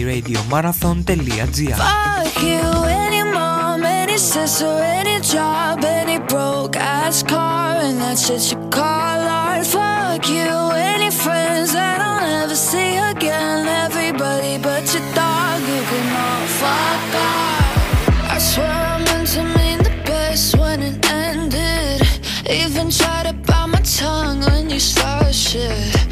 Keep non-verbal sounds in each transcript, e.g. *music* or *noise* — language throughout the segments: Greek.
radiomarathon.gr Fuck you, any mom, any sister, any job, any broke ass car, and that shit you call art. Fuck you, any friends that I'll never see again. Everybody but your dog, you can all fuck off. I swear I meant to mean the best when it ended. Even tried to bite my tongue when you started shit.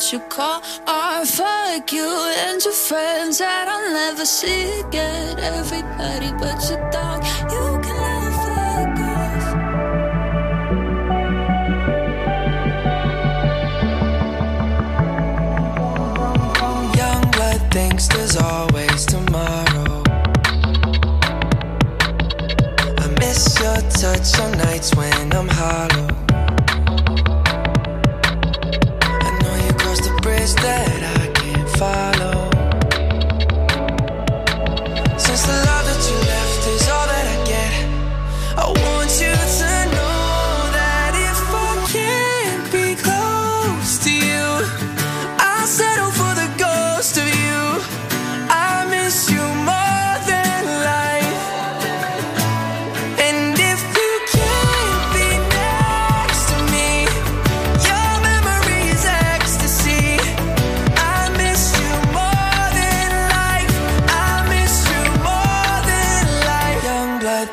That you call art. Fuck you and your friends that I'll never see again. Everybody but your dog, you can all fuck off. Young blood thinks there's always tomorrow. I miss your touch on nights when I'm hollow. fire.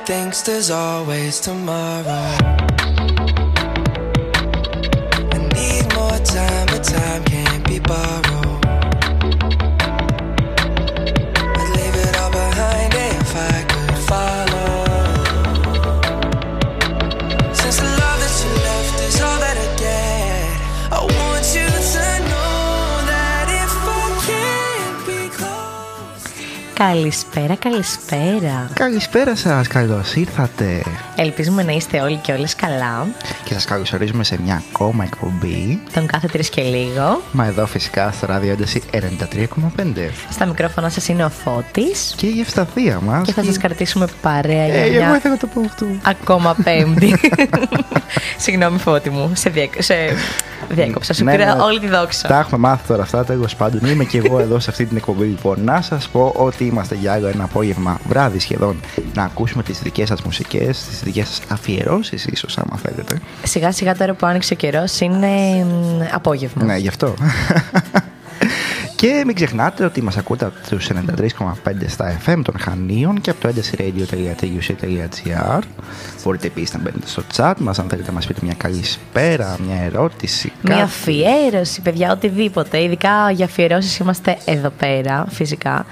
Thinks there's always tomorrow. Καλησπέρα, καλησπέρα. Καλησπέρα σας, καλώς ήρθατε Ελπίζουμε να είστε όλοι και όλες καλά. και σας καλωσορίζουμε σε μια ακόμα εκπομπή Τον κάθε τρεις και λίγο. Μα εδώ φυσικά στο ράδιο ένταση 93,5 Στα μικρόφωνα σας είναι ο Φώτης. Και η ευσταθία μας Και θα σας κρατήσουμε παρέα για Ε, εγώ μια ήθελα να το πω αυτό ακόμα πέμπτη. *laughs* Συγγνώμη Φώτη μου, σε, διέκ... σε... διέκοψα. Σου Ναι, πήρα ναι. όλη τη δόξα. Τα έχουμε μάθει τώρα αυτά, τέλο πάντων. Είμαι και εγώ εδώ σε αυτή την εκπομπή. Λοιπόν, να σας πω ότι είμαστε για άλλο ένα απόγευμα, βράδυ σχεδόν, να ακούσουμε τις δικές σας μουσικές, τις δικές σας αφιερώσεις, ίσως, άμα θέλετε. Σιγά σιγά τώρα που άνοιξε ο καιρός είναι μ, απόγευμα. Ναι, γι' αυτό. *laughs* Και μην ξεχνάτε ότι μας ακούτε από τους 93,5 στα FM των Χανίων και από το edesradio.tuc.gr Μπορείτε επίσης να μπαίνετε στο chat μας αν θέλετε να μας πείτε μια καλησπέρα, μια ερώτηση, Μια κάτι. αφιέρωση, παιδιά, οτιδήποτε. Ειδικά για αφιερώσεις είμαστε εδώ πέρα, φυσικά.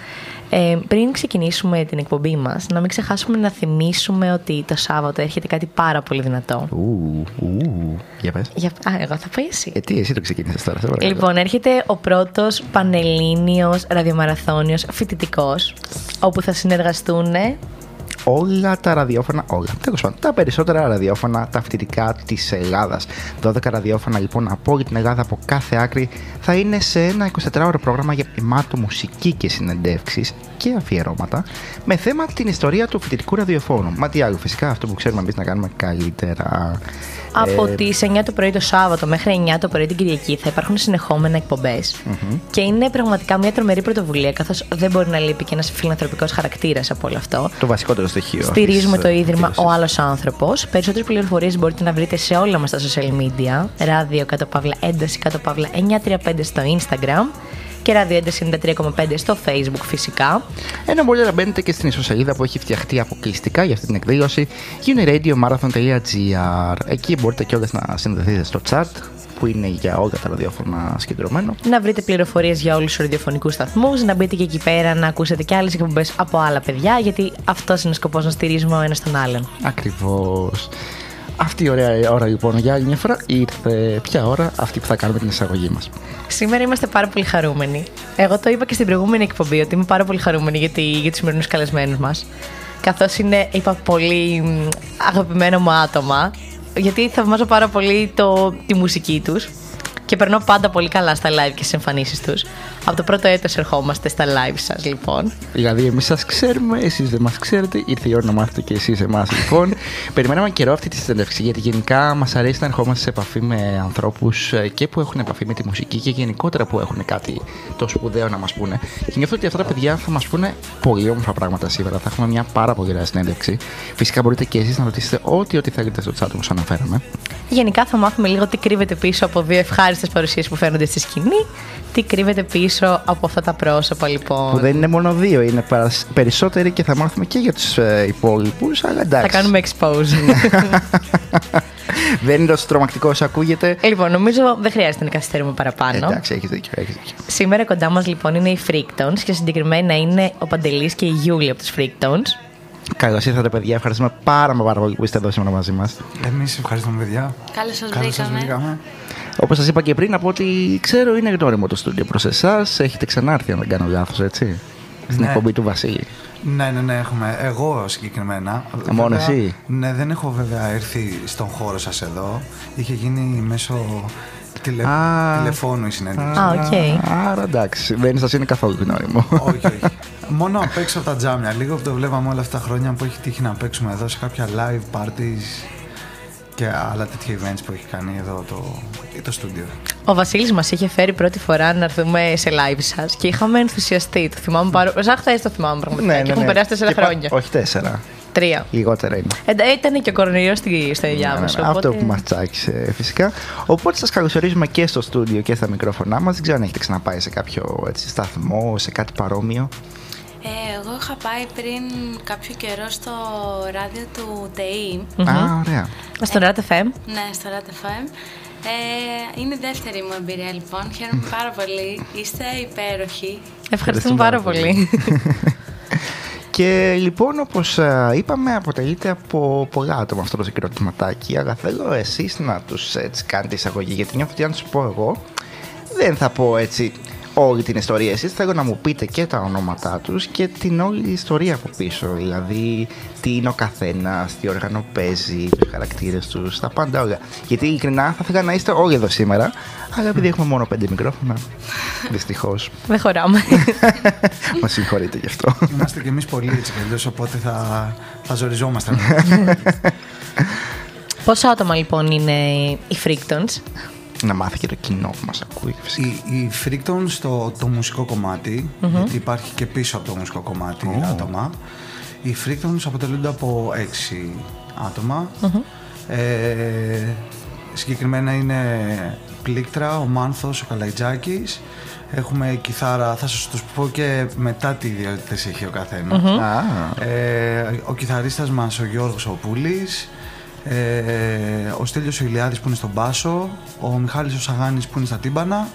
Ε, πριν ξεκινήσουμε την εκπομπή μας, να μην ξεχάσουμε να θυμίσουμε ότι το Σάββατο έρχεται κάτι πάρα πολύ δυνατό. Ου, ου, για πες. Για... Α, εγώ θα πω εσύ. Ε, τι, εσύ το ξεκίνησες τώρα, σε παρακαλώ. Λοιπόν, έρχεται ο πρώτος πανελλήνιος ραδιομαραθώνιος φοιτητικός, όπου θα συνεργαστούν όλα τα ραδιόφωνα, όλα, τέλος πάντων, τα περισσότερα ραδιόφωνα, τα φοιτητικά της Ελλάδας. 12 ραδιόφωνα λοιπόν από όλη την Ελλάδα, από κάθε άκρη, θα είναι σε ένα 24ωρο πρόγραμμα γεμάτο μουσική και συνεντεύξεις και αφιερώματα, με θέμα την ιστορία του φοιτητικού ραδιοφώνου. Μα τι άλλο, φυσικά αυτό που ξέρουμε εμείς να κάνουμε καλύτερα. Από Ε, τις 9 το πρωί το Σάββατο μέχρι 9 το πρωί την Κυριακή θα υπάρχουν συνεχόμενα εκπομπές. Και είναι πραγματικά μια τρομερή πρωτοβουλία, καθώς δεν μπορεί να λείπει και ένας φιλανθρωπικός χαρακτήρας από όλο αυτό. το βασικότερο στοιχείο. Στηρίζουμε αυτής, το ε, ίδρυμα εκδήλωσης. Ο Άλλος Άνθρωπος. Περισσότερες πληροφορίες μπορείτε να βρείτε σε όλα μας τα social media. Ράδιο κάτω παύλα ένταση κάτω παύλα 935 στο Instagram και ράδιο ένταση 93,5 στο Facebook φυσικά. Ένα μπορείτε να μπαίνετε και στην ιστοσελίδα που έχει φτιαχτεί αποκλειστικά για αυτή την εκδήλωση uniradiomarathon.gr Εκεί μπορείτε κιόλας να συνδεθείτε στο chat που είναι για όλα τα ραδιόφωνα συγκεντρωμένο. Να βρείτε πληροφορίες για όλους τους ραδιοφωνικούς σταθμούς, να μπείτε και εκεί πέρα να ακούσετε και άλλες εκπομπές από άλλα παιδιά, γιατί αυτός είναι ο σκοπός να στηρίζουμε ο ένας τον άλλον. Ακριβώς. Αυτή η ωραία ώρα λοιπόν για άλλη μια φορά ήρθε ποια ώρα αυτή που θα κάνουμε την εισαγωγή μας. Σήμερα είμαστε πάρα πολύ χαρούμενοι. Εγώ το είπα και στην προηγούμενη εκπομπή ότι είμαι πάρα πολύ χαρούμενη για, τη, για τους σημερινούς καλεσμένους μας. Καθώς είναι, είπα, πολύ μ, αγαπημένο μου άτομα. Γιατί θαυμάζω πάρα πολύ το, τη μουσική τους και περνώ πάντα πολύ καλά στα live και στις εμφανίσεις τους. Από το πρώτο έτος ερχόμαστε στα live σας, λοιπόν. Δηλαδή, εμείς σας ξέρουμε, εσείς δεν μας ξέρετε. Ήρθε η ώρα να μάθετε και εσείς εμάς, λοιπόν. *laughs* Περιμέναμε καιρό αυτή τη συνέντευξη, γιατί γενικά μας αρέσει να ερχόμαστε σε επαφή με ανθρώπους και που έχουν επαφή με τη μουσική και γενικότερα που έχουν κάτι το σπουδαίο να μας πούνε. Και νιώθω ότι αυτά τα παιδιά θα μας πούνε πολύ όμορφα πράγματα σήμερα. Θα έχουμε μια πάρα πολύ ωραία συνέντευξη. Φυσικά μπορείτε και εσείς να ρωτήσετε ό,τι, ό,τι θέλετε στο chat όπω αναφέραμε. Γενικά θα μάθουμε λίγο τι κρύβεται πίσω από δύο ευχάριστες παρουσίες που φαίνονται στη σκηνή, τι κρύβεται πίσω από αυτά τα πρόσωπα λοιπόν. Που δεν είναι μόνο δύο, είναι παρασ- περισσότεροι και θα μάθουμε και για τους ε, υπόλοιπους. Αλλά εντάξει. Θα κάνουμε expose. *laughs* δεν είναι τόσο τρομακτικό όσο ακούγεται. Ε, λοιπόν, νομίζω δεν χρειάζεται να καθυστερούμε παραπάνω. Εντάξει, έχεις δίκιο, έχεις δίκιο. Σήμερα κοντά μας λοιπόν είναι οι Freaktones και συγκεκριμένα είναι ο Παντελής και η Γιούλη από τους Freaktones. Καλώς ήρθατε, παιδιά. Ευχαριστούμε πάρα, μα πάρα πολύ που είστε εδώ σήμερα μαζί μας. Εμείς ευχαριστούμε, παιδιά. Καλώς σας Καλώς σας βρήκαμε. Βρήκαμε. Όπως σας είπα και πριν, από ό,τι ξέρω, είναι γνώριμο το στούντιο προς εσάς. Έχετε ξανάρθει, αν δεν κάνω λάθος, έτσι. Στην Ναι. εκπομπή του Βασίλη. Ναι, ναι, ναι, έχουμε. Εγώ συγκεκριμένα. μόνο Βέβαια, εσύ; Ναι, δεν έχω βέβαια έρθει στον χώρο σας εδώ. Είχε γίνει μέσω τηλε... Α. τηλεφώνου η συνέντευξη. Α, οκ. Άρα εντάξει, δεν σας είναι καθόλου γνώριμο. όχι, όχι. *laughs* Μόνο απ' έξω από τα τζάμια. Λίγο που το βλέπαμε όλα αυτά τα χρόνια που έχει τύχει να παίξουμε εδώ σε κάποια live parties και άλλα τέτοια events που έχει κάνει εδώ το, το στούντιο. Ο Βασίλης μας είχε φέρει πρώτη φορά να έρθουμε σε live σας και είχαμε ενθουσιαστεί. Το θυμάμαι πάρα Σαν χθες το θυμάμαι πραγματικά. και έχουν περάσει τέσσερα Ναι, Και πα- χρόνια. Όχι τέσσερα. Τρία. Λιγότερα είναι. Ε, ήταν και ο κορονοϊός στη- στο ενδιάμεσο. Ναι, ναι, Αυτό οπότε- που μας τσάκισε φυσικά. Οπότε σας καλωσορίζουμε και στο στούντιο και στα μικρόφωνά μας. Δεν ξέρω αν έχετε ξαναπάει σε κάποιο έτσι, σταθμό, σε κάτι παρόμοιο. Ε, εγώ είχα πάει πριν κάποιο καιρό στο ράδιο του ΤΕΗ. Α, ωραία. Στον Rat FM. Ναι, στο Rat FM. Ε, είναι η δεύτερη μου εμπειρία λοιπόν. Χαίρομαι πάρα πολύ. Είστε υπέροχοι. Ευχαριστούμε πάρα πολύ. *laughs* Και λοιπόν, όπως είπαμε, αποτελείται από πολλά άτομα αυτό το συγκροτηματάκι. Αλλά θέλω εσείς να τους κάνετε εισαγωγή, γιατί νιώθω ότι αν του πω εγώ, δεν θα πω έτσι όλη την ιστορία. Εσείς θέλω να μου πείτε και τα ονόματά τους και την όλη ιστορία από πίσω. Δηλαδή, τι είναι ο καθένας, τι όργανο παίζει, τους χαρακτήρες τους, τα πάντα όλα. Γιατί ειλικρινά θα ήθελα να είστε όλοι εδώ σήμερα, αλλά επειδή έχουμε μόνο πέντε μικρόφωνα, δυστυχώς, *laughs* Δεν χωράμε. *laughs* μας συγχωρείτε γι' αυτό. Είμαστε κι εμείς πολύ έτσι κι αλλιώς, οπότε θα, θα ζοριζόμαστε. *laughs* Πόσα άτομα λοιπόν είναι οι Freaktones. Να μάθει και το κοινό που μας ακούει φυσικά. Η, η Freakton στο το μουσικό κομμάτι, γιατί υπάρχει και πίσω από το μουσικό κομμάτι άτομα. Οι Freaktones αποτελούνται από έξι άτομα. Ε, συγκεκριμένα είναι Πλήκτρα, ο Μάνθος, ο Καλαϊτζάκης, Έχουμε κιθάρα, θα σας τους πω και μετά τι ιδιότητες έχει ο καθένας. Α, Ε, ο κιθαρίστας μας ο Γιώργος ο Πούλης, ε, ο Στέλιος ο Ηλιάδης που είναι στον μπάσο, ο Μιχάλης ο Σαγάνης που είναι στα τύμπανα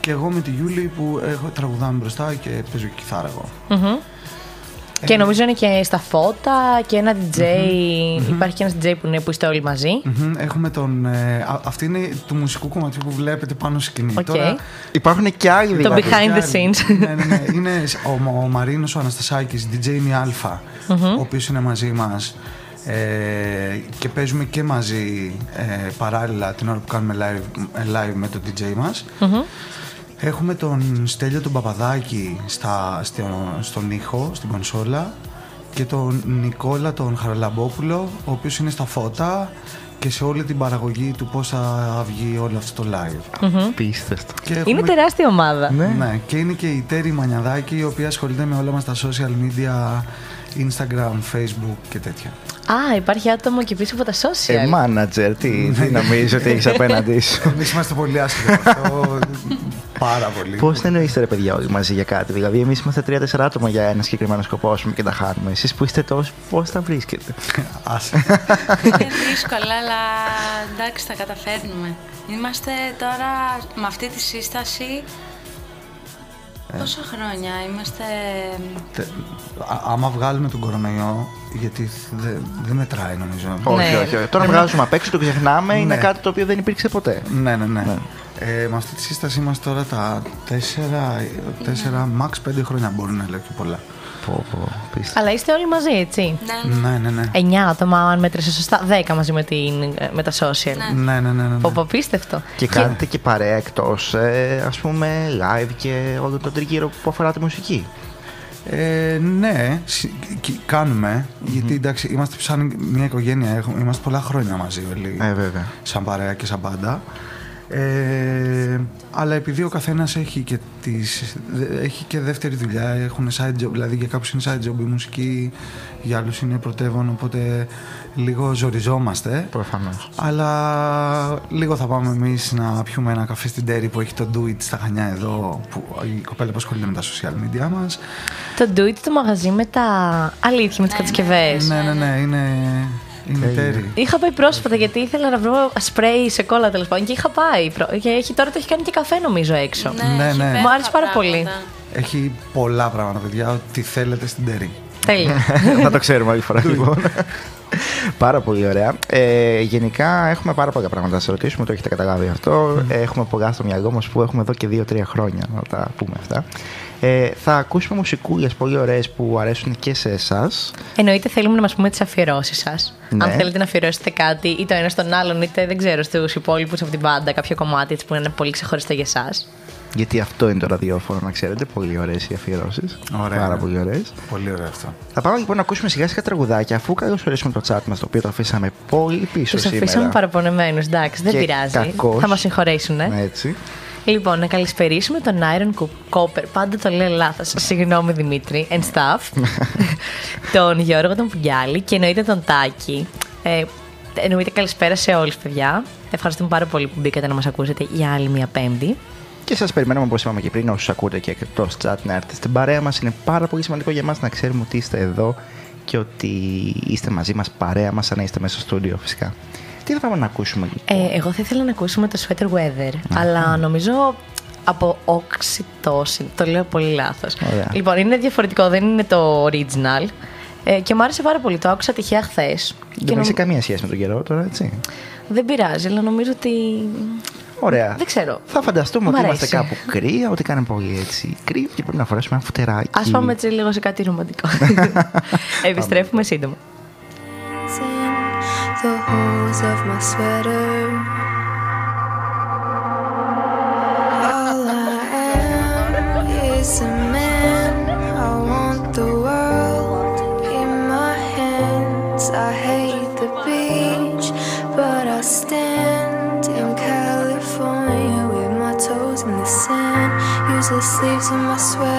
και εγώ με τη Γιούλη που έχω, τραγουδάμε μπροστά και παίζω κιθάρα εγώ. Και νομίζω είναι και στα φώτα και ένα DJ. Υπάρχει και ένας DJ που, είναι, που είστε όλοι μαζί. Μμμ, Έχουμε τον. Ε, α- αυτή είναι του μουσικού κομματιού που βλέπετε πάνω στη σκηνή. Οκ. Τώρα, υπάρχουν και άλλοι Το δηλαδή. behind the και άλλοι. scenes. ναι, ναι, ναι. Είναι ο, ο Μαρίνος ο Αναστασάκης, DJ είναι η αλφα ο οποίος είναι μαζί μας ε, και παίζουμε και μαζί ε, παράλληλα την ώρα που κάνουμε live, ε, live με τον DJ μας. Έχουμε τον Στέλιο τον Παπαδάκη στα, στο- στον ήχο, στην κονσόλα και τον Νικόλα τον Χαραλαμπόπουλο, ο οποίος είναι στα φώτα και σε όλη την παραγωγή του πώς θα βγει όλο αυτό το live. Πίστευτο. Και Είναι έχουμε- τεράστια ομάδα. Ναι. ναι, και είναι και η Τέρη Μανιαδάκη, η οποία ασχολείται με όλα μας τα social media, Instagram, Facebook και τέτοια. Α, υπάρχει άτομο και πίσω από τα social. Ε, manager, τι, τι νομίζω ότι έχεις απέναντί σου; Εμείς είμαστε πολύ άσχετοι από αυτό, πάρα πολύ. Πώς δεν εννοείστε ρε παιδιά όλοι μαζί για κάτι; Δηλαδή, εμείς είμαστε τρία-τέσσερα άτομα για ένα συγκεκριμένο σκοπό ας πούμε, και τα χάνουμε. Εσείς που είστε τόσο, πώς τα βρίσκετε; Άσε. Είναι δύσκολα, αλλά εντάξει, τα καταφέρνουμε. Είμαστε τώρα με αυτή τη σύσταση. Πόσα χρόνια είμαστε. Τε- α- άμα βγάλουμε τον κορονοϊό, γιατί δεν δεν μετράει νομίζω. όχι, Ναι. όχι, όχι. Τώρα βγάζουμε απ' έξω, το ξεχνάμε. Είναι Ναι. κάτι το οποίο δεν υπήρξε ποτέ. Ναι, ναι, ναι. Ε, με αυτή τη σύσταση είμαστε τώρα τα 4, 4 max 5 χρόνια μπορούν να λέω και πολλά. Πω, πω, πίστευτο. Αλλά είστε όλοι μαζί, έτσι. Ναι, ναι. Ναι, ναι, ναι. 9 άτομα, αν μέτρησε σωστά. 10 μαζί με, την, με τα social. Ναι, ναι, ναι. ναι, ναι. Πω, πω, πίστευτο. Και κάνετε και παρέα εκτός, ε, ας πούμε, live και όλο τον τριγύρο που αφορά τη μουσική; Ε, ναι, συ- κι- κάνουμε. Γιατί εντάξει, είμαστε σαν μια οικογένεια. Έχουμε, είμαστε πολλά χρόνια μαζί όλοι. Ε, βέβαια. σαν παρέα και σαν πάντα. Ε, αλλά επειδή ο καθένας έχει και, τις, δε- έχει και δεύτερη δουλειά, έχουν side job, δηλαδή για κάποιους είναι side job η μουσική, για άλλους είναι πρωτεύον, οπότε λίγο ζοριζόμαστε. Προφανώς. Αλλά λίγο θα πάμε εμείς να πιούμε ένα καφέ στην Τέρη που έχει το Do It στα Χανιά εδώ, που η κοπέλα που ασχολείται με τα social media μας. Το do it το μαγαζί με τα αλήθεια, με τις κατασκευές. Ναι, ναι, ναι, είναι, είναι Τέλεια. Τέρη. Είχα πάει πρόσφατα γιατί ήθελα να βρω σπρέι σε κόλλα τέλος πάντων και είχα πάει. προ- Και έχει, τώρα το έχει κάνει και καφέ νομίζω έξω. Ναι, έχει ναι. υπέροχα Μου άρεσε πάρα πολύ. πράγματα. Έχει πολλά πράγματα, παιδιά, ό,τι θέλετε στην Τέρη. Τέλεια. *laughs* θα το ξέρουμε άλλη φορά λοιπόν. πάρα πολύ ωραία. Ε, γενικά έχουμε πάρα πολλά πράγματα να σας ρωτήσουμε, το έχετε καταλάβει αυτό. Ε, έχουμε πολλά στο μυαλό μας που έχουμε εδώ και 2-3 χρόνια να τα πούμε αυτά. Ε, θα ακούσουμε μουσικούλες πολύ ωραίες που αρέσουν και σε εσάς. Εννοείται θέλουμε να μας πούμε τις αφιερώσεις σας. Ναι. Αν θέλετε να αφιερώσετε κάτι, είτε ο ένας στον άλλον, είτε δεν ξέρω, στους υπόλοιπους από την μπάντα, κάποιο κομμάτι έτσι που είναι πολύ ξεχωριστό για εσάς. Γιατί αυτό είναι το ραδιόφωνο, να ξέρετε. Πολύ ωραίες οι αφιερώσεις. Ωραία, Πάρα ναι. πολύ ωραίες. Πολύ ωραίο αυτό. Θα πάμε λοιπόν να ακούσουμε σιγά σιγά τραγουδάκια, αφού καλωσορίσουμε το chat μας, το οποίο το αφήσαμε πολύ πίσω Τους σήμερα. αφήσαμε παραπονεμένους, εντάξει, δεν Και πειράζει. κακώς. Θα μας συγχωρέσουν. Έτσι. Λοιπόν, να καλησπερίσουμε τον Iron Cou- Copper. Πάντα το λέω λάθος. Συγγνώμη Δημήτρη. And stuff. *laughs* τον Γιώργο τον Πουγιάλη και εννοείται τον Τάκη. Ε, εννοείται καλησπέρα σε όλους, παιδιά. Ευχαριστούμε πάρα πολύ που μπήκατε να μας ακούσετε για άλλη μια Πέμπτη. Και σας περιμένουμε, όπως είπαμε και πριν, όσους ακούτε και εκτός chat να έρθετε στην παρέα μας. Είναι πάρα πολύ σημαντικό για μα να ξέρουμε ότι είστε εδώ και ότι είστε μαζί μας, παρέα μας, σαν να είστε μέσα στο στούντιο φυσικά. Τι θα πάμε να ακούσουμε λοιπόν; Ε, εγώ θα ήθελα να ακούσουμε το Sweater Weather, αλλά νομίζω από Oxytocin. Το λέω πολύ λάθος. Ωραία. Λοιπόν, είναι διαφορετικό, δεν είναι το original. Ε, και μου άρεσε πάρα πολύ. Το άκουσα τυχαία χθες. Δεν έχει καμία σχέση με τον καιρό τώρα, έτσι. Δεν πειράζει, αλλά νομίζω ότι. Ωραία. Δεν ξέρω. Θα φανταστούμε Μ' ότι αρέσει. είμαστε κάπου κρύα, ότι κάνει πολύ έτσι κρύο και πρέπει να φορέσουμε ένα φουτεράκι. Α πάμε έτσι λίγο σε κάτι ρομαντικό. *laughs* Επιστρέφουμε σύντομα. The holes of my sweater. All I am is a man. I want the world in my hands. I hate the beach, but I stand in California with my toes in the sand. Use the sleeves of my sweater.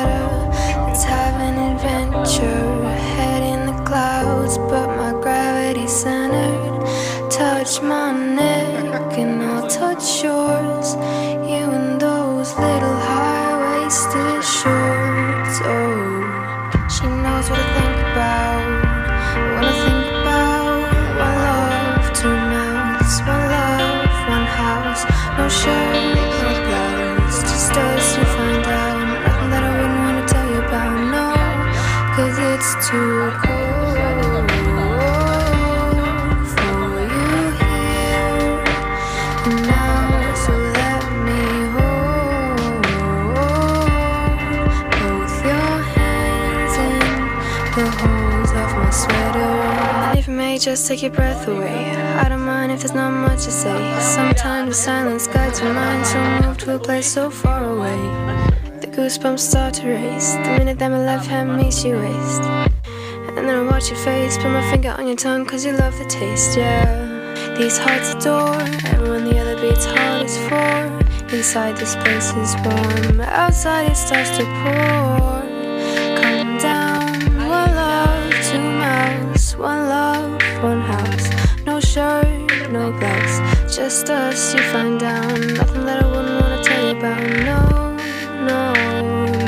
Just take your breath away, I don't mind if there's not much to say. Sometimes the silence guides your mind, so move to a place so far away. The goosebumps start to race the minute that my left hand meets your waist. And then I watch your face, put my finger on your tongue, cause you love the taste, yeah. These hearts adore everyone the other beats heart is for. Inside this place is warm, outside it starts to pour. Just us. You find out nothing that I wouldn't wanna tell you about. No, no,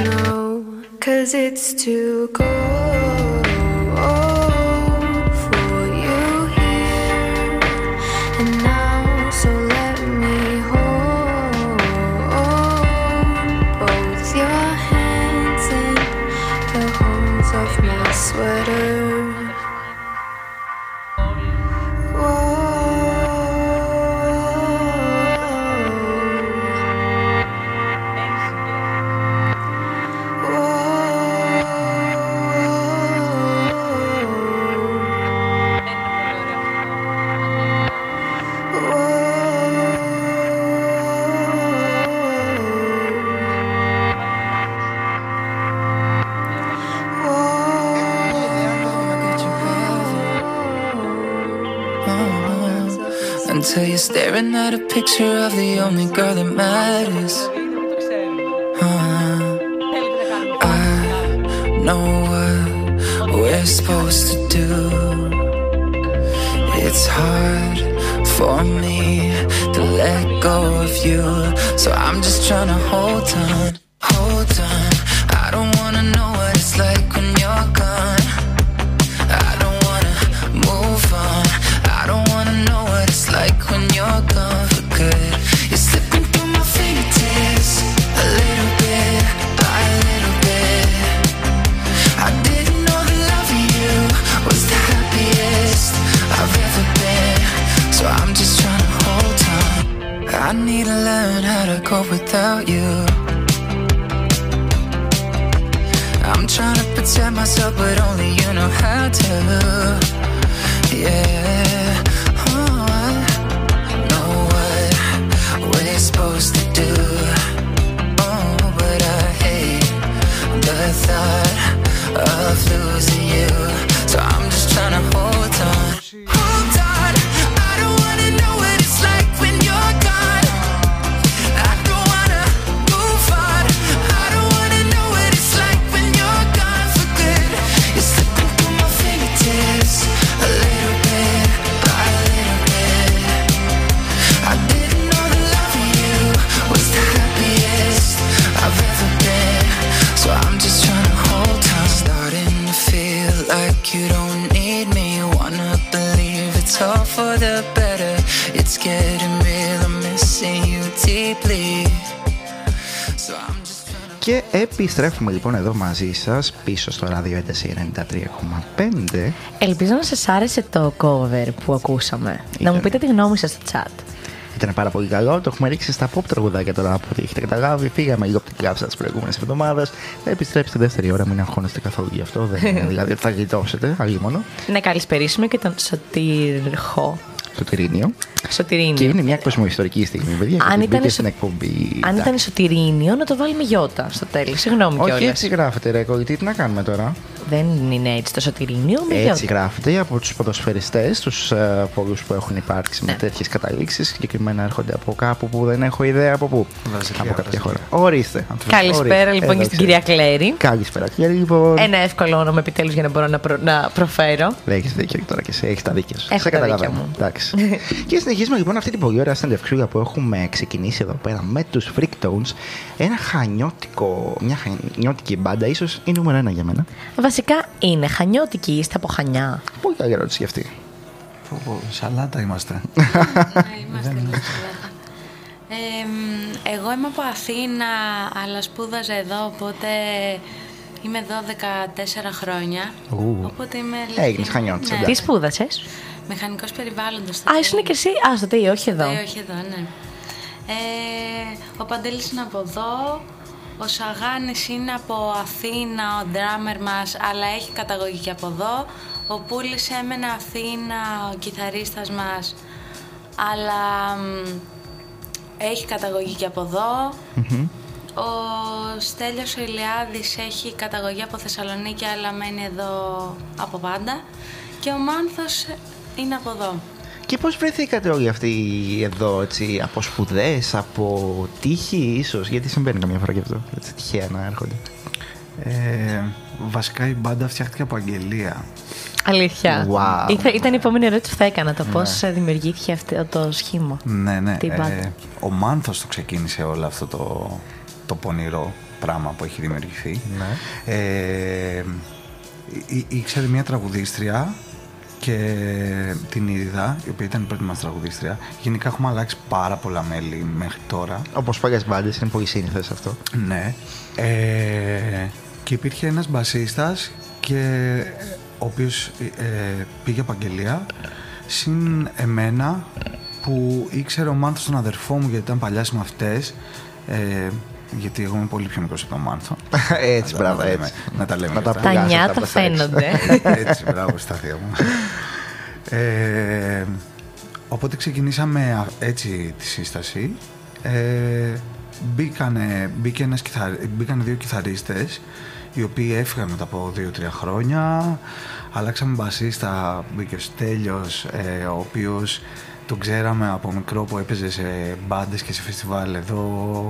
no, cause it's too staring a picture of the only girl that matters. Uh, I know what we're supposed to do. It's hard for me to let go of you. So I'm just trying to hold on, επιστρέφουμε λοιπόν εδώ μαζί σας πίσω στο ράδιο ένταση 93,5 Ελπίζω να σας άρεσε το cover που ακούσαμε. Να μου πείτε τη γνώμη σας στο chat. Ήταν πάρα πολύ καλό. Το έχουμε ρίξει στα pop τραγουδάκια τώρα από ό,τι έχετε καταλάβει. Φύγαμε λίγο από την κάψα τις προηγούμενες εβδομάδες. Θα επιστρέψει τη δεύτερη ώρα, μην αγχώνεστε καθόλου γι' αυτό. Δεν είναι *laughs* δηλαδή ότι θα γλιτώσετε, αλλήμωνο. Να καλησπερίσουμε και τον Σωτήρχο. Στο Τυρίνιο. Σωτηρίνιο. Και είναι μια κοσμοϊστορική στιγμή, παιδιά. Αν Αν ήταν ήταν σο- στην εκπομπή. Αν ήταν Σωτηρίνιο, να το βάλουμε γιώτα στο τέλος. Συγγνώμη Όχι κιόλας. έτσι γράφεται, ρε κολλητή, τι να κάνουμε τώρα. Δεν είναι έτσι το Σωτηρίνιο, με Έτσι γιώτα. γράφεται από τους ποδοσφαιριστές, τους πολλούς που έχουν υπάρξει με Ναι. τέτοιες καταλήξεις. Συγκεκριμένα έρχονται από κάπου που δεν έχω ιδέα από πού. Βραζιλία, από κάποια Βραζιλία. χώρα. Ορίστε. Καλησπέρα Ορίστε. λοιπόν Εδώ και στην ξέρεις. κυρία Κλέρη. Καλησπέρα, κύριε λοιπόν. Ένα εύκολο όνομα επιτέλους για να μπορώ να, προ- να προφέρω. Έχεις δίκιο τώρα και εσύ, έχεις τα δίκια σου. Έχω Σε τα καταλαβαίνω. δίκια μου. Εντάξει. *laughs* και συνεχίζουμε λοιπόν αυτή την πολύ ωραία συνεντευξούλα που έχουμε ξεκινήσει εδώ πέρα με τους Freaktones. Ένα χανιώτικο, μια χανιώτικη μπάντα, ίσως η νούμερο ένα για μένα. Βασικά είναι χανιώτικη, είστε από χανιά. Πολύ καλή ερώτηση για αυτή. Πω, πω, Σαλάτα είμαστε. *laughs* Ναι, είμαστε λίγο σαλάτα. Ε, μ, εγώ είμαι από Αθήνα, αλλά σπούδαζα εδώ, οπότε Είμαι εδώ 14 χρόνια. Ου. Οπότε είμαι. Έγινες χανιώτης, Ναι. εντάξει. Τι σπούδασες; Μηχανικός περιβάλλοντος. Α, ήσουν και εσύ; Α, στο ΤΕΙ, όχι εδώ. Ε, όχι εδώ, ναι. Ε, ο Παντέλης είναι από εδώ. Ο Σαγάνης είναι από Αθήνα, ο ντράμερ μας, αλλά έχει καταγωγή και από εδώ. Ο Πούλης έμενε Αθήνα, ο κιθαρίστας μας, αλλά μ, έχει καταγωγή και από εδώ. Ο Στέλιος ο Ηλιάδης έχει καταγωγή από Θεσσαλονίκη, αλλά μένει εδώ από πάντα. Και ο Μάνθος είναι από εδώ. Και πώς βρεθήκατε όλοι αυτοί εδώ, έτσι, από σπουδές, από τύχη ίσως, γιατί συμβαίνει καμιά φορά και αυτό, έτσι, τυχαία να έρχονται. Ε, βασικά η μπάντα φτιάχτηκε από αγγελία. Αλήθεια. Wow. Ήθε- ήταν η επόμενη ερώτηση που θα έκανα. Το πώς δημιουργήθηκε αυτό το σχήμα. Ναι, ναι. Την μπάντα. Ε, ο Μάνθος το ξεκίνησε όλο αυτό το, το πονηρό πράγμα που έχει δημιουργηθεί. Ναι. Ε, ή- ήξερε μια τραγουδίστρια και την Ήριδα, η οποία ήταν η πρώτη μας τραγουδίστρια. Γενικά έχουμε αλλάξει πάρα πολλά μέλη μέχρι τώρα. Όπως παλιές μπάντες, είναι πολύ σύνηθες αυτό. Ναι. Ε, και υπήρχε ένας μπασίστας και ο οποίος ε, πήγε επαγγελία συν εμένα που ήξερε ο Μάνθος τον αδερφό μου γιατί ήταν παλιά συμμαθητές ε, γιατί εγώ είμαι πολύ πιο μικρός από τον Μάνθο. *laughs* έτσι, Να- μπράβο, να τα λέμε- έτσι. Να τα λέμε. Να τα αυτά. Τα Βγάζω νιάτα αυτά μπροστά έξω. φαίνονται. *laughs* Έτσι, μπράβο, στάθεια μου. Ε, οπότε ξεκινήσαμε α- έτσι τη σύσταση. Ε, μπήκανε, μπήκε ένας κιθαρ- μπήκανε δύο κιθαρίστες οι οποίοι έφυγαν μετά από δύο-τρία χρόνια. Αλλάξαμε μπασίστα, μπήκε ο Στέλιος, ε, ο οποίος τον ξέραμε από μικρό που έπαιζε σε μπάντες και σε φεστιβάλ εδώ,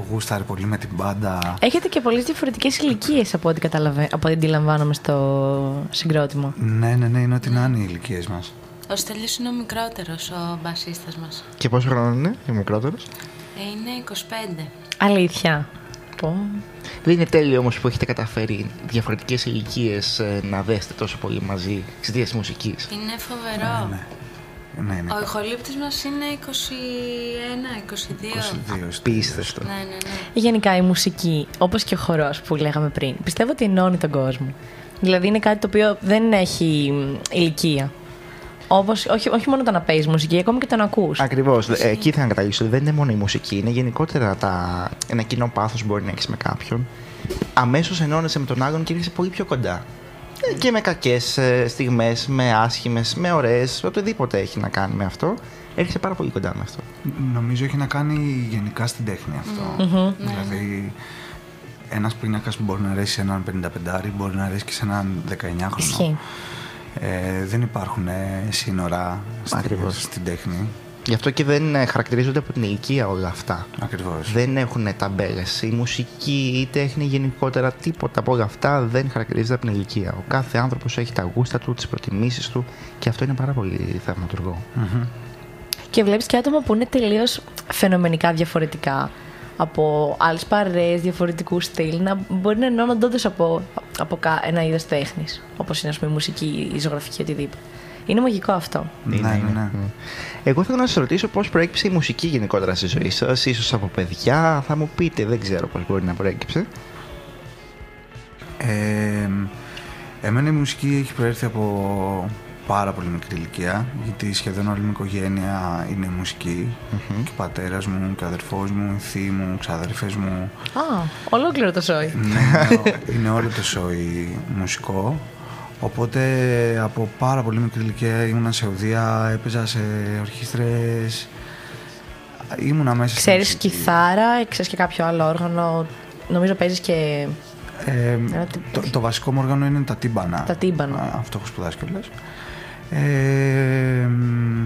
γούσταρε πολύ με την μπάντα. Έχετε και πολλές διαφορετικές ηλικίες από ό,τι, καταλαβα... από ό,τι αντιλαμβάνομαι στο συγκρότημα. Ναι, ναι, ναι, είναι ό,τι να είναι οι ηλικίες μας. Ο Στέλιος είναι ο μικρότερος, ο μπασίστας μας. Και πόσο χρόνο είναι, ο μικρότερος; Ε, είναι 25. Αλήθεια. Πω. Δεν είναι τέλειο όμως που έχετε καταφέρει διαφορετικές ηλικίες να δέστε τόσο πολύ μαζί εξαιτίας της μουσικής. Είναι φοβερό. Ναι, ναι, ναι. Ο ηχολήπτης μας είναι 21, 22. 22. Πίστευτο. Ναι, ναι, ναι. Γενικά η μουσική, όπως και ο χορός που λέγαμε πριν, πιστεύω ότι ενώνει τον κόσμο. Δηλαδή είναι κάτι το οποίο δεν έχει μ, ηλικία. Όπως, όχι, όχι μόνο το να παίζεις μουσική, ακόμη και το να ακούς. Ακριβώς. Εκεί ήθελα να καταλήξω. Δεν είναι μόνο η μουσική, είναι γενικότερα τα... ένα κοινό πάθος που μπορεί να έχεις με κάποιον. Αμέσως ενώνεσαι με τον άλλον και έρχεσαι πολύ πιο κοντά. Ε, Και με κακές στιγμές, με άσχημες, με ωραίες, οτιδήποτε έχει να κάνει με αυτό. Έρχεσαι πάρα πολύ κοντά με αυτό. Νομίζω έχει να κάνει γενικά στην τέχνη αυτό. Δηλαδή, ένας πίνακας που μπορεί να αρέσει σε έναν 55 μπορεί να αρέσει και σε έναν 19χρονο. Ισχύει. Ε, δεν υπάρχουν ε, σύνορα στη, Ακριβώς. στην τέχνη. Γι' αυτό και δεν ε, χαρακτηρίζονται από την ηλικία όλα αυτά. Ακριβώς. Δεν έχουν ταμπέλες. Η μουσική, η τέχνη γενικότερα, τίποτα από όλα αυτά δεν χαρακτηρίζεται από την ηλικία. Ο κάθε άνθρωπος έχει τα γούστα του, τις προτιμήσεις του και αυτό είναι πάρα πολύ θαυματουργό. Και βλέπεις και άτομα που είναι τελείως φαινομενικά διαφορετικά από άλλες παρέες, διαφορετικούς στυλ, να μπορεί να ενώνονται όντως από, από κα- ένα είδος τέχνης. Όπως είναι, ας πούμε, η μουσική, η ζωγραφική, οτιδήποτε. Είναι μαγικό αυτό. Ναι, ναι, ναι. Εγώ θέλω να σας ρωτήσω πώς προέκυψε η μουσική γενικότερα στη ζωή σας, ίσως από παιδιά, θα μου πείτε, δεν ξέρω πώς μπορεί να προέκυψε. Ε, εμένα η μουσική έχει προέρθει από πάρα πολύ μικρή ηλικία γιατί σχεδόν όλη μου η οικογένεια είναι μουσική και ο πατέρας μου και ο αδερφός μου, η θεία μου, οι ξαδερφές μου Α, ολόκληρο το σόι. ναι, είναι, *laughs* είναι όλο το σόι μουσικό οπότε από πάρα πολύ μικρή ηλικία ήμουνα σε οδεία, έπαιζα σε ορχήστρες ήμουνα μέσα στη Ξέρεις μουσική. κιθάρα, ξέρεις και κάποιο άλλο όργανο; Νομίζω παίζεις και. Ε, Ένα τι- το, το βασικό μου όργανο είναι τα τύμπανα. Τα τύμπανα. Α, Αυτό έχω σπουδάσει κιόλας. Ε, μ,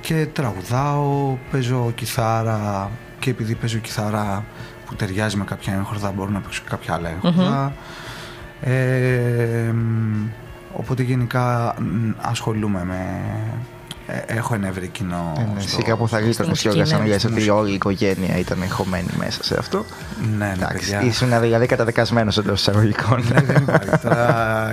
και τραγουδάω, παίζω κιθάρα και επειδή παίζω κιθάρα που ταιριάζει με κάποια έγχορδα μπορώ να παίξω και κάποια άλλα έγχορδα. Ε, μ, οπότε γενικά μ, ασχολούμαι με... ε, έχω ένα ευρύ κοινό. Ε, ναι, στο- Εσύ κάπου θα γλίτωνε μουσική, κιόλα ναι. αν λες Στη ότι μουσική. όλη η οικογένεια ήταν χωμένη μέσα σε αυτό. Ναι, ναι, Εντάξει, παιδιά. ήσουν δηλαδή καταδεκασμένο εντός εισαγωγικών. Ναι, δεν υπάρχει. Τώρα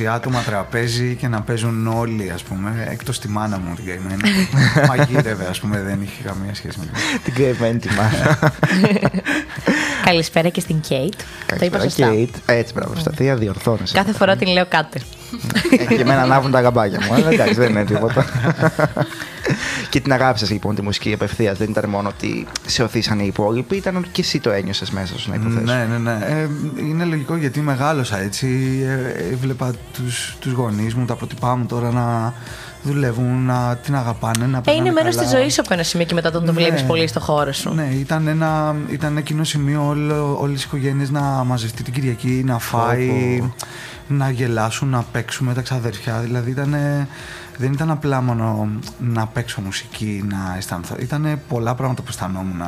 20 άτομα τραπέζι και να παίζουν όλοι, ας πούμε, εκτός τη μάνα μου την καημένη. *laughs* Μαγείρευε, ας πούμε, δεν είχε καμία σχέση με την Την κρεμμένη τη μάνα. *laughs* Καλησπέρα και στην Κέιτ. Το είπα Καλησπέρα, σωστά. Kate. Έτσι, μπράβο, Σταθία, διορθώνεσαι. Κάθε φορά την λέω κάτε. Ε, και εμένα ανάβουν τα γαμπάκια μου. Αλλά εντάξει, δεν είναι τίποτα. και την αγάπησες λοιπόν τη μουσική απευθείας. Δεν ήταν μόνο ότι σε οθήσαν οι υπόλοιποι, ήταν ότι και εσύ το ένιωσες μέσα σου να υποθέσω. Ναι, ναι, ναι. Ε, είναι λογικό γιατί μεγάλωσα έτσι. Ε, έβλεπα τους, τους γονείς μου, τα πρότυπά μου τώρα να δουλεύουν, να την αγαπάνε, να Ε, περνάνε είναι μέρο καλά. τη ζωής σου από ένα σημείο και μετά τον το Ναι. βλέπεις πολύ στο χώρο σου. Ναι, ήταν ένα, ήταν ένα κοινό σημείο όλο, όλες οι οικογένειες να μαζευτεί την Κυριακή, να φάει, να γελάσουν, να παίξουμε τα ξαδέρφια. Δηλαδή ήταν, δεν ήταν απλά μόνο να παίξω μουσική, να αισθανθώ. Ήταν πολλά πράγματα που αισθανόμουν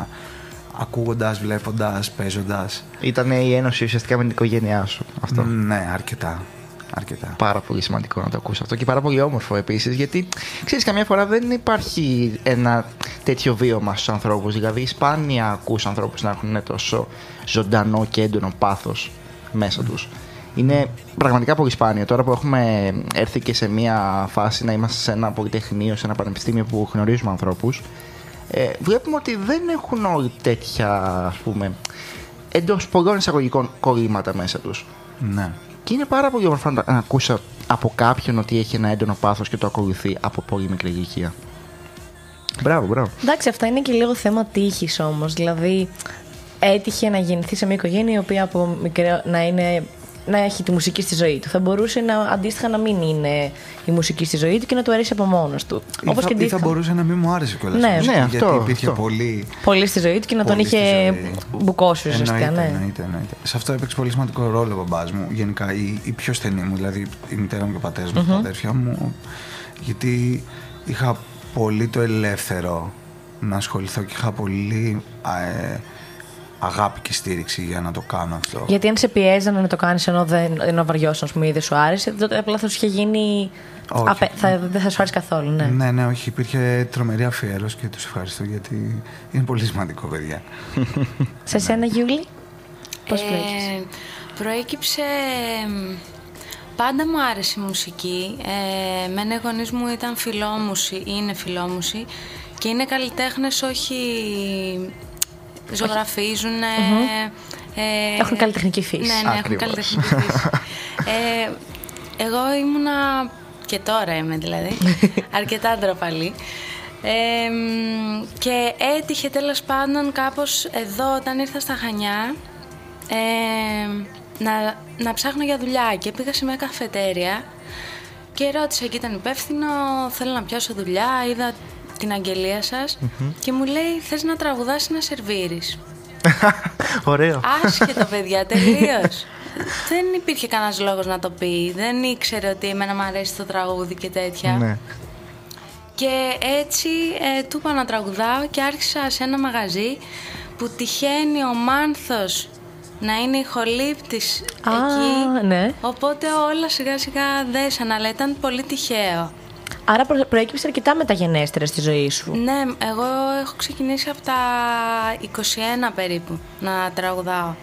ακούγοντας, βλέποντας, παίζοντας. Ήταν η ένωση ουσιαστικά με την οικογένειά σου. Αυτό. Ναι, αρκετά. Αρκετά. Πάρα πολύ σημαντικό να το ακούσει αυτό και πάρα πολύ όμορφο επίσης. Γιατί ξέρεις, καμιά φορά δεν υπάρχει ένα τέτοιο βίωμα στους ανθρώπους. Δηλαδή, σπάνια ακούς ανθρώπους να έχουν τόσο ζωντανό και έντονο πάθος μέσα τους. Είναι πραγματικά πολύ σπάνιο. Τώρα που έχουμε έρθει και σε μια φάση να είμαστε σε ένα πολυτεχνείο, σε ένα πανεπιστήμιο που γνωρίζουμε ανθρώπους, ε, βλέπουμε ότι δεν έχουν όλοι τέτοια, ας πούμε, εντός πολλών εισαγωγικών κολλήματα μέσα τους. Ναι. Και είναι πάρα πολύ όμορφο να να ακούσει από κάποιον ότι έχει ένα έντονο πάθος και το ακολουθεί από πολύ μικρή ηλικία. Μπράβο, μπράβο. Εντάξει, αυτά είναι και λίγο θέμα τύχης όμως. Δηλαδή, έτυχε να γεννηθεί σε μια οικογένεια η οποία από μικρό να, είναι, να έχει τη μουσική στη ζωή του. Θα μπορούσε να, αντίστοιχα να μην είναι η μουσική στη ζωή του και να του αρέσει από μόνος του. Ή Όπως θα, και ή θα αντίστοιχα. μπορούσε να μην μου άρεσε κιόλας. Ναι. Ναι, γιατί αυτό, υπήρχε αυτό. πολύ. Πολύ στη ζωή του και να τον πολύ στη είχε ζωή. μπουκώσει ουσιαστικά. Εννοείται, Ναι. εννοείται, εννοείται. Σε αυτό έπαιξε πολύ σημαντικό ρόλο ο μπαμπάς μου. Γενικά η, η πιο στενή μου, δηλαδή η μητέρα μου και ο πατέρας μου, τα αδέρφια μου. Γιατί είχα πολύ το ελεύθερο να ασχοληθώ και είχα πολύ ε, αγάπη και στήριξη για να το κάνω αυτό. Γιατί αν σε πιέζανε να το κάνεις ενώ δεν ενώ βαριώσουν, ας πούμε, ή δεν σου άρεσε, τότε απλά θα σου είχε γίνει. Όχι. Απε- θα, δεν θα σου άρεσε καθόλου, ναι. Ναι, ναι, όχι. Υπήρχε τρομερή αφιέρωση και τους ευχαριστώ γιατί είναι πολύ σημαντικό, παιδιά. *laughs* Σε σένα, Γιούλη, πώς Ε, προέκυψε; προέκυψε... μ, Πάντα μου άρεσε η μουσική. Ε, μένα οι γονείς μου ήταν φιλόμουσοι, είναι φιλόμουσοι και είναι καλλιτέχνες όχι ζωγραφίζουν. ε, Έχουν καλλιτεχνική φύση. Ναι, ναι, έχουν Ακριβώς. καλλιτεχνική φύση. *laughs* ε, εγώ ήμουνα και τώρα είμαι δηλαδή, *laughs* αρκετά ντροπαλή. Ε, μ, και έτυχε τέλος πάντων κάπως εδώ όταν ήρθα στα Χανιά ε, να, να ψάχνω για δουλειά και πήγα σε μια καφετέρια και ρώτησα εκεί ήταν υπεύθυνο, θέλω να πιάσω δουλειά, είδα την αγγελία σας και μου λέει θες να τραγουδάς ή να σερβίρεις. *laughs* Ωραίο. Άσχετο, *laughs* παιδιά, τελείως. δεν υπήρχε κανένας λόγος να το πει. Δεν ήξερε ότι εμένα μου αρέσει το τραγούδι και τέτοια. ναι. Και έτσι ε, του είπα να τραγουδάω και άρχισα σε ένα μαγαζί που τυχαίνει ο Μάνθος να είναι ηχολήπτης Α, εκεί. ναι. Οπότε όλα σιγά σιγά δέσαν, αλλά ήταν πολύ τυχαίο. Άρα προ- προέκυψε αρκετά μεταγενέστερα στη ζωή σου. Ναι, εγώ έχω ξεκινήσει από τα 21 περίπου να τραγουδάω.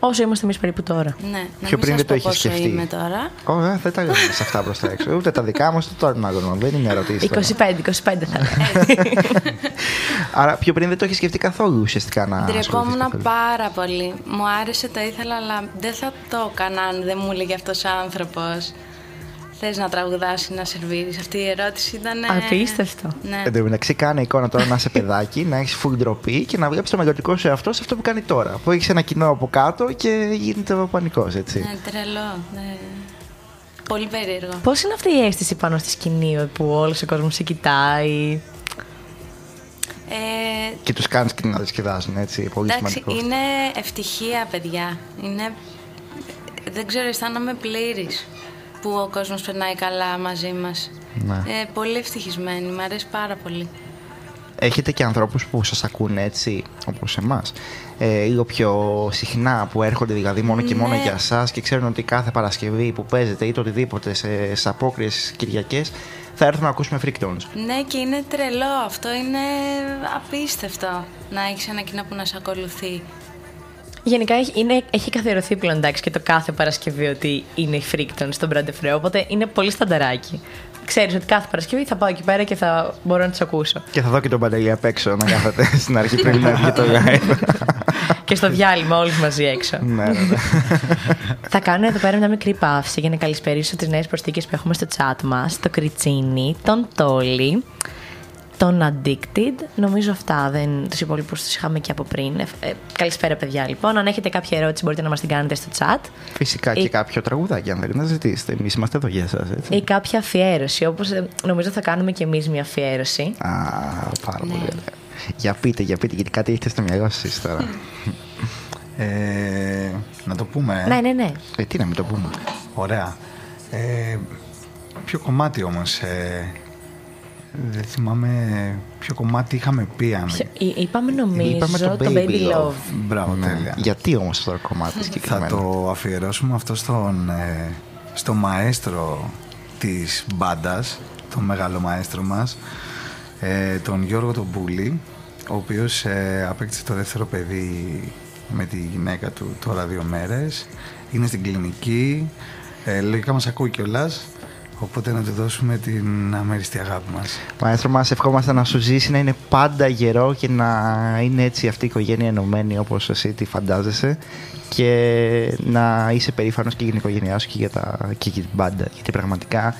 Όσο είμαστε εμείς περίπου τώρα. Ναι, να Πιο μην πριν σας δεν το πω είχε πόσο σκεφτεί. είμαι τώρα. Ω, ε, δεν τα γράφει αυτά προς τα έξω. Ούτε τα δικά μας, ούτε τώρα να γνωρίζω. Δεν είναι ερωτήσεις. 25, 25 θα έλεγα. *laughs* Άρα πιο πριν δεν το έχεις σκεφτεί καθόλου ουσιαστικά να ασχοληθείς Ντρεπόμουν καθόλου. πάρα πολύ. Μου άρεσε, το ήθελα, αλλά δεν θα το έκανα αν δεν μου έλεγε αυτός ο άνθρωπος. Θες να τραγουδάς ή να σερβίρεις; Αυτή η ερώτηση ήταν... ε, Απίστευτο. Ναι. Εν τω μεταξύ, κάνει εικόνα τώρα να είσαι παιδάκι, να έχεις full ντροπή και να βλέπεις το μελλοντικό σου εαυτό σε αυτό που κάνει τώρα. Που έχεις ένα κοινό από κάτω και γίνεται ο πανικό, έτσι. Ναι, τρελό. Ναι. Πολύ περίεργο. Πώς είναι αυτή η αίσθηση πάνω στη σκηνή που όλος ο κόσμος σε κοιτάει; Ε, Και τους κάνεις και να διασκεδάζουν, έτσι. Πολύ εντάξει, σημαντικό. είναι ευτυχία, παιδιά. Είναι... Δεν ξέρω, αισθάνομαι πλήρης που ο κόσμος περνάει καλά μαζί μας. Ναι. Ε, πολύ ευτυχισμένη, μου αρέσει πάρα πολύ. Έχετε και ανθρώπους που σας ακούνε έτσι, όπως εμάς, ε, λίγο πιο συχνά, που έρχονται δηλαδή μόνο και μόνο Ναι. για σας και ξέρουν ότι κάθε Παρασκευή που παίζετε ή το οτιδήποτε σε, σε απόκριες Κυριακές θα έρθουν να ακούσουμε Freak Tones. Ναι, και είναι τρελό. Αυτό είναι απίστευτο να έχεις ένα κοινό που να σε ακολουθεί. Γενικά έχει, είναι, έχει καθιερωθεί πλέον εντάξει και το κάθε Παρασκευή ότι είναι η Freakton στον Brand Free, οπότε είναι πολύ στανταράκι. ξέρεις ότι κάθε Παρασκευή θα πάω εκεί πέρα και θα μπορώ να τους ακούσω. Και θα δω και τον Παντελή απ' έξω να κάθεται *laughs* στην αρχή πριν να βγει το live. *laughs* και στο διάλειμμα όλοι μαζί έξω. ναι, ναι, ναι. *laughs* Θα κάνω εδώ πέρα μια μικρή παύση για να καλησπερίσω τις νέες προσθήκες που έχουμε στο chat μας. Το Κριτσίνι, τον Τόλι, τον Addicted. Νομίζω αυτά. Δεν, τους υπόλοιπους τους είχαμε και από πριν. Ε, ε, καλησπέρα, παιδιά. Λοιπόν, αν έχετε κάποια ερώτηση, μπορείτε να μας την κάνετε στο chat. Φυσικά Ή- και κάποιο τραγουδάκι, αν θέλετε να ζητήσετε. Εμείς είμαστε εδώ για εσάς, έτσι. Ή κάποια αφιέρωση. Όπως νομίζω θα κάνουμε και εμείς μια αφιέρωση. Α, πάρα πολύ ωραία. Για πείτε, για πείτε, γιατί κάτι έχετε στο μυαλό σας τώρα. Ε, να το πούμε. ε; Ναι, ναι, ναι. ε, τι να μην το πούμε. Ωραία. Ε, ποιο κομμάτι όμως, ε, δεν θυμάμαι ποιο κομμάτι είχαμε πει. Αν... Ποιο- εί- Είπαμε νομίζω Είπαμε το, Baby Love. Μπράβο, τέλεια. Γιατί όμως αυτό το κομμάτι Θα συγκεκριμένα. το αφιερώσουμε αυτό στον, ε, στο μαέστρο της μπάντας, τον μεγάλο μαέστρο μας, ε, τον Γιώργο τον Πούλη, ο οποίος ε, απέκτησε το δεύτερο παιδί με τη γυναίκα του τώρα δύο μέρες. Είναι στην κλινική, ε, λογικά μας ακούει κιόλας, οπότε να του δώσουμε την αμέριστη αγάπη μας. Μαέστρο μας ευχόμαστε να σου ζήσει να είναι πάντα γερό και να είναι έτσι αυτή η οικογένεια ενωμένη όπως εσύ τη φαντάζεσαι και να είσαι περήφανος και για την οικογένειά σου και για, τα, και για την μπάντα γιατί πραγματικά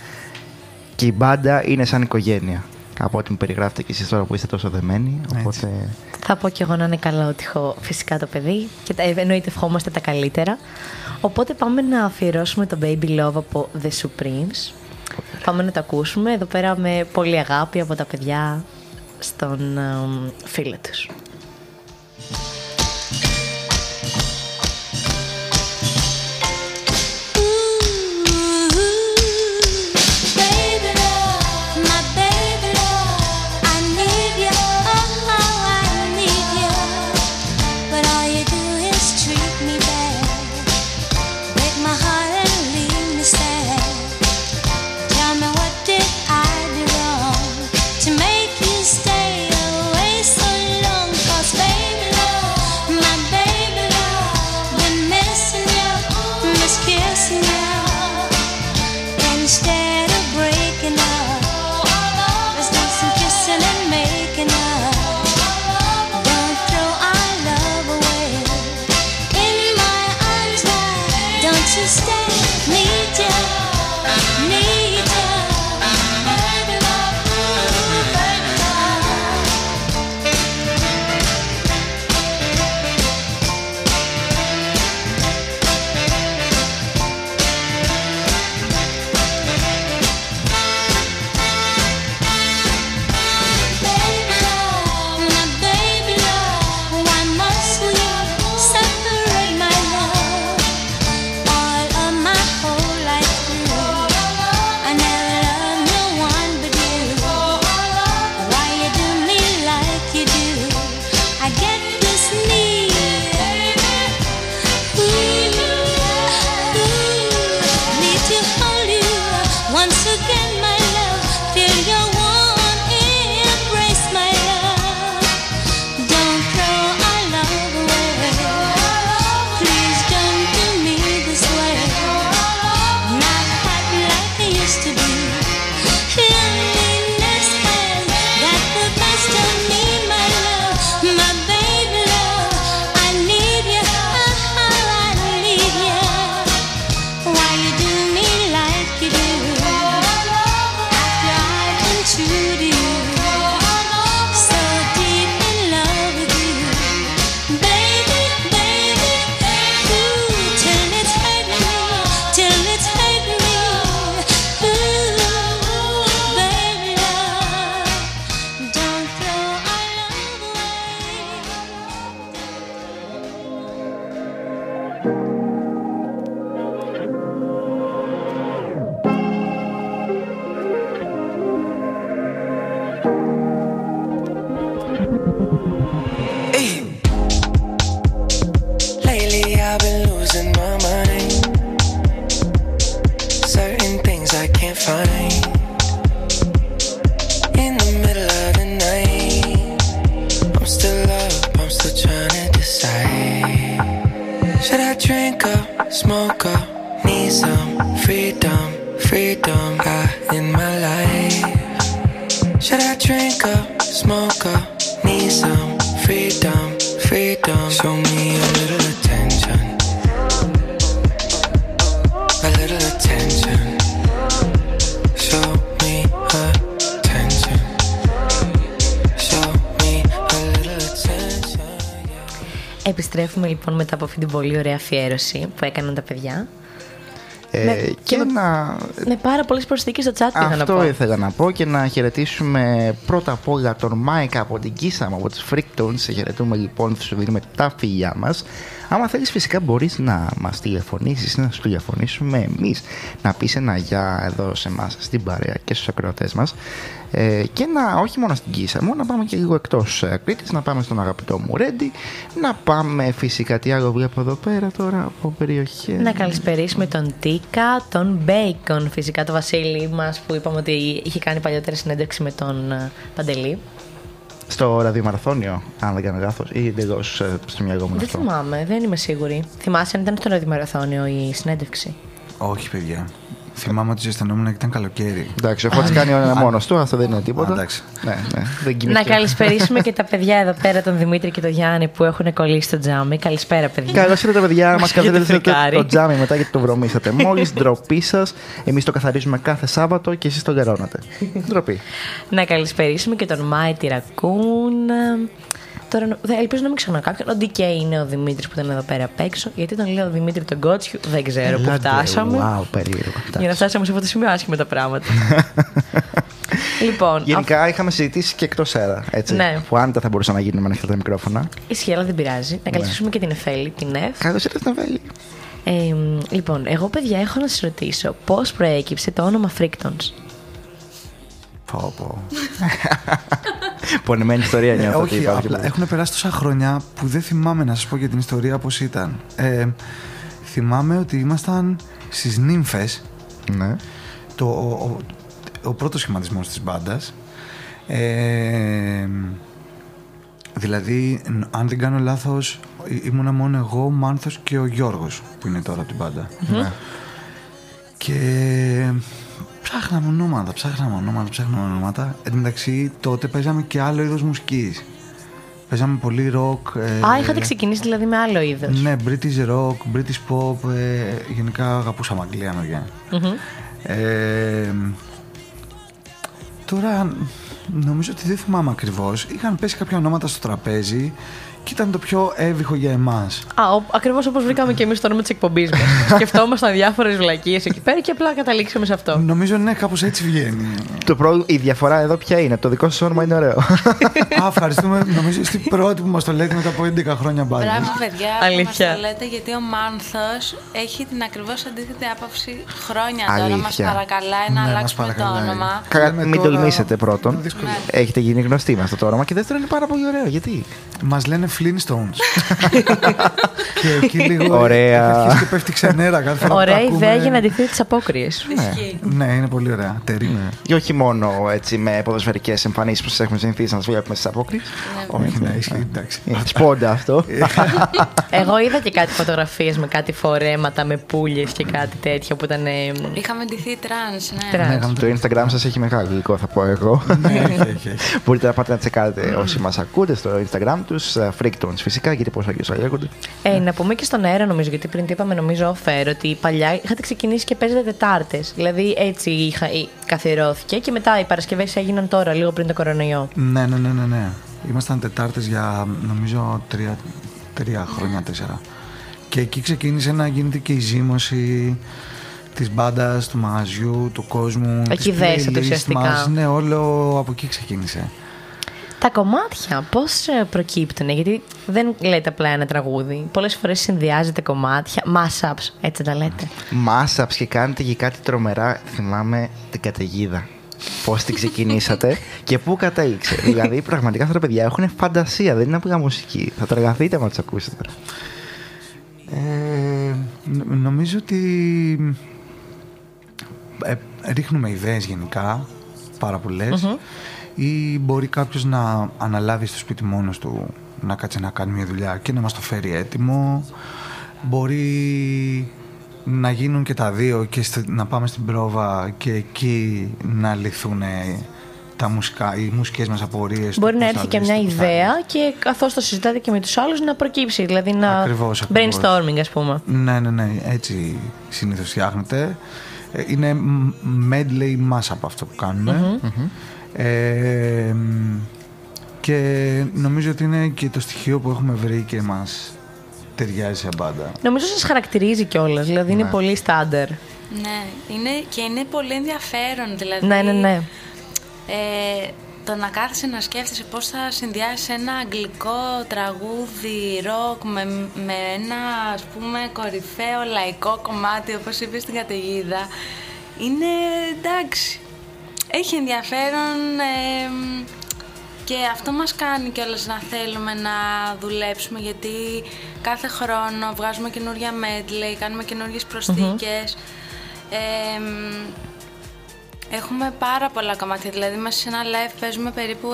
και η μπάντα είναι σαν οικογένεια από ό,τι μου περιγράφετε και εσείς τώρα που είστε τόσο δεμένοι οπότε Θα πω κι εγώ να είναι καλό τυχό φυσικά το παιδί και τα- εννοείται ευχόμαστε τα καλύτερα. Οπότε πάμε να αφιερώσουμε το Baby Love από The Supremes. Πάμε να το ακούσουμε εδώ πέρα με πολύ αγάπη από τα παιδιά στον εμ, φίλο τους. stay. Πολύ ωραία αφιέρωση που έκαναν τα παιδιά. Ε, Με- και και με- να Με πάρα πολλές προσθήκες στο chat πήγα να Αυτό πω. ήθελα να πω και να χαιρετήσουμε πρώτα απ' όλα τον Μάικα από την Κίσα μου, από τους Freaktones. Σε χαιρετούμε λοιπόν, θα σου δίνουμε τα φιλιά μας. Άμα θέλεις φυσικά μπορείς να μας τηλεφωνήσεις ή να σου τηλεφωνήσουμε εμείς. Να πεις ένα γεια εδώ σε εμάς στην παρέα και στους ακροατές μας. Ε, και να, όχι μόνο στην Κίσα μου, να πάμε και λίγο εκτός ε, Κρήτης, να πάμε στον αγαπητό μου Ρέντι, να πάμε φυσικά τι άλλο βλέπω εδώ πέρα τώρα από περιοχές. Να καλησπερίσουμε τον Τίκα, τον Μπέικον, φυσικά το Βασίλη μας που είπαμε ότι είχε κάνει παλιότερα συνέντευξη με τον ε, Παντελή. Στο ραδιομαραθώνιο, αν δεν κάνω λάθος, ή εντελώς στο μυαλό μου είναι Δεν αυτό. θυμάμαι, δεν είμαι σίγουρη. Θυμάσαι αν ήταν στο ραδιομαραθώνιο η συνέντευξη; Όχι, παιδιά. Θυμάμαι ότι ζεσθενόμουν και ήταν καλοκαίρι. Εντάξει, ο Φώτης κάνει ένα μόνος του, αυτό δεν είναι τίποτα. Α, εντάξει. Ναι, ναι, δεν Να κοιμήθηκε. καλησπερίσουμε και τα παιδιά εδώ πέρα, τον Δημήτρη και τον Γιάννη που έχουν κολλήσει στο τζάμι. Καλησπέρα, παιδιά. Καλώ ήρθατε, παιδιά. Μας Μας έχετε καθαρίζετε φρικάρει. το τζάμι μετά γιατί το βρωμίσατε. Μόλις ντροπή σας, εμείς το καθαρίζουμε κάθε Σάββατο και εσείς το λερώνατε. Ντροπή. Να καλησπερίσουμε και τον Mighty Raccoon. Τώρα, νο- δε- ελπίζω να μην ξεχνάω κάποιον. Ο DK είναι ο Δημήτρης που ήταν εδώ πέρα απ' έξω. Γιατί τον λέω Δημήτρη τον Κότσιου, δεν ξέρω πού Ελάτε, φτάσαμε. Wow, περίεργο. Για να φτάσαμε σε αυτό το σημείο, άσχημα τα πράγματα. *laughs* λοιπόν, Γενικά είχαμε συζητήσει και εκτός αέρα. Έτσι, Ναι. Που άνετα θα μπορούσαν να γίνουν με ανοιχτά τα μικρόφωνα. αυ- ισχύει, αλλά δεν πειράζει. Να καλησπίσουμε και την Εφέλη, την Εφ. Καλώς ήρθατε, Βέλη. Ε, μ, λοιπόν, εγώ παιδιά έχω να σας ρωτήσω πώς προέκυψε το όνομα Frictons. Πω, πω. Πονεμένη ιστορία Ε, νιώθω ότι όχι, υπάρχει. απλά έχουν περάσει τόσα χρόνια που δεν θυμάμαι να σας πω για την ιστορία πώς ήταν. Ε, θυμάμαι ότι ήμασταν στις νύμφες, Ναι. το, ο, ο, ο πρώτος σχηματισμός της μπάντας. Ε, δηλαδή, ν- αν δεν κάνω λάθος, ή- ήμουνα μόνο εγώ, ο Μάνθος και ο Γιώργος που είναι τώρα από την μπάντα. ναι. Και ψάχναμε ονόματα, ψάχναμε ονόματα, ψάχναμε ονόματα. Εν τω μεταξύ, τότε παίζαμε και άλλο είδος μουσικής. Παίζαμε πολύ rock. ε, Α, είχατε ξεκινήσει δηλαδή με άλλο είδος. Ναι, British rock, British pop. ε, γενικά αγαπούσαμε Αγγλία μεριά. Ε, τώρα νομίζω ότι δεν θυμάμαι ακριβώς. Είχαν πέσει κάποια ονόματα στο τραπέζι και ήταν το πιο εύηχο για εμάς. Α, ακριβώς όπως βρήκαμε και εμείς το όνομα τη εκπομπή μας. *laughs* Σκεφτόμασταν διάφορες βλακίες εκεί πέρα και απλά καταλήξαμε σε αυτό. Νομίζω ναι, κάπως έτσι βγαίνει. Το πρόβλημα, η διαφορά εδώ ποια είναι; Το δικό σας όνομα είναι ωραίο. Α, ευχαριστούμε. Νομίζω είστε οι πρώτοι που μας το λέτε μετά από 11 χρόνια μπάντα. Μπράβο, παιδιά, που μας Αλήθεια. το λέτε, γιατί ο Μάνθος έχει την ακριβώς αντίθετη άποψη χρόνια τώρα. Μας Αλήθεια. παρακαλάει να Ναι, μας αλλάξουμε το παρακαλάει. όνομα. Καλά, Λέμε μην τώρα- τολμήσετε πρώτον. Δύσκολο. Έχετε γίνει γνωστοί με αυτό το όνομα. Και δεύτερον είναι πάρα πολύ ωραίο. Γιατί. Μα λένε Flintstones. *laughs* και εκεί λίγο. Ωραία. έχει αρχίσει και πέφτει ξενέρα κάθε φορά. που Ωραία τα ακούμε. ιδέα για να αντιθέτει τις απόκριες. Ισχύει. Ναι, είναι πολύ ωραία. Τερί. Και όχι μόνο έτσι με ποδοσφαιρικές εμφανίσεις που σας έχουμε συνηθίσει να σας βλέπουμε στις απόκριες. Όχι, ναι, ισχύει, εντάξει. Είναι σπόντα αυτό. *laughs* Εγώ είδα και κάτι φωτογραφίες με κάτι φορέματα, με πούλιες και κάτι τέτοιο που ήταν. ε, Είχαμε ντυθεί τρανς, ναι. Τρανς. Ναι, είχαμε Το Instagram σας έχει μεγάλο υλικό, θα πω εγώ. Ναι, έχει, έχει, έχει. *laughs* Μπορείτε να πάτε να τσεκάρετε όσοι μας ακούτε στο Instagram τους. Freaktones φυσικά, γιατί πώς αλλιώ θα λέγονται. Ε, να πούμε και στον αέρα νομίζω, γιατί πριν το είπαμε νομίζω off-air, ότι παλιά είχατε ξεκινήσει και παίζετε Τετάρτες. Δηλαδή έτσι είχα, ε, καθιερώθηκε και μετά οι Παρασκευές έγιναν τώρα, λίγο πριν το κορονοϊό. Ναι, ναι, ναι, ναι, ναι. Ήμασταν Τετάρτες για νομίζω τρία, τρία χρόνια, τέσσερα. Και εκεί ξεκίνησε να γίνεται και η ζήμωση της μπάντας, του μαγαζιού, του κόσμου. Εκεί της δέσατε playlist ουσιαστικά. μας. Ναι, όλο από εκεί ξεκίνησε. Τα κομμάτια πώς προκύπτουν, γιατί δεν λέτε απλά ένα τραγούδι. Πολλές φορές συνδυάζετε κομμάτια, mashups, έτσι τα λέτε. Mashups και κάνετε και κάτι τρομερά. Θυμάμαι την καταιγίδα. Πώς την ξεκινήσατε *laughs* και πού κατέληξε. δηλαδή, πραγματικά αυτά τα παιδιά έχουν φαντασία, δεν είναι απλά μουσική. Θα τραγαθείτε άμα τους ακούσετε. Ε, νο- νομίζω ότι ε, ρίχνουμε ιδέες γενικά, πάρα πολλές, ή μπορεί κάποιος να αναλάβει στο σπίτι μόνος του να κάτσει να κάνει μια δουλειά και να μας το φέρει έτοιμο. Μπορεί να γίνουν και τα δύο και στη- να πάμε στην πρόβα και εκεί να λυθούν τα μουσικά, οι μουσικές μας απορίες. το Μπορεί να πώς έρθει θα και δεις, μια το που θα ιδέα είναι. και καθώς το συζητάτε και με τους άλλους να προκύψει. Δηλαδή να. Ακριβώς, ακριβώς. brainstorming, ας πούμε. Ναι, ναι, ναι, έτσι συνήθως φτιάχνεται. Ε, Είναι μ- medley μάσα από αυτό που κανουμε Ε, μ, και νομίζω ότι είναι και το στοιχείο που έχουμε βρει και μας ταιριάζει σε μπάντα. Νομίζω σας χαρακτηρίζει κιόλας. Δηλαδή είναι Ναι. πολύ στάντερ. Ναι, είναι, και είναι πολύ ενδιαφέρον. Δηλαδή, Ναι, ναι, ναι. Ε, το να κάθεσαι να σκέφτεσαι πώς θα συνδυάσεις ένα αγγλικό τραγούδι ροκ με, με ένα ας πούμε κορυφαίο λαϊκό κομμάτι όπως είπες στην καταιγίδα είναι εντάξει έχει ενδιαφέρον ε, και αυτό μας κάνει κιόλας να θέλουμε να δουλέψουμε γιατί κάθε χρόνο βγάζουμε καινούργια medley, κάνουμε καινούργιες προσθήκες. Ε, μ, έχουμε πάρα πολλά κομμάτια, δηλαδή μέσα σε ένα live παίζουμε περίπου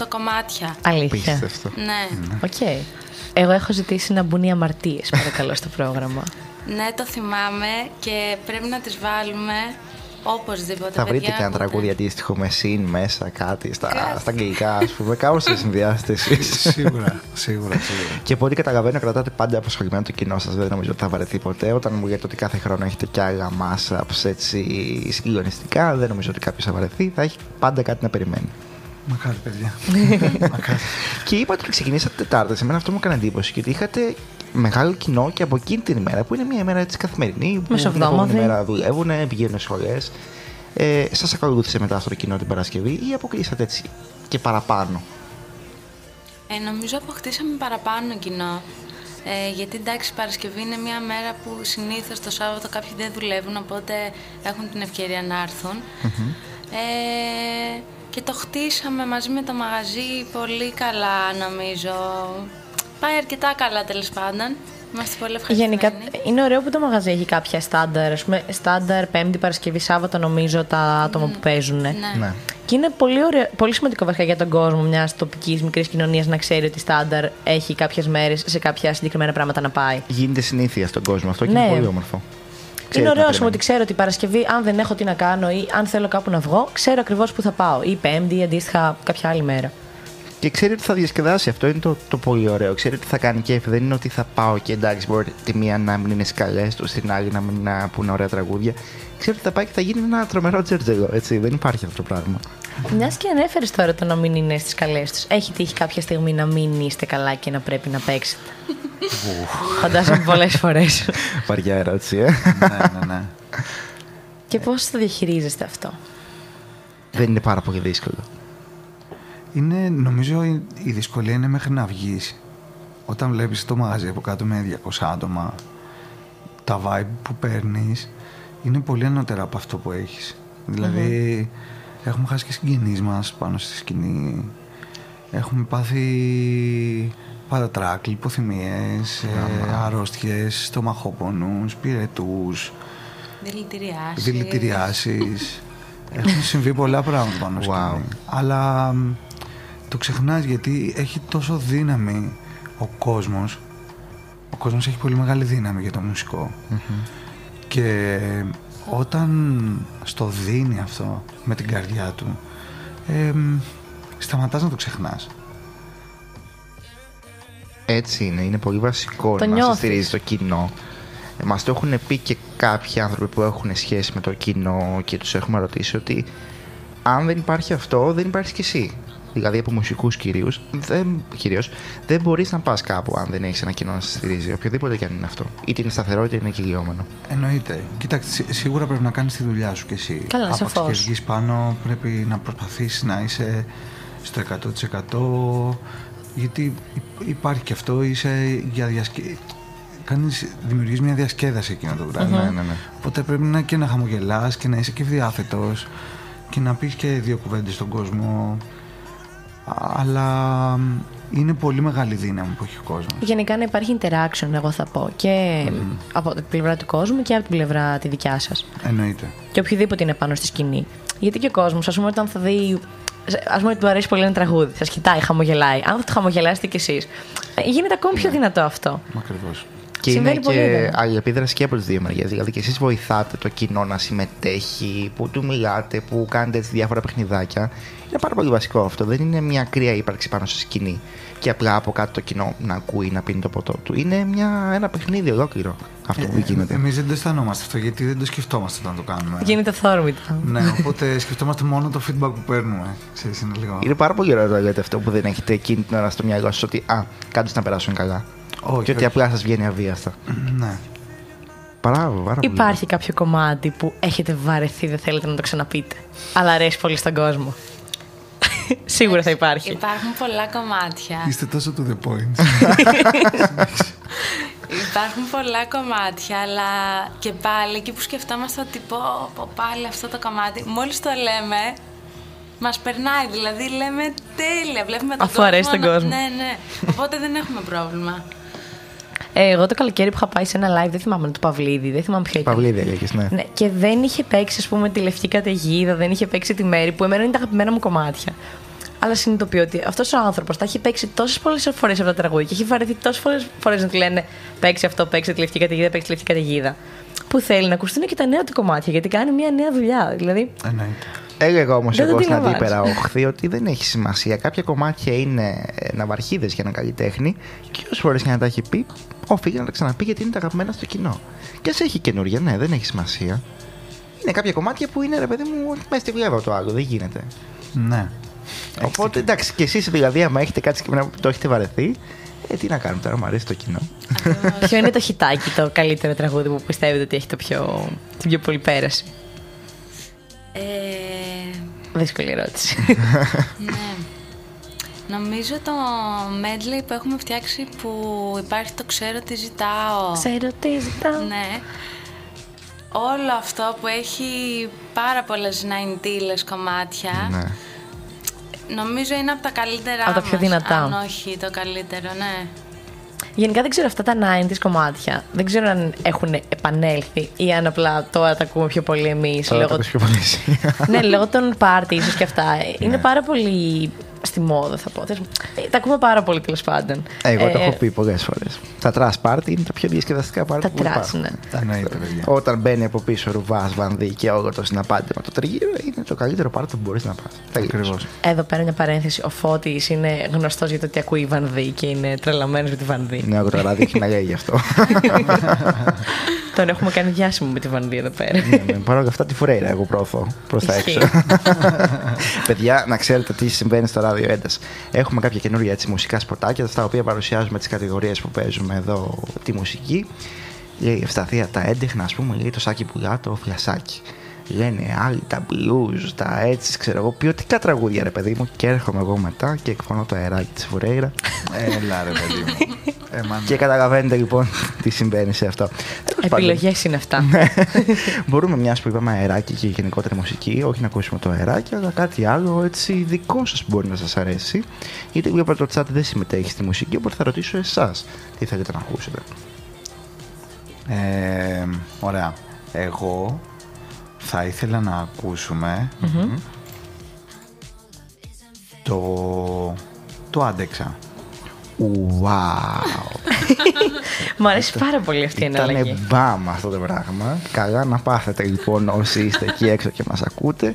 78 κομμάτια. Αλήθεια. Απίστευτο. Ναι. Οκ. Εγώ έχω ζητήσει να μπουν οι αμαρτίες, παρακαλώ, στο πρόγραμμα. *laughs* ναι, το θυμάμαι και πρέπει να τις βάλουμε οπωσδήποτε. Θα βρείτε παιδιά, και ένα ακούτε. τραγούδι αντίστοιχο με συν μέσα, κάτι στα, Κάτι. στα αγγλικά, ας πούμε. Κάπως θα συνδυάσετε εσεί. σίγουρα, σίγουρα, σίγουρα. Και από ό,τι καταλαβαίνω, κρατάτε πάντα απασχολημένο το κοινό σας. Δεν νομίζω ότι θα βαρεθεί ποτέ. Όταν μου λέτε ότι κάθε χρόνο έχετε κι άλλα mashups έτσι συγκλονιστικά, δεν νομίζω ότι κάποιος θα βαρεθεί. Θα έχει πάντα κάτι να περιμένει. Μακάρι, παιδιά. *laughs* Μακάρι. Και είπατε ότι ξεκινήσατε Τετάρτε. Εμένα αυτό μου έκανε εντύπωση γιατί είχατε μεγάλο κοινό και από εκείνη την ημέρα που είναι μια ημέρα έτσι καθημερινή. Που την Μεσοβδόμαδη. επόμενη μέρα δουλεύουν, πηγαίνουν σχολές. Ε, Σας ακολούθησε μετά αυτό το κοινό την Παρασκευή ή αποκλείσατε έτσι και παραπάνω; Ε, νομίζω αποκτήσαμε παραπάνω κοινό. Ε, γιατί εντάξει, η Παρασκευή είναι μια μέρα που συνήθως το Σάββατο κάποιοι δεν δουλεύουν, οπότε έχουν την ευκαιρία να έρθουν. Ε, και το χτίσαμε μαζί με το μαγαζί πολύ καλά, νομίζω. Πάει αρκετά καλά, τέλος πάντων. Είμαστε πολύ ευχαριστημένοι. Γενικά είναι ωραίο που το μαγαζί έχει κάποια στάνταρ. Ας πούμε, στάνταρ Πέμπτη, Παρασκευή, Σάββατο νομίζω τα άτομα που παίζουν. Ναι. Ναι. Και είναι πολύ, ωραίο, πολύ σημαντικό βασικά για τον κόσμο μιας τοπικής μικρής κοινωνίας να ξέρει ότι στάνταρ έχει κάποιες μέρες σε κάποια συγκεκριμένα πράγματα να πάει. Γίνεται συνήθεια στον κόσμο αυτό και Ναι. είναι πολύ όμορφο. είναι Ξέρετε ωραίο, να ας πούμε, ότι περιμένετε. ξέρω ότι Παρασκευή, αν δεν έχω τι να κάνω ή αν θέλω κάπου να βγω, ξέρω ακριβώς που θα πάω. Ή Πέμπτη ή αντίστοιχα κάποια άλλη μέρα. Και ξέρει ότι θα διασκεδάσει. Αυτό είναι το, το πολύ ωραίο. Ξέρει ότι θα κάνει κέφι. Δεν είναι ότι θα πάω και εντάξει, μπορεί τη μία να μην είναι σκαλές, το στην άλλη να μην να πούνε ωραία τραγούδια. Ξέρει ότι θα πάει και θα γίνει ένα τρομερό τζερτζελό. Έτσι. Δεν υπάρχει αυτό το πράγμα. Μιας και ανέφερες τώρα το να μην είναι στις καλές τους. Έχει τύχει κάποια στιγμή να μην είστε καλά και να πρέπει να παίξετε; Φαντάζομαι πολλές φορές. *laughs* Βαριά ερώτηση, ε. ναι, ναι, ναι. *laughs* και πώς το διαχειρίζεστε αυτό; Δεν είναι πάρα πολύ δύσκολο. Είναι, νομίζω η, η δυσκολία είναι μέχρι να βγεις. Όταν βλέπεις το μαγαζί από κάτω με 200 άτομα, τα vibe που παίρνεις είναι πολύ ανώτερα από αυτό που έχεις. Δηλαδή, έχουμε χάσει και συγγενείς μας πάνω στη σκηνή. Έχουμε πάθει παρατράκ, λιποθυμίες, ε, αρρώστιες, στομαχόπονους, πυρετούς, Δηλητηριάσεις. δηλητηριάσεις. *laughs* Έχουν συμβεί πολλά πράγματα πάνω στη Wow. σκηνή. Αλλά μ, το ξεχνάς γιατί έχει τόσο δύναμη ο κόσμος. Ο κόσμος έχει πολύ μεγάλη δύναμη για το μουσικο Και όταν στο δίνει αυτό με την καρδιά του, ε, μ, σταματάς να το ξεχνάς. Έτσι είναι. Είναι πολύ βασικό Το να σε νιώθεις. στηρίζει το κοινό. Μας το έχουν πει και κάποιοι άνθρωποι που έχουν σχέση με το κοινό και τους έχουμε ρωτήσει ότι αν δεν υπάρχει αυτό, δεν υπάρχει και εσύ. Δηλαδή από μουσικούς κυρίω, δεν, κυρίως, δεν μπορείς να πας κάπου αν δεν έχεις ένα κοινό να σε στηρίζει. Οποιοδήποτε και αν είναι αυτό. Είτε είναι σταθερό είτε είναι κυλιόμενο. Εννοείται. Κοίταξε, σί- σίγουρα πρέπει να κάνεις τη δουλειά σου κι εσύ. Καλά, Από σαφώς. τις και βγεις πάνω πρέπει να προσπαθήσεις να είσαι στο 100% γιατί υ- υπάρχει και αυτό, είσαι για διασκε... Κάνεις, δημιουργείς μια διασκέδαση εκείνο το βράδυ. Ναι, ναι, ναι. Οπότε πρέπει να και να χαμογελάς και να είσαι και διάθετος και να πεις και δύο κουβέντες στον κόσμο. Αλλά μ, είναι πολύ μεγάλη δύναμη που έχει ο κόσμος. Γενικά να υπάρχει interaction, εγώ θα πω. Και από την πλευρά του κόσμου και από την πλευρά τη δικιά σας. Εννοείται. Και οποιοδήποτε είναι πάνω στη σκηνή. Γιατί και ο κόσμος, ας πούμε, όταν θα δει. Α πούμε ότι του αρέσει πολύ ένα τραγούδι, σας κοιτάει, χαμογελάει. Αν θα το χαμογελάσετε κι εσείς, γίνεται ακόμη πιο δυνατό αυτό. Ακριβώς. Και Συμβαίνει είναι πολύ και έντονα. αλληλεπίδραση και από τις δύο μεριές. Δηλαδή και εσείς βοηθάτε το κοινό να συμμετέχει, που του μιλάτε, που κάνετε έτσι διάφορα παιχνιδάκια. Είναι πάρα πολύ βασικό αυτό. Δεν είναι μια κρύα ύπαρξη πάνω στη σκηνή και απλά από κάτω το κοινό να ακούει, να πίνει το ποτό του. Είναι μια, ένα παιχνίδι ολόκληρο αυτό που γίνεται. Εμείς δεν το αισθανόμαστε αυτό γιατί δεν το σκεφτόμαστε όταν το κάνουμε. Γίνεται θόρμητο. Ναι, οπότε σκεφτόμαστε μόνο το feedback που παίρνουμε. Ξέρεις, είναι λίγο. Είναι πάρα πολύ ωραίο να το λέτε αυτό που δεν έχετε εκείνη την ώρα στο μυαλό σας ότι Α, κάντε να περάσουν καλά. Όχι, και ότι όχι. απλά σας βγαίνει αβίαστα. Ναι. Μπράβο, πάρα πολύ. Υπάρχει κάποιο κομμάτι που έχετε βαρεθεί, δεν θέλετε να το ξαναπείτε. Αλλά αρέσει πολύ στον κόσμο. *laughs* Σίγουρα θα υπάρχει. Υπάρχουν πολλά κομμάτια. Είστε τόσο to the point. Υπάρχουν πολλά κομμάτια, αλλά και πάλι εκεί που σκεφτόμαστε ότι πω, πω πάλι αυτό το κομμάτι, μόλις το λέμε, μας περνάει. Δηλαδή λέμε τέλεια, βλέπουμε τον Αφού αρέσει τον να- κόσμο. Ναι, ναι. Οπότε δεν έχουμε πρόβλημα. Ε, εγώ το καλοκαίρι που είχα πάει σε ένα live, δεν θυμάμαι του Παυλίδη, δεν θυμάμαι ποιο ήταν. Παυλίδη έλεγε, ναι. Ναι, και δεν είχε παίξει, ας πούμε, τη λευκή καταιγίδα, δεν είχε παίξει τη μέρη που εμένα είναι τα αγαπημένα μου κομμάτια. Αλλά συνειδητοποιώ ότι αυτός ο άνθρωπος τα έχει παίξει τόσες πολλές φορές αυτά τα τραγούδια και έχει βαρεθεί τόσες πολλέ φορές να του λένε Παίξει αυτό, παίξει τη λευκή καταιγίδα, παίξει τη λευκή καταιγίδα. Που θέλει να ακουστούν και τα νέα του κομμάτια γιατί κάνει μια νέα δουλειά. Δηλαδή, Εννοείται. Έλεγα όμως Δεν το εγώ στην αντιλαμβάνεσαι. αντίπερα όχθη ότι δεν έχει σημασία. Κάποια κομμάτια είναι ναυαρχίδες για ένα καλλιτέχνη και όσες φορές και να τα έχει πει, οφείλει να τα ξαναπεί γιατί είναι τα αγαπημένα στο κοινό. Και σε έχει καινούργια, ναι, δεν έχει σημασία. Είναι κάποια κομμάτια που είναι ρε παιδί μου μέσα στη βλέβα το άλλο, δεν γίνεται. Ναι. Οπότε εντάξει, και εσείς δηλαδή, άμα έχετε κάτι συγκεκριμένο που το έχετε βαρεθεί, ε, τι να κάνουμε τώρα, μου αρέσει το κοινό. ποιο είναι το χιτάκι, το καλύτερο τραγούδι που πιστεύετε ότι έχει το πιο, την πιο πολύ πέραση; Ε, Δύσκολη ερώτηση. ναι. Νομίζω το medley που έχουμε φτιάξει που υπάρχει το ξέρω τι ζητάω. Ξέρω τι ζητάω. Ναι. Όλο αυτό που έχει πάρα πολλές 90 κομμάτια. ναι. Νομίζω είναι από τα καλύτερα Από τα πιο μας, δυνατά. Αν όχι το καλύτερο, ναι. Γενικά δεν ξέρω αυτά τα 90s κομμάτια. Δεν ξέρω αν έχουν επανέλθει ή αν απλά τώρα τα ακούμε πιο πολύ εμείς. Τώρα το ακούς πιο πολύ εσύ. ναι, λόγω των πάρτι ίσως και αυτά. *laughs* Είναι πάρα πολύ στη μόδα, θα πω. Θες- ε, Τα ακούμε πάρα πολύ τέλος πάντων. Εγώ το Ε, έχω πει πολλές φορές. Τα trash πάρτι είναι τα πιο διασκεδαστικά πάρτι Τα που trash, υπάρχουν. ναι. Εννοείται, παιδιά. Όταν μπαίνει από πίσω Ρουβάς, Βανδή και όλο το συναπάντημα το τριγύρω, είναι το καλύτερο πάρτι που μπορείς να πας. Ακριβώς. Εδώ πέρα μια παρένθεση. Ο Φώτης είναι γνωστός για το ότι ακούει Βανδή και είναι τρελαμένος με τη Βανδή. Ναι, ο Τραγράδη έχει να λέει γι' αυτό. *laughs* Τον έχουμε κάνει διάσημο με τη Βανδύ εδώ πέρα. ναι, ναι, Παρ' όλα αυτά τη φουρέιρα εγώ πρόθω προς τα Ισχύει. έξω. *laughs* Παιδιά, να ξέρετε τι συμβαίνει στο ράδιο Έντας. Έχουμε κάποια καινούργια έτσι, μουσικά σποτάκια στα οποία παρουσιάζουμε τις κατηγορίες που παίζουμε εδώ τη μουσική. Λέει η Ευσταθία τα έντεχνα, ας πούμε, λέει το σάκι πουλά το φλιασάκι. Λένε άλλοι τα blues, τα έτσι, ξέρω εγώ, ποιοτικά τραγούδια ρε παιδί μου. Και έρχομαι εγώ μετά και εκφωνώ το αεράκι της Φουρέιρα. Έλα ρε παιδί μου. *laughs* Ε, μάνα. και καταλαβαίνετε λοιπόν τι συμβαίνει σε αυτό. Τέλος πάντων. Επιλογές είναι αυτά. Ναι. Μπορούμε μιας που είπαμε αεράκι και γενικότερη μουσική, όχι να ακούσουμε το αεράκι, αλλά κάτι άλλο έτσι δικό σας που μπορεί να σας αρέσει. Γιατί βλέπω το chat δεν συμμετέχει στη μουσική, οπότε θα ρωτήσω εσάς τι θέλετε να ακούσετε. Ε, ωραία. Εγώ θα ήθελα να ακούσουμε το, το άντεξα. Wow! *laughs* Μου αρέσει πάρα πολύ αυτή η εναλλαγή. Ήταν μπαμ αυτό το πράγμα. Καλά να πάθετε λοιπόν όσοι είστε εκεί έξω και μας ακούτε.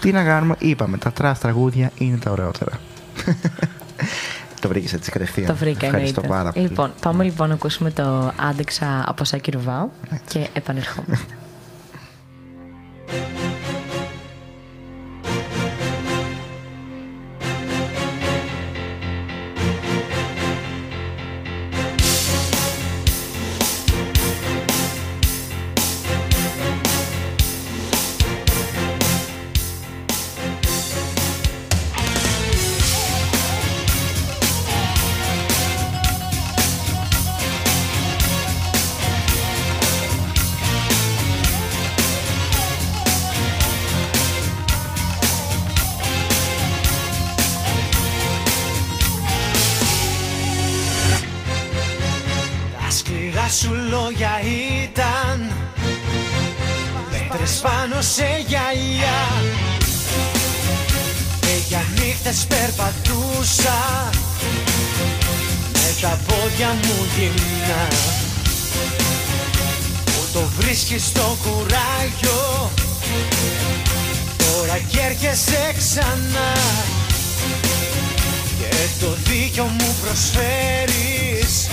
Τι να κάνουμε, είπαμε, τα trash τραγούδια είναι τα ωραιότερα. *laughs* το βρήκες έτσι κατευθείαν. Το βρήκα, Ευχαριστώ εννοείται. πάρα πολύ. Λοιπόν, πάμε λοιπόν να ακούσουμε το Άντεξα από Σάκη Ρουβά και επανερχόμαστε. *laughs* Τα βρίσκεις το κουράγιο. Τώρα κι έρχεσαι ξανά. Και το δίκιο μου προσφέρεις.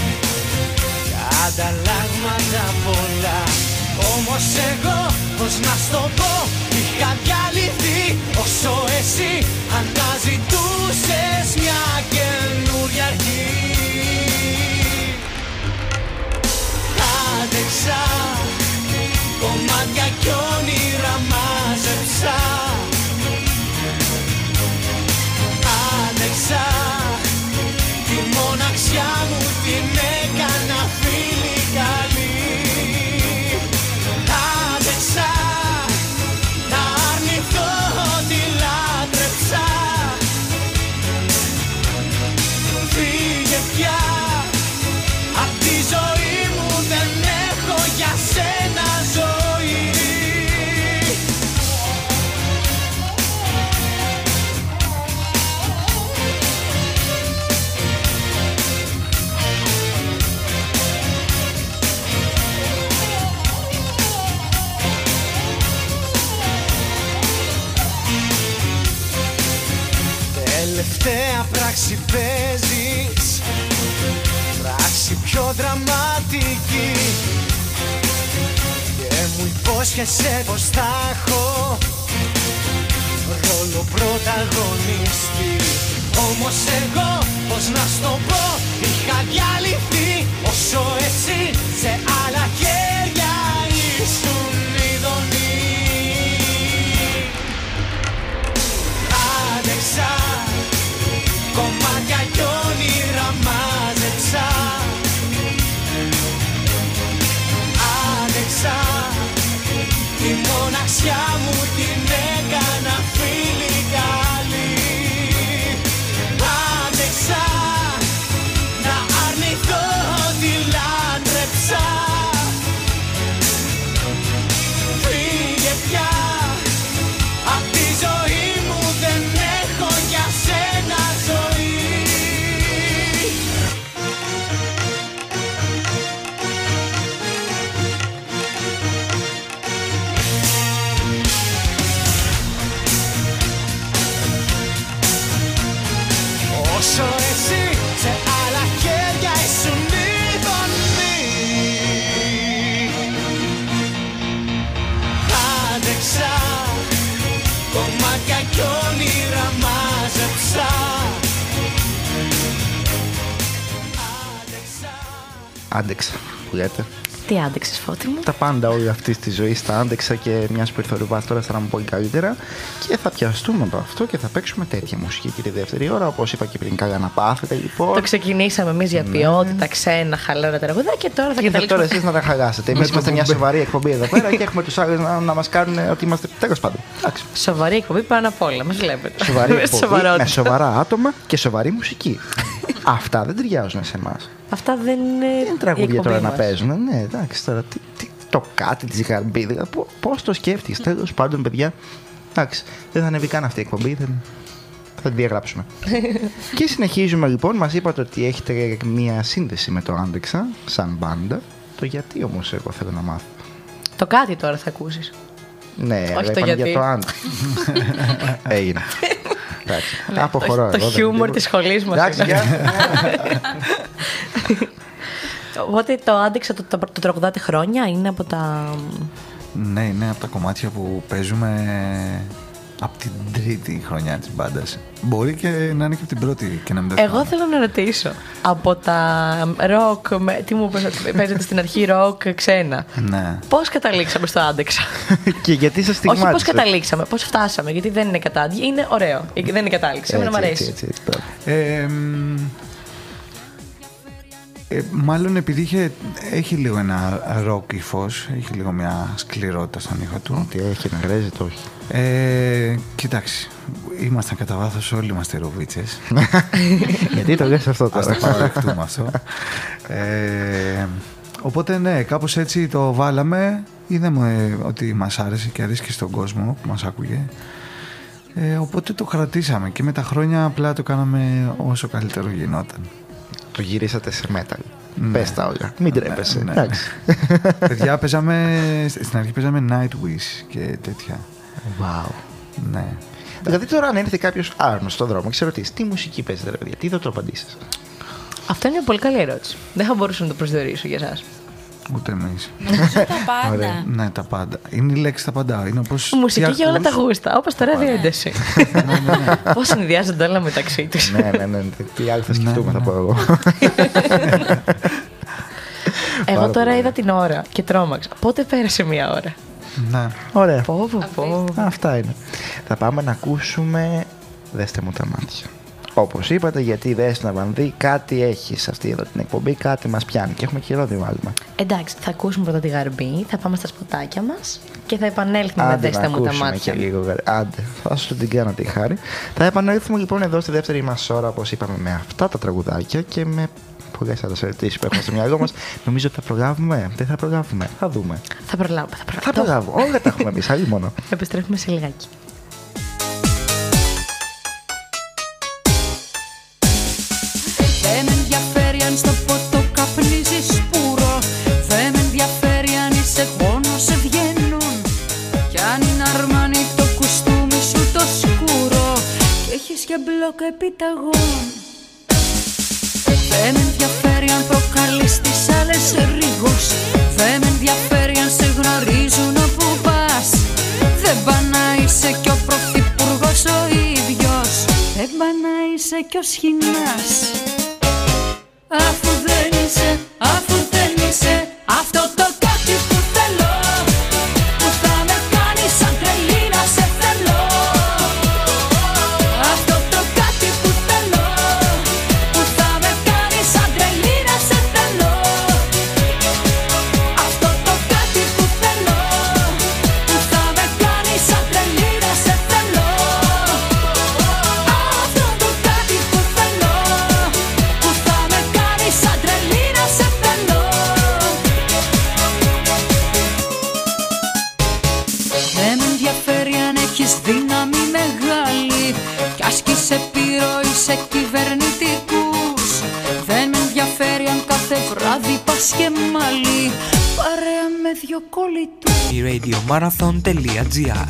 Για ανταλλάγματα πολλά. Όμως εγώ πως να στο πω Είχα διαλυθεί. Όσο εσύ αναζητούσες μια καινούρια αρχή. Άντεξα Κομμάτια κι όνειρα μάζεψα υπόσχεσαι πως θα έχω Ρόλο πρωταγωνιστή. Όμως εγώ πως να στο πω Είχα διαλυθεί όσο εσύ σε άλλα χέρια μοναξιά μου Άντεξα, που λέτε. Τι άντεξες, φώτη μου. Τα πάντα όλη αυτή τη ζωή τα άντεξα και μιας που ήρθε ο Ρουβάς τώρα θα μου πολύ καλύτερα. Και θα πιαστούμε από αυτό και θα παίξουμε τέτοια μουσική και τη δεύτερη ώρα. Όπως είπα και πριν, καλά να πάθετε λοιπόν. Το ξεκινήσαμε εμείς για ποιότητα, ξένα, χαλαρά τραγουδά και τώρα θα Και θα τώρα καταλήξουμε. εσείς να τα χαλάσετε. Εμείς το είμαστε μια κουμπί. σοβαρή εκπομπή εδώ πέρα και έχουμε τους άλλους να, να μας κάνουν ότι είμαστε. Τέλος πάντων. Εντάξει. Σοβαρή εκπομπή πάνω απ' όλα, μας βλέπετε. Σοβαρή Με εκπομπή, σοβαρότητα. με σοβαρά άτομα και σοβαρή μουσική. Αυτά δεν ταιριάζουν σε εμάς. Αυτά δεν είναι. Δεν είναι τραγούδια η εκπομπή τώρα να μας. παίζουν. Ναι, εντάξει τώρα. Τι, τι, το κάτι της γαρμπίδα. Πώς το σκέφτηκες; Τέλος πάντων, παιδιά. Εντάξει, δεν θα ανέβει καν αυτή η εκπομπή. Δεν... Θα τη διαγράψουμε. *laughs* και συνεχίζουμε λοιπόν. Μας είπατε ότι έχετε μία σύνδεση με το Άντεξα, σαν μπάντα. Το γιατί όμως εγώ θέλω να μάθω; Το κάτι τώρα θα ακούσεις. Ναι, αλλά το είπαμε γιατί. για το Άντεξα. *laughs* Έγινε. *laughs* Εντάξει. Αποχωρώ. Ναι, το εγώ, δεν χιούμορ τίποτα. της σχολής μας Εντάξει, είναι. γεια. Οπότε το άντεξα το, το, το τραγουδάτε χρόνια, είναι από τα. Ναι, είναι από τα κομμάτια που παίζουμε από την τρίτη χρονιά της μπάντας. Μπορεί και να είναι και από την πρώτη και να μην το Εγώ θυμάμαι. θέλω να ρωτήσω. Από τα ροκ, με- τι μου είπες, ότι παίζετε στην αρχή ροκ ξένα. Ναι. Πώς καταλήξαμε στο άντεξα; *laughs* και γιατί σας Όχι στιγμάτισε; πώ καταλήξαμε, πώς φτάσαμε. Γιατί δεν είναι κατάδυση. Είναι ωραίο. Δεν είναι κατάληξη. Εμένα μου Έτσι, αρέσει. έτσι, έτσι, μπράβο. Ε, μ, ε, μάλλον επειδή είχε, έχει λίγο ένα ροκ υφός, έχει λίγο μια σκληρότητα στον ήχο του. Τι έχει να γρέζεται, όχι. Ε, κοιτάξτε, ήμασταν κατά βάθος όλοι είμαστε ροβίτσες. *laughs* Γιατί το λες αυτό Ας τώρα. το παραδεχτούμε αυτό. Ε, οπότε ναι, κάπως έτσι το βάλαμε. Είδαμε ότι μας άρεσε και αρέσει και στον κόσμο που μας άκουγε. Ε, οπότε το κρατήσαμε και με τα χρόνια απλά το κάναμε όσο καλύτερο γινόταν. το γυρίσατε σε metal. Πες τα όλα. Μην τρέπεσαι. ναι. Εντάξει. Παιδιά, παίζαμε, στην αρχή παίζαμε Nightwish και τέτοια. Wow. Ναι. Δηλαδή τώρα αν έρθει κάποιος άρνος στον δρόμο και σε ρωτήσει τι μουσική παίζετε, ρε παιδιά, τι θα του απαντήσεις; Αυτό είναι μια πολύ καλή ερώτηση. Δεν θα μπορούσα να το προσδιορίσω για εσάς. Ούτε εμείς. Νομίζω τα πάντα. Ωραία. Ναι, τα πάντα. Είναι η λέξη τα πάντα. Είναι όπως Μουσική για όλα τα ακούς. γούστα, όπως το ραδιοένταση. *laughs* Πώς συνδυάζονται όλα μεταξύ τους. ναι, ναι, ναι. Τι άλλο θα σκεφτούμε, Ναι, θα ναι. πω εγώ. Εγώ Πάρα τώρα πολύ. είδα την ώρα και τρόμαξα. Πότε πέρασε μία ώρα; Ναι. Ωραία. Πω, πω, πω. Αυτά είναι. Θα πάμε να ακούσουμε. Δέστε μου τα μάτια. Όπως είπατε, γιατί δες να βανδύ, κάτι έχει σε αυτή εδώ την εκπομπή, κάτι μας πιάνει. Και έχουμε καιρό να βάλουμε. Εντάξει, θα ακούσουμε πρώτα τη γαρμπή, θα πάμε στα σποτάκια μας και θα επανέλθουμε με Άντε δέστε να μου τα ακούσουμε μάτια. και λίγο. γαρ- Άντε, θα σου την κάνω τη χάρη. Θα επανέλθουμε λοιπόν εδώ στη δεύτερη μας ώρα, όπως είπαμε, με αυτά τα τραγουδάκια και με πολλές άλλες ερωτήσεις που έχουμε στο μυαλό μας. Νομίζω ότι θα προλάβουμε. Δεν θα προλάβουμε. Θα δούμε. Θα προλάβουμε, θα Θα προλάβουμε. προλάβουμε. Όλα τα έχουμε εμείς, αλλή μόνο. Επιστρέφουμε σε λιγάκι. Δεν με ενδιαφέρει αν στο ποτό καπνίζεις πούρο Δεν με ενδιαφέρει αν είσαι γόνος ευγενών Κι αν είναι αρμάνι το κουστούμι σου το σκούρο Και έχεις και μπλοκ επιταγών Δεν με ενδιαφέρει αν προκαλείς τις άλλες ρίγος Δεν με ενδιαφέρει αν σε γνωρίζουν όπου πας. Δεν πά να είσαι κι ο πρωθυπουργός ο ίδιος. Δεν πά να είσαι κι ο σχοινάς. Αφού δεν είσαι, αφού σε κυβερνητικούς Δεν με ενδιαφέρει αν κάθε βράδυ πας και μάλι. Παρέα με δυο κολλητούς Η radiomarathon.gr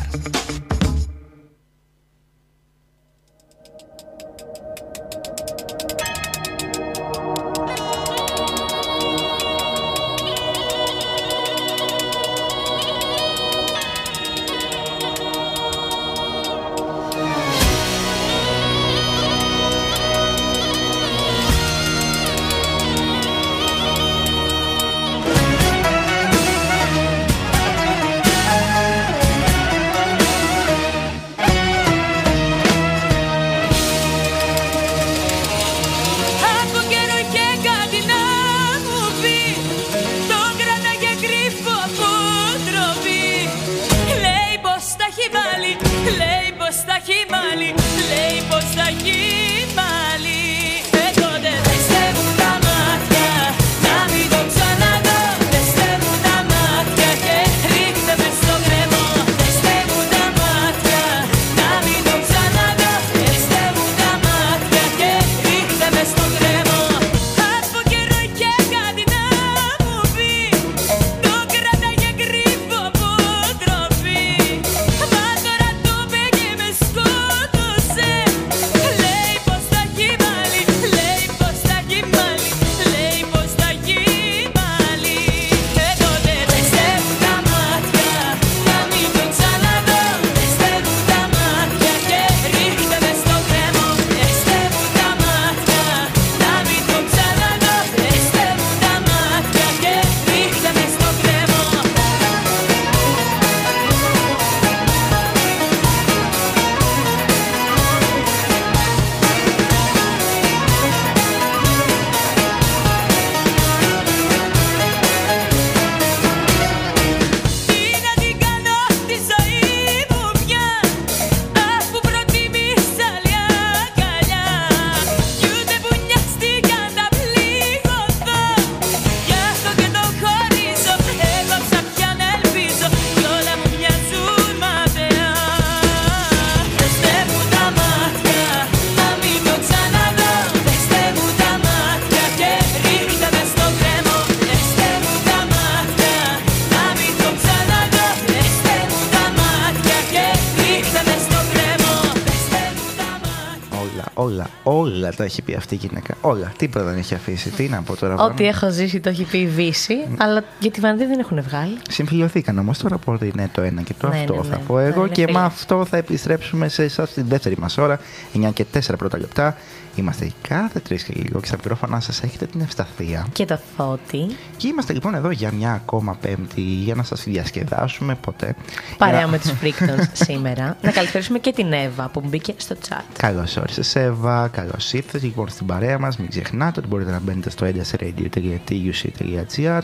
τα έχει πει αυτή η γυναίκα. Όλα. Τίποτα δεν έχει αφήσει. Τι να πω τώρα. Ό,τι πράγμα. έχω ζήσει το έχει πει η Βύση, αλλά για τη Βανδί δεν έχουν βγάλει. Συμφιλειωθήκαν όμως τώρα που είναι το ένα και το Ναι, αυτό ναι, θα ναι. πω εγώ Ναι, και είναι με φίλες. αυτό θα επιστρέψουμε σε εσάς στη δεύτερη μας ώρα, 9 και 4 πρώτα λεπτά. Είμαστε κάθε τρεις και λίγο και στα μικρόφωνα σας έχετε την ευσταθία. Και το φώτι. Και είμαστε λοιπόν εδώ για μια ακόμα Πέμπτη για να σας διασκεδάσουμε ποτέ. Παρέα Για να- με του Freaktons *laughs* σήμερα. Να καλησπέρισουμε και την Εύα που μπήκε στο chat. Καλώς όρισες, Εύα. Καλώς ήρθες λοιπόν στην παρέα μας. Μην ξεχνάτε ότι μπορείτε να μπαίνετε στο endlessradio.tuc.gr.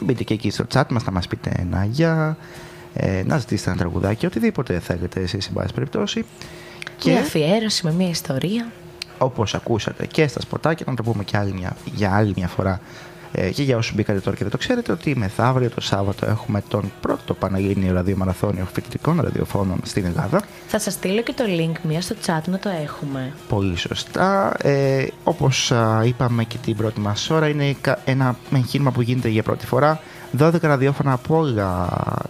Να μπείτε και εκεί στο chat μας να μας πείτε ένα γεια. Ε, να ζητήσετε ένα τραγουδάκι, οτιδήποτε θέλετε εσεί, εν πάση περιπτώσει. Και Και αφιέρωση με μια ιστορία. Όπως ακούσατε και στα σποτάκια, να το πούμε και άλλη μια, για άλλη μια φορά ε, και για όσους μπήκατε τώρα και δεν το ξέρετε, ότι μεθαύριο το Σάββατο έχουμε τον πρώτο Πανελλήνιο ραδιομαραθώνιο φοιτητικών ραδιοφώνων στην Ελλάδα. Θα σας στείλω και το link μία στο chat να το έχουμε. Πολύ σωστά. Ε, όπως α, είπαμε και την πρώτη μας ώρα, είναι κα- ένα εγχείρημα που γίνεται για πρώτη φορά. 12 ραδιόφωνα από όλα...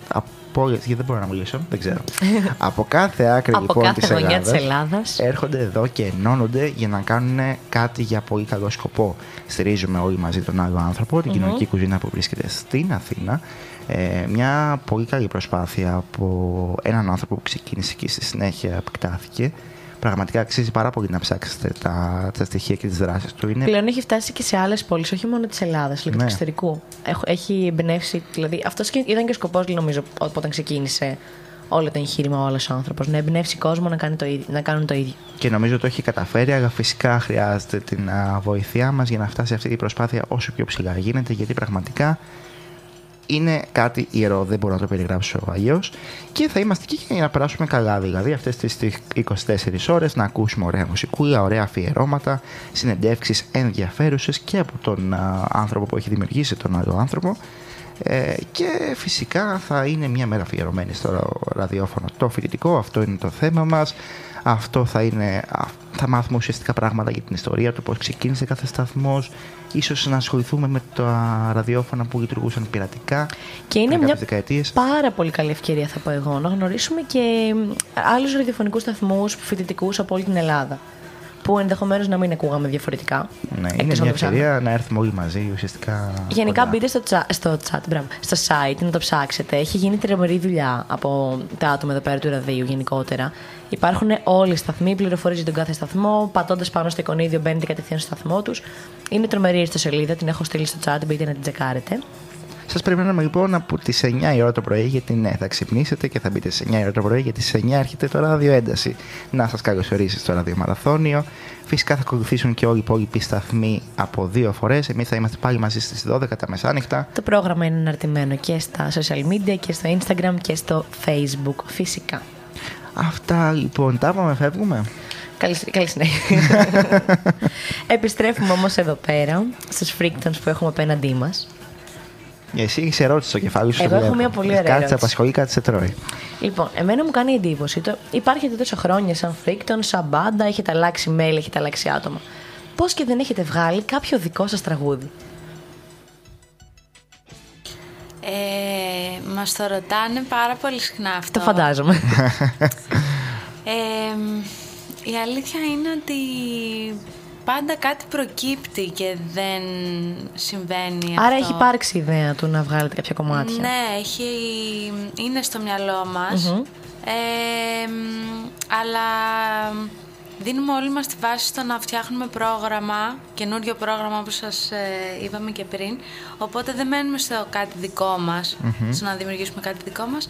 Από όλες, γιατί δεν μπορώ να μιλήσω, δεν ξέρω. *laughs* από κάθε άκρη Από λοιπόν κάθε της γωνιά Ελλάδας, της Ελλάδας. έρχονται εδώ και ενώνονται για να κάνουν κάτι για πολύ καλό σκοπό. Στηρίζουμε όλοι μαζί τον άλλο άνθρωπο, την κοινωνική κουζίνα που βρίσκεται στην Αθήνα. Ε, μια πολύ καλή προσπάθεια από έναν άνθρωπο που ξεκίνησε και στη συνέχεια επεκτάθηκε. Πραγματικά αξίζει πάρα πολύ να ψάξετε τα, τα στοιχεία και τις δράσεις του. Είναι Πλέον έχει φτάσει και σε άλλες πόλεις, όχι μόνο της Ελλάδας, αλλά και Ναι. του εξωτερικού. Έχ- Έχει εμπνεύσει, δηλαδή αυτός ήταν και ο σκοπός, νομίζω, ό- όταν ξεκίνησε όλο το εγχείρημα, όλο ο άνθρωπος. Να εμπνεύσει κόσμο να, κάνει το ίδιο, να κάνουν το ίδιο. και νομίζω το έχει καταφέρει, αλλά φυσικά χρειάζεται την α, βοήθειά μας για να φτάσει αυτή η προσπάθεια όσο πιο ψηλά γίνεται, γιατί πραγματικά είναι κάτι ιερό, δεν μπορώ να το περιγράψω αλλιώς. Και θα είμαστε εκεί για να περάσουμε καλά, δηλαδή αυτές τις 24 ώρες να ακούσουμε ωραία μουσικούλα, ωραία αφιερώματα, συνεντεύξεις ενδιαφέρουσες και από τον α, άνθρωπο που έχει δημιουργήσει τον άλλο άνθρωπο. Ε, και φυσικά θα είναι μια μέρα αφιερωμένη στο ρα- ραδιόφωνο το φοιτητικό, αυτό είναι το θέμα μας. Αυτό θα είναι, α, θα μάθουμε ουσιαστικά πράγματα για την ιστορία του, πώς ξεκίνησε κάθε σταθμός, ίσως να ασχοληθούμε με τα ραδιόφωνα που λειτουργούσαν πειρατικά Και είναι πριν μια κάποιες δεκαετίες. πάρα πολύ καλή ευκαιρία, θα πω εγώ, να γνωρίσουμε και άλλους ραδιοφωνικούς σταθμούς φοιτητικούς από όλη την Ελλάδα. Που ενδεχομένως να μην ακούγαμε διαφορετικά. Ναι, Εκτός είναι από μια το ψάχνω. ευκαιρία να έρθουμε όλοι μαζί ουσιαστικά. Γενικά κοντά. μπείτε στο, chat, στο, chat, μπράβο, στο site να το ψάξετε. Έχει γίνει τρομερή δουλειά από τα άτομα εδώ πέρα του ραδίου γενικότερα. Υπάρχουν όλοι οι σταθμοί, πληροφορίες για τον κάθε σταθμό. Πατώντας πάνω στο εικονίδιο μπαίνετε κατευθείαν στο σταθμό τους. Είναι τρομερή η ιστοσελίδα, την έχω στείλει στο chat, μπείτε να την τσεκάρετε. Σας περιμένουμε λοιπόν από τις 9 η ώρα το πρωί, γιατί ναι, θα ξυπνήσετε και θα μπείτε στι 9 η ώρα το πρωί, γιατί στι 9 έρχεται το ράδιο ένταση. Να σας καλωσορίσει στο ραδιομαραθώνιο. Φυσικά θα ακολουθήσουν και όλοι οι υπόλοιποι σταθμοί από δύο φορές. Εμείς θα είμαστε πάλι μαζί στις 12 τα μεσάνυχτα. Το πρόγραμμα είναι αναρτημένο και στα social media και στο Instagram και στο Facebook φυσικά. Αυτά λοιπόν, τα είπαμε, φεύγουμε. Καλή, καλή συνέχεια. *laughs* Επιστρέφουμε όμως εδώ πέρα στους Freaktons που έχουμε απέναντί μας. Εσύ έχεις ερώτηση στο κεφάλι σου. Εγώ το έχω βλέπω. μια πολύ ωραία Κάτι σε ερώτηση. απασχολεί, κάτι σε τρώει. Λοιπόν, εμένα μου κάνει εντύπωση. Το... Υπάρχετε τόσο χρόνια σαν Freakton, σαν μπάντα, έχετε αλλάξει μέλη, έχετε αλλάξει άτομα. Πώς και δεν έχετε βγάλει κάποιο δικό σας τραγούδι; Ε, μας το ρωτάνε πάρα πολύ συχνά αυτό. Το φαντάζομαι. Ε, η αλήθεια είναι ότι πάντα κάτι προκύπτει και δεν συμβαίνει Άρα αυτό. έχει υπάρξει ιδέα του να βγάλετε κάποια κομμάτια. Ναι, έχει, είναι στο μυαλό μας. Ε, μ, αλλά δίνουμε όλοι μας τη βάση στο να φτιάχνουμε πρόγραμμα, καινούριο πρόγραμμα όπως σας ε, είπαμε και πριν. Οπότε δεν μένουμε στο κάτι δικό μας, στο να δημιουργήσουμε κάτι δικό μας.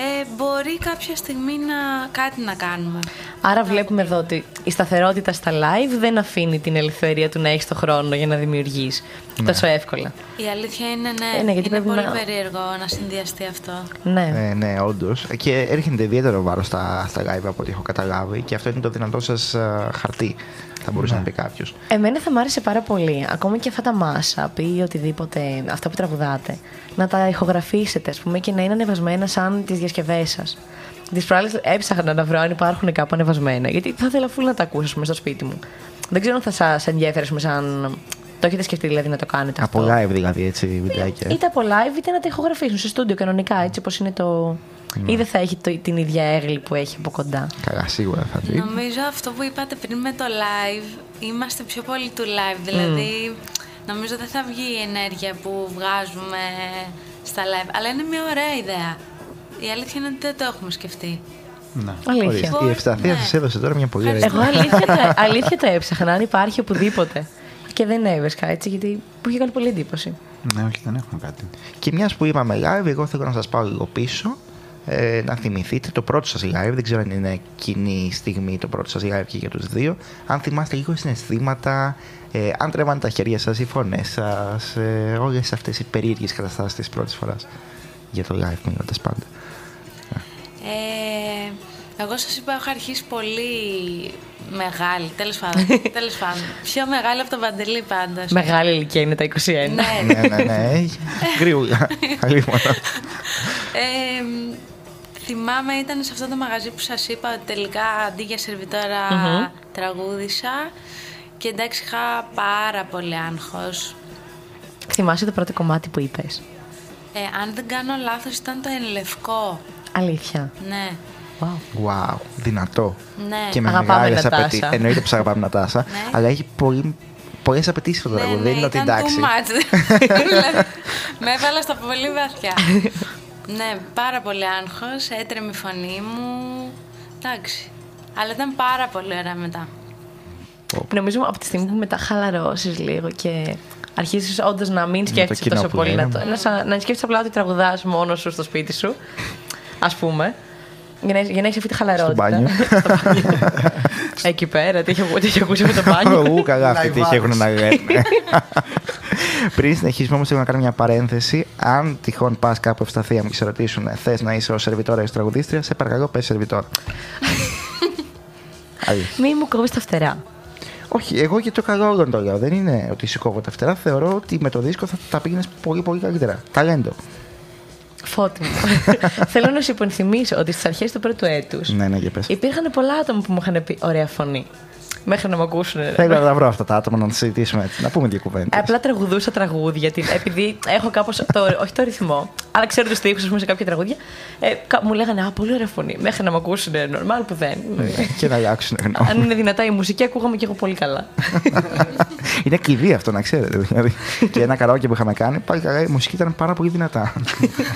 Ε, μπορεί κάποια στιγμή να, κάτι να κάνουμε. Άρα βλέπουμε εδώ ότι η σταθερότητα στα live δεν αφήνει την ελευθερία του να έχεις το χρόνο για να δημιουργείς τόσο εύκολα. Η αλήθεια είναι ναι, Ε, ναι, γιατί είναι πρέπει πολύ να- περίεργο να συνδυαστεί αυτό. Ναι. Ε, ναι, όντως. Και έρχεται ιδιαίτερο βάρος στα, στα live από ό,τι έχω καταλάβει και αυτό είναι το δυνατό σας χαρτί, θα μπορούσε να πει κάποιος. Εμένα θα μ' άρεσε πάρα πολύ, ακόμα και αυτά τα μάσα ή οτιδήποτε, αυτά που τραγουδάτε, να τα ηχογραφήσετε, ας πούμε, και να είναι ανεβασμένα σαν τις διασκευές σας. Τις προάλλες έψαχνα να βρω αν υπάρχουν κάπου ανεβασμένα, γιατί θα ήθελα φουλ να τα ακούσω, ας πούμε, στο σπίτι μου. Δεν ξέρω αν θα σας ενδιαφέρει, ας πούμε, σαν... Το έχετε σκεφτεί δηλαδή να το κάνετε Από αυτό; live δηλαδή, έτσι, βιντεάκια. Είτε από live είτε να τα ηχογραφήσουν σε στούντιο κανονικά, έτσι όπως είναι το, Ή δεν θα έχει το- την ίδια έγκλη που έχει από κοντά. Καλά, σίγουρα θα δει. Νομίζω αυτό που είπατε πριν με το live, είμαστε πιο πολύ του live. Δηλαδή, νομίζω δεν θα βγει η ενέργεια που βγάζουμε στα live. Αλλά είναι μια ωραία ιδέα. Η αλήθεια είναι ότι δεν το έχουμε σκεφτεί. Ναι. Αλήθεια. Ορίστε, Η Ευσταθία Ναι. σας έδωσε τώρα μια πολύ ωραία Εγώ αλήθεια το, *laughs* αλήθεια το έψαχνα, αν υπάρχει οπουδήποτε. Και δεν έβρισκα έτσι, γιατί μου είχε κάνει πολύ εντύπωση. Ναι, όχι, δεν έχουμε κάτι. Και μιας που είπαμε live, εγώ θέλω να σας πάω λίγο πίσω. Ε, να θυμηθείτε το πρώτο σας live. Δεν ξέρω αν είναι κοινή στιγμή το πρώτο σας live και για τους δύο. Αν θυμάστε λίγο συναισθήματα, ε, αν τρέμανε τα χέρια σας, οι φωνές σας, ε, όλες αυτές οι περίεργες καταστάσεις της πρώτης φοράς. Για το live μιλώντας πάντα. Ε, εγώ σας είπα, έχω αρχίσει πολύ μεγάλη, τέλος πάντων. *laughs* τέλος πάντων. Πιο μεγάλη από τον Παντελή πάντως. Μεγάλη ηλικία είναι τα 21. Ναι, ναι, ναι, ναι. *laughs* Γρήγορα. Γρήγορα. Ε, μ, θυμάμαι ήταν σε αυτό το μαγαζί που σας είπα ότι τελικά αντί για σερβιτόρα τραγούδισα και εντάξει είχα πάρα πολύ άγχος. Θυμάσαι το πρώτο κομμάτι που είπες; Ε, αν δεν κάνω λάθος ήταν το ενλευκό. Αλήθεια. Ναι, Wow. Wow, δυνατό. ναι. Και με Αγαπάμε μεγάλες Νατάσα. απαιτήσεις. Εννοείται που σ' αγαπάμε Νατάσα. Ναι. Αλλά έχει πολύ, πολλές απαιτήσεις το ναι, τραγούδι. ναι, Δεν είναι ότι ήταν εντάξει. too much. Δηλαδή, *laughs* *laughs* με έβαλα στα πολύ βαθιά. *laughs* ναι, πάρα πολύ άγχος, έτρεμε η φωνή μου. Εντάξει. Αλλά ήταν πάρα πολύ ωραία μετά. Νομίζω από τη στιγμή που μετά χαλαρώσεις λίγο και αρχίσει όντως να μην σκέφτεσαι κοινό τόσο που πολύ. Να, λέμε. το, να, σα- να σκέφτεσαι απλά ότι τραγουδάς μόνος σου στο σπίτι σου. Α πούμε. Για να, για να έχει αυτή τη χαλαρότητα. μπάνιο. Στο μπάνιο. *laughs* Εκεί πέρα, τι έχει, τι έχει ακούσει με το μπάνιο. Ου, καλά, αυτοί τι Live έχουν να λένε. Πριν συνεχίσουμε όμως, θέλω να κάνω μια παρένθεση. Αν τυχόν πας κάπου ευσταθία μου και σε ρωτήσουν, θες να είσαι ο σερβιτόρας ή ο τραγουδίστριας, σε παρακαλώ, πες σερβιτόρα. *laughs* Αλήθεια. Μη μου κόβεις τα φτερά. Όχι, εγώ για το καλό όλων το λέω. Δεν είναι ότι σηκώω τα φτερά. Θεωρώ ότι με το δίσκο θα τα πήγαινες πολύ πολύ καλύτερα. Ταλέντο. Φώτη μου. *laughs* Θέλω να σου υπενθυμίσω ότι στις αρχές του πρώτου έτους Ναι, ναι, για πες. υπήρχαν πολλά άτομα που μου είχαν πει ωραία φωνή. Μέχρι να με ακούσουν. Θέλω να τα βρω αυτά τα άτομα να τα συζητήσουμε έτσι. Να πούμε δύο κουβέντες. Απλά τραγουδούσα τραγούδια. τι- Επειδή έχω κάπως. Το, όχι το ρυθμό, αλλά ξέρω τους τοίχου, ας πούμε, σε κάποια τραγούδια. Ε, κα- μου λέγανε Α, πολύ ωραία φωνή. Μέχρι να με ακούσουν normal που δεν. και να αλλάξουν γνώμη. Αν είναι δυνατά η μουσική, ακούγαμε και εγώ πολύ καλά. *laughs* Είναι κλειδί αυτό να ξέρετε. Δηλαδή. και ένα καραόκι που είχαμε κάνει, πάλι καλά, η μουσική ήταν πάρα πολύ δυνατά.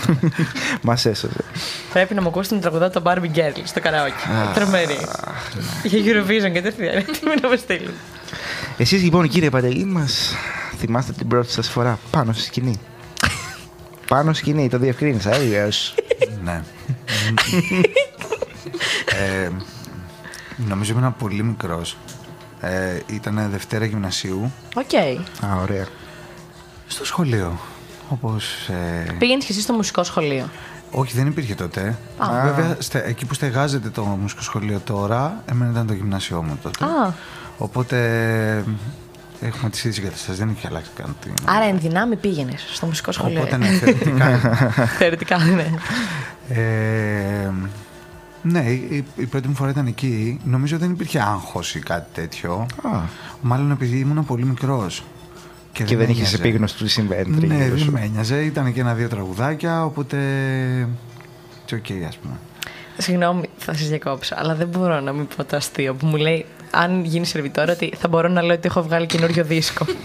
*laughs* Μας έσωσε. Πρέπει να με ακούσουν να τραγουδάω το Barbie Girl στο καραόκι. Τρομερή. Για Eurovision κατευθείαν. Τι με να με στείλουν. Εσείς λοιπόν, κύριε Παντελή, μας θυμάστε την πρώτη σας φορά πάνω στη σκηνή; πάνω στη σκηνή, το διευκρίνησα, έλεο. Ναι. ε, νομίζω ήμουν πολύ μικρός. Ε, ήταν Δευτέρα Γυμνασίου Οκ. Α, ωραία. στο σχολείο. Όπως... Ε, Πήγαινε και εσύ στο μουσικό σχολείο. Όχι, δεν υπήρχε τότε. Βέβαια, στε- εκεί που στεγάζεται το μουσικό σχολείο τώρα, εμένα ήταν το γυμνάσιό μου τότε. Α. Οπότε έχουμε τις ίδιες εγκαταστάσεις, δεν έχει αλλάξει καν την... Άρα εν δυνάμει πήγαινες στο μουσικό σχολείο. Οπότε ναι, θεωρητικά *laughs* Θεωρητικά, ναι. Ε, ναι, η, η πρώτη μου φορά ήταν εκεί. Νομίζω δεν υπήρχε άγχος ή κάτι τέτοιο. Α. Μάλλον επειδή ήμουν πολύ μικρός. Και δεν με είχες ένοιαζε. επίγνωση του τι συμβαίνει. Ναι, τριγύρω δεν σου. με ένοιαζε. Ήταν και ένα-δύο τραγουδάκια, οπότε. Τι οκ, ας πούμε. Συγγνώμη, θα σας διακόψω, αλλά δεν μπορώ να μην πω το αστείο που μου λέει αν γίνω σερβιτόρα ότι θα μπορώ να λέω ότι έχω βγάλει καινούριο δίσκο. *laughs*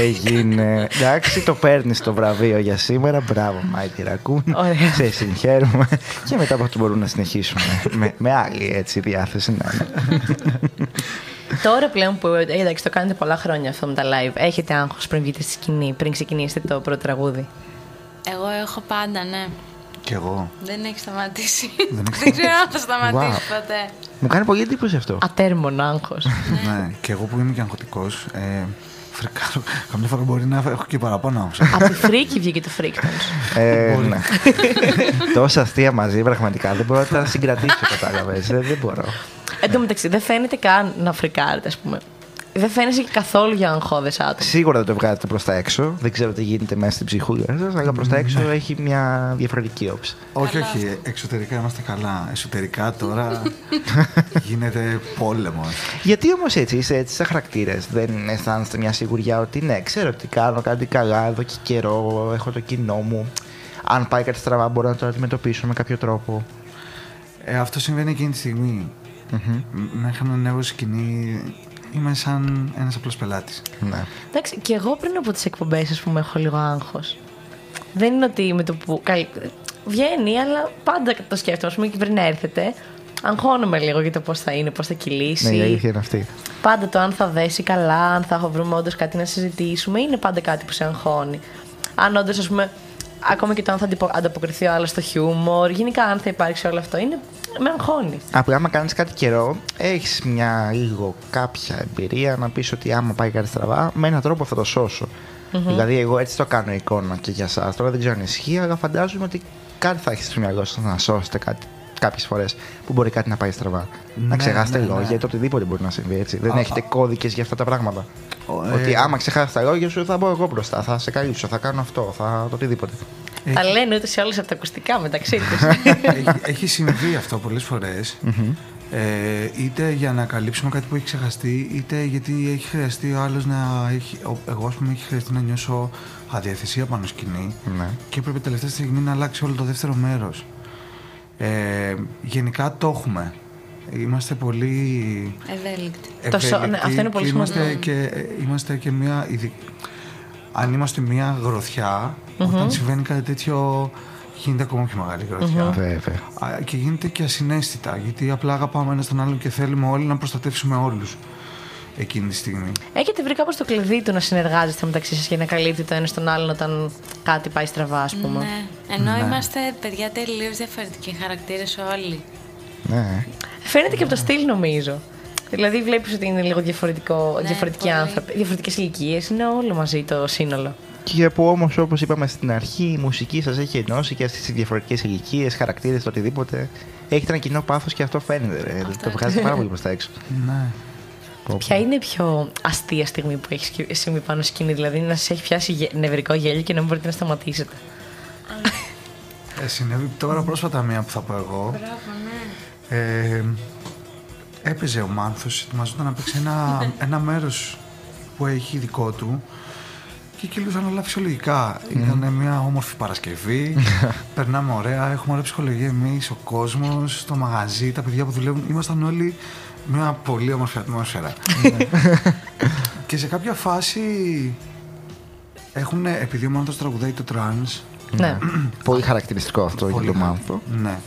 Έγινε. Εντάξει, το παίρνεις το βραβείο για σήμερα. Μπράβο, Mighty Raccoon. Ωραία. Σε συγχαίρουμε. Και μετά από αυτό μπορούμε να συνεχίσουμε με, με άλλη έτσι διάθεση. Ναι. *laughs* Τώρα πλέον που ε, εντάξει, το κάνετε πολλά χρόνια αυτό με τα live, έχετε άγχος πριν βγείτε στη σκηνή, πριν ξεκινήσετε το πρώτο τραγούδι; Εγώ έχω πάντα, ναι. Κι εγώ. Δεν έχει σταματήσει. Δεν έχει Δεν ξέρω αν θα σταματήσει Wow. ποτέ. Μου κάνει πολύ εντύπωση αυτό. Ατέρμον άγχος. ναι, και εγώ που είμαι και αγχωτικός, ε, φρικάρω. Καμιά φορά μπορεί να έχω και παραπάνω άγχος. Από τη φρίκη βγήκε το φρίκτονς. Ε, ναι. Τόσα αστεία μαζί, πραγματικά δεν μπορώ να τα συγκρατήσω, κατάλαβες. δεν, δεν μπορώ. Εν τω μεταξύ, δεν φαίνεται καν να φρικάρετε, ας πούμε. Δεν φαίνεσαι και καθόλου για αγχώδες άτομα. Σίγουρα δεν το βγάζετε προς τα έξω. Δεν ξέρω τι γίνεται μέσα στην ψυχούλα σας, αλλά προς τα έξω έχει μια διαφορετική όψη. όχι, όχι. Εξωτερικά είμαστε καλά. Εσωτερικά τώρα *laughs* γίνεται πόλεμος. Γιατί όμως έτσι είστε έτσι σαν χαρακτήρες, δεν αισθάνεστε μια σιγουριά ότι ναι, ξέρω τι κάνω, κάτι καλά εδώ και καιρό, έχω το κοινό μου. αν πάει κάτι στραβά, μπορώ να το αντιμετωπίσω με κάποιο τρόπο. Ε, αυτό συμβαίνει εκείνη τη στιγμη Μ- Μέχρι να ανέβω στη σκηνή είμαι σαν ένας απλός πελάτης. Ναι. Εντάξει, και εγώ πριν από τις εκπομπές, ας πούμε, έχω λίγο άγχος. Δεν είναι ότι με το που. καλ- Βγαίνει, αλλά πάντα το σκέφτομαι. Α πούμε, και πριν έρθετε, αγχώνομαι λίγο για το πώς θα είναι, πώς θα κυλήσει. Ναι, η αλήθεια είναι αυτή. Πάντα το αν θα δέσει καλά, αν θα βρούμε όντως κάτι να συζητήσουμε, είναι πάντα κάτι που σε αγχώνει. Αν όντως, ας πούμε, ακόμα και το αν θα αντιπο- ανταποκριθεί ο άλλος στο χιούμορ, γενικά αν θα υπάρξει όλο αυτό, είναι. Με αγχώνει. Απλά άμα κάνεις κάτι καιρό, έχεις μια λίγο κάποια εμπειρία να πεις ότι άμα πάει κάτι στραβά, με έναν τρόπο θα το σωσω Δηλαδή, εγώ έτσι το κάνω εικόνα και για εσά. Τώρα δεν ξέρω αν ισχύει, αλλά φαντάζομαι ότι κάτι θα έχει στο μυαλό σας να σώσετε κάτι κάποιες φορές που μπορεί κάτι να πάει στραβά. να Ναι, ξεχάσετε ναι, ναι. λόγια ή το οτιδήποτε μπορεί να συμβεί έτσι. Δεν Α, έχετε α. κώδικες για αυτά τα πράγματα. Ο, Ότι ε, άμα ξεχάσει τα λόγια σου, θα μπω εγώ μπροστά, θα σε καλύψω, θα κάνω αυτό, θα το οτιδήποτε. Τα λένε ούτε σε όλε από τα ακουστικά μεταξύ τους. *laughs* έχει, έχει συμβεί αυτό πολλές φορές. Ε, είτε για να καλύψουμε κάτι που έχει ξεχαστεί, είτε γιατί έχει χρειαστεί ο άλλος να έχει. ο- Εγώ, ας πούμε, έχει χρειαστεί να νιώσω αδιαθεσία πάνω σκηνή Ναι. και έπρεπε τελευταία στιγμή να αλλάξει όλο το δεύτερο μέρος. Ε, γενικά το έχουμε. Είμαστε πολύ Ευέλικτη. Το σο- ναι, ευέλικτοι αυτό είναι πολύ και είμαστε σημαντικό. και, ε, είμαστε και μια ειδι- Αν είμαστε μια γροθιά, όταν συμβαίνει κάτι τέτοιο γίνεται ακόμα πιο μεγάλη γροθιά. Βέβαια. Α, Και γίνεται και ασυναίσθητα, γιατί απλά αγαπάμε ένα τον άλλον και θέλουμε όλοι να προστατεύσουμε όλους εκείνη τη στιγμή. Έχετε βρει κάπως το κλειδί του να συνεργάζεστε μεταξύ σας και να καλύπτει το ένας στον άλλον όταν κάτι πάει στραβά, ας πούμε; Ναι. Ενώ Ναι. είμαστε παιδιά τελείως διαφορετικοί χαρακτήρες όλοι. Ναι. Φαίνεται και από το στυλ, νομίζω. Δηλαδή, βλέπεις ότι είναι λίγο διαφορετικό, Ναι, διαφορετικοί πολύ. άνθρωποι, διαφορετικές ηλικίες. Είναι όλο μαζί το σύνολο. Και που όμως, όπως είπαμε στην αρχή, η μουσική σας έχει ενώσει και στις διαφορετικές ηλικίες, χαρακτήρες, το οτιδήποτε. Έχετε ένα κοινό πάθος και αυτό φαίνεται. Ρε. Το βγάζετε πάρα πολύ προς τα έξω. Ναι. Πω, πω. Ποια είναι η πιο αστεία στιγμή που έχεις συμβεί πάνω σκηνή, δηλαδή να σα έχει πιάσει γε- νευρικό γέλιο και να μην μπορείτε να σταματήσετε; Ε, συνέβη τώρα πρόσφατα μία που θα πω εγώ. Μπράβο, ναι. Ε, έπαιζε ο Μάνθος, ετοιμαζόταν να παίξει ένα, ένα μέρος που έχει δικό του και κυλούσαν όλα φυσιολογικά. Ήταν μια όμορφη Παρασκευή, *laughs* περνάμε ωραία, έχουμε ωραία ψυχολογία εμείς, ο κόσμος, το μαγαζί, τα παιδιά που δουλεύουν. Ήμασταν όλοι μια πολύ όμορφη ατμόσφαιρα. *laughs* και σε κάποια φάση έχουν, επειδή ο Μάνθος τραγουδάει το τρανς, Ναι. *clears throat* Πολύ χαρακτηριστικό αυτό για Πολύ τον χα- Μάνθο. Ναι.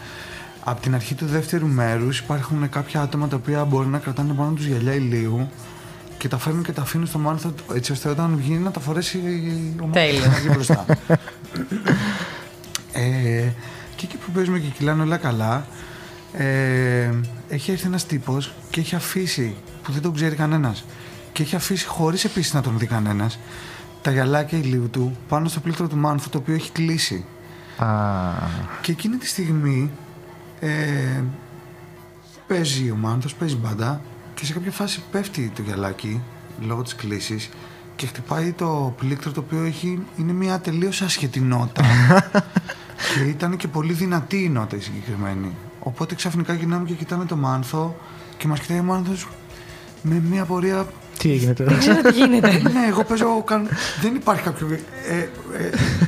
Από την αρχή του δεύτερου μέρους υπάρχουν κάποια άτομα τα οποία μπορεί να κρατάνε πάνω τους γυαλιά ηλίου και τα φέρνουν και τα αφήνουν στο μάνθο έτσι ώστε όταν βγει να τα φορέσει ο μάνθος Τέλεια. να βγει μπροστά. *laughs* ε, και εκεί που παίζουμε και κυλάνε όλα καλά, ε, έχει έρθει ένας τύπος και έχει αφήσει, που δεν τον ξέρει κανένας, και έχει αφήσει χωρίς επίσης να τον δει κανένας, τα γυαλάκια ηλίου του πάνω στο πλήκτρο του μάνθου το οποίο έχει κλείσει. Α, Και εκείνη τη στιγμή ε, παίζει ο Μάνθος, παίζει μπάντα και σε κάποια φάση πέφτει το γυαλάκι λόγω της κλίσης και χτυπάει το πλήκτρο το οποίο έχει, είναι μια τελείως άσχετη νότα *laughs* και ήταν και πολύ δυνατή η νότα η συγκεκριμένη. Οπότε ξαφνικά γυρνάμε και κοιτάμε το Μάνθο και μας κοιτάει ο Μάνθος με μια πορεία τι έγινε τώρα; Ξέρω τι γίνεται. *laughs* ναι, εγώ παίζω. καν- Δεν υπάρχει κάποιο ε, ε,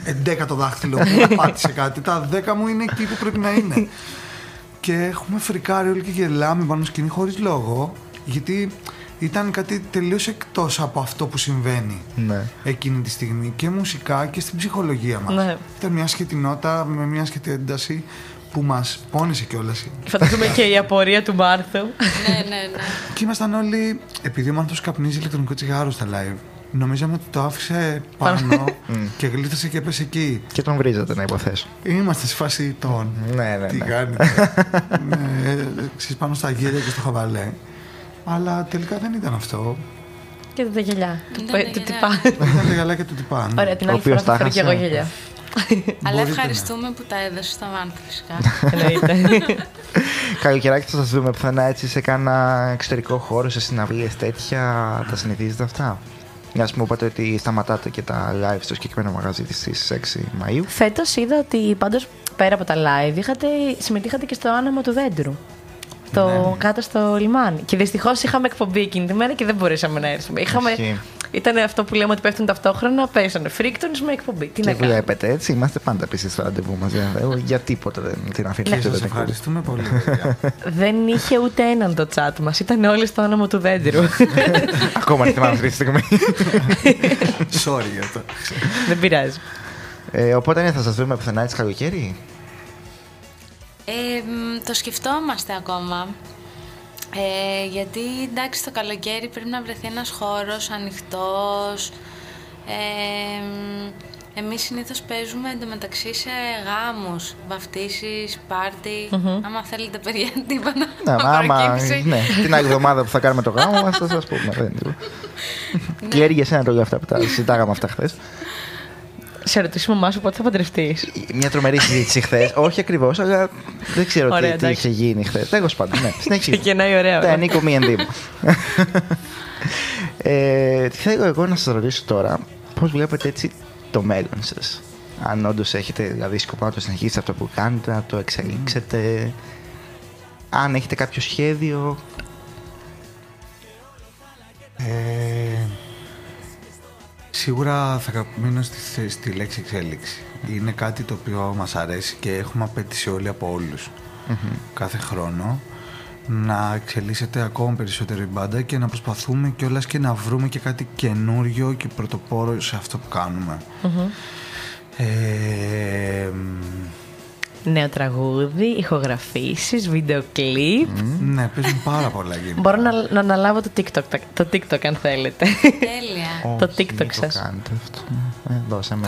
εντέκατο δάχτυλο που να πάτησε κάτι. Τα δέκα μου είναι εκεί που πρέπει να είναι. *laughs* και έχουμε φρικάρει όλοι και γελάμε πάνω σκηνή χωρίς λόγο, γιατί ήταν κάτι τελείως εκτός από αυτό που συμβαίνει ναι. εκείνη τη στιγμή και μουσικά και στην ψυχολογία μας. Ναι. Ήταν μια σχετή νότα με μια σχετή ένταση που μας πόνισε κιόλας. Φαντάζομαι και η απορία του Μάρθου. *laughs* ναι, ναι, ναι. Και ήμασταν όλοι, επειδή ο Μάνθος καπνίζει ηλεκτρονικό τσιγάρο στα live, νομίζαμε ότι το άφησε πάνω και γλίτωσε και έπεσε εκεί. Και τον βρίζατε να υποθέσω. Είμαστε στη φάση των. Ναι, ναι, Τι ναι. κάνετε; *laughs* ναι, ξέρεις, πάνω στα γέλια και στο χαβαλέ. Αλλά τελικά δεν ήταν αυτό. και τα γυαλιά. Του, Ναι, ναι, του ναι. τυπά. Ήταν τα γυαλάκια του τυπάν. Ωραία, την Ο άλλη φορά οποίος θα τα φέρω και εγώ χάσε. γυαλιά. Αλλά Μπορείτε, ευχαριστούμε που τα έδωσε στο Μάνθο φυσικά. *laughs* Εννοείται. *laughs* Καλοκαιράκι θα σας δούμε πουθενά έτσι σε κάνα εξωτερικό χώρο, σε συναυλίες τέτοια. Τα συνηθίζετε αυτά; Μια που είπατε ότι σταματάτε και τα live στο συγκεκριμένο μαγαζί της στις 6 Μαου. Φέτος είδα ότι πάντως πέρα από τα live είχατε, συμμετείχατε και στο άναμα του δέντρου. Το Ναι. κάτω στο λιμάνι. Και δυστυχώς είχαμε εκπομπή εκείνη τη μέρα και δεν μπορέσαμε να έρθουμε. Είχαμε, Ισχύει. Ήταν αυτό που λέμε ότι πέφτουν ταυτόχρονα, πέσανε φρίκτονες με εκπομπή. Τι Και να κάνω. βλέπετε έτσι, είμαστε πάντα πίσω στο ραντεβού μας. Για τίποτα δεν την αφήνουμε. Και δεν σας την ακούω. ευχαριστούμε πολύ. *laughs* παιδιά. Δεν είχε ούτε έναν το chat μας, ήταν όλοι στο όνομα του δέντρου. *laughs* Ακόμα δεν θυμάμαι αυτή τη στιγμή. Sorry για αυτό. Δεν πειράζει. Ε, οπότε ναι, θα σας δούμε πουθενά έτσι καλοκαίρι. Ε, μ, το σκεφτόμαστε ακόμα. Ε, γιατί εντάξει το καλοκαίρι πρέπει να βρεθεί ένας χώρος ανοιχτός. Ε, μ, εμείς συνήθως παίζουμε εντωμεταξύ σε γάμους, βαφτίσεις, πάρτι. Άμα θέλετε παιδιά *laughs* τίποτα Ναι, να μα άμα, προκύψει. ναι, την άλλη εβδομάδα που θα κάνουμε το γάμο μας θα σας πούμε. δεν είναι τίποτα. Κλέρι για σένα το λέω αυτά που τα συζητάγαμε αυτά χθες. Σε ρωτήσει η μαμά σου πότε θα παντρευτείς; Μια τρομερή συζήτηση χθες. Όχι ακριβώς, αλλά δεν ξέρω Ωραία, τι, τι εντάξει. είχε γίνει χθες. Τέλος πάντων, ναι. Συνέχισε. Ξεκινάει ωραία. Ναι, Νίκο μη ενδύμω. ε, θέλω εγώ να σας ρωτήσω τώρα πώς βλέπετε έτσι το μέλλον σας; Αν όντως έχετε δηλαδή σκοπό να το συνεχίσετε αυτό που κάνετε, να το εξελίξετε. Αν έχετε κάποιο σχέδιο. Ε, σίγουρα θα μείνω στη, θε- στη λέξη εξέλιξη. Είναι κάτι το οποίο μας αρέσει και έχουμε απέτηση όλοι από όλους. κάθε χρόνο να εξελίσσεται ακόμα περισσότερο η μπάντα και να προσπαθούμε κιόλας και να βρούμε και κάτι καινούριο και πρωτοπόρο σε αυτό που κάνουμε. Ε, Νέο τραγούδι, ηχογραφήσεις, βίντεο κλιπ. ναι, παίζουν πάρα πολλά γύρω. Μπορώ να, να αναλάβω το TikTok, το TikTok αν θέλετε. Τέλεια. Το Όχι, TikTok μην σας. Το κάνετε αυτό. Ε, δώσε με.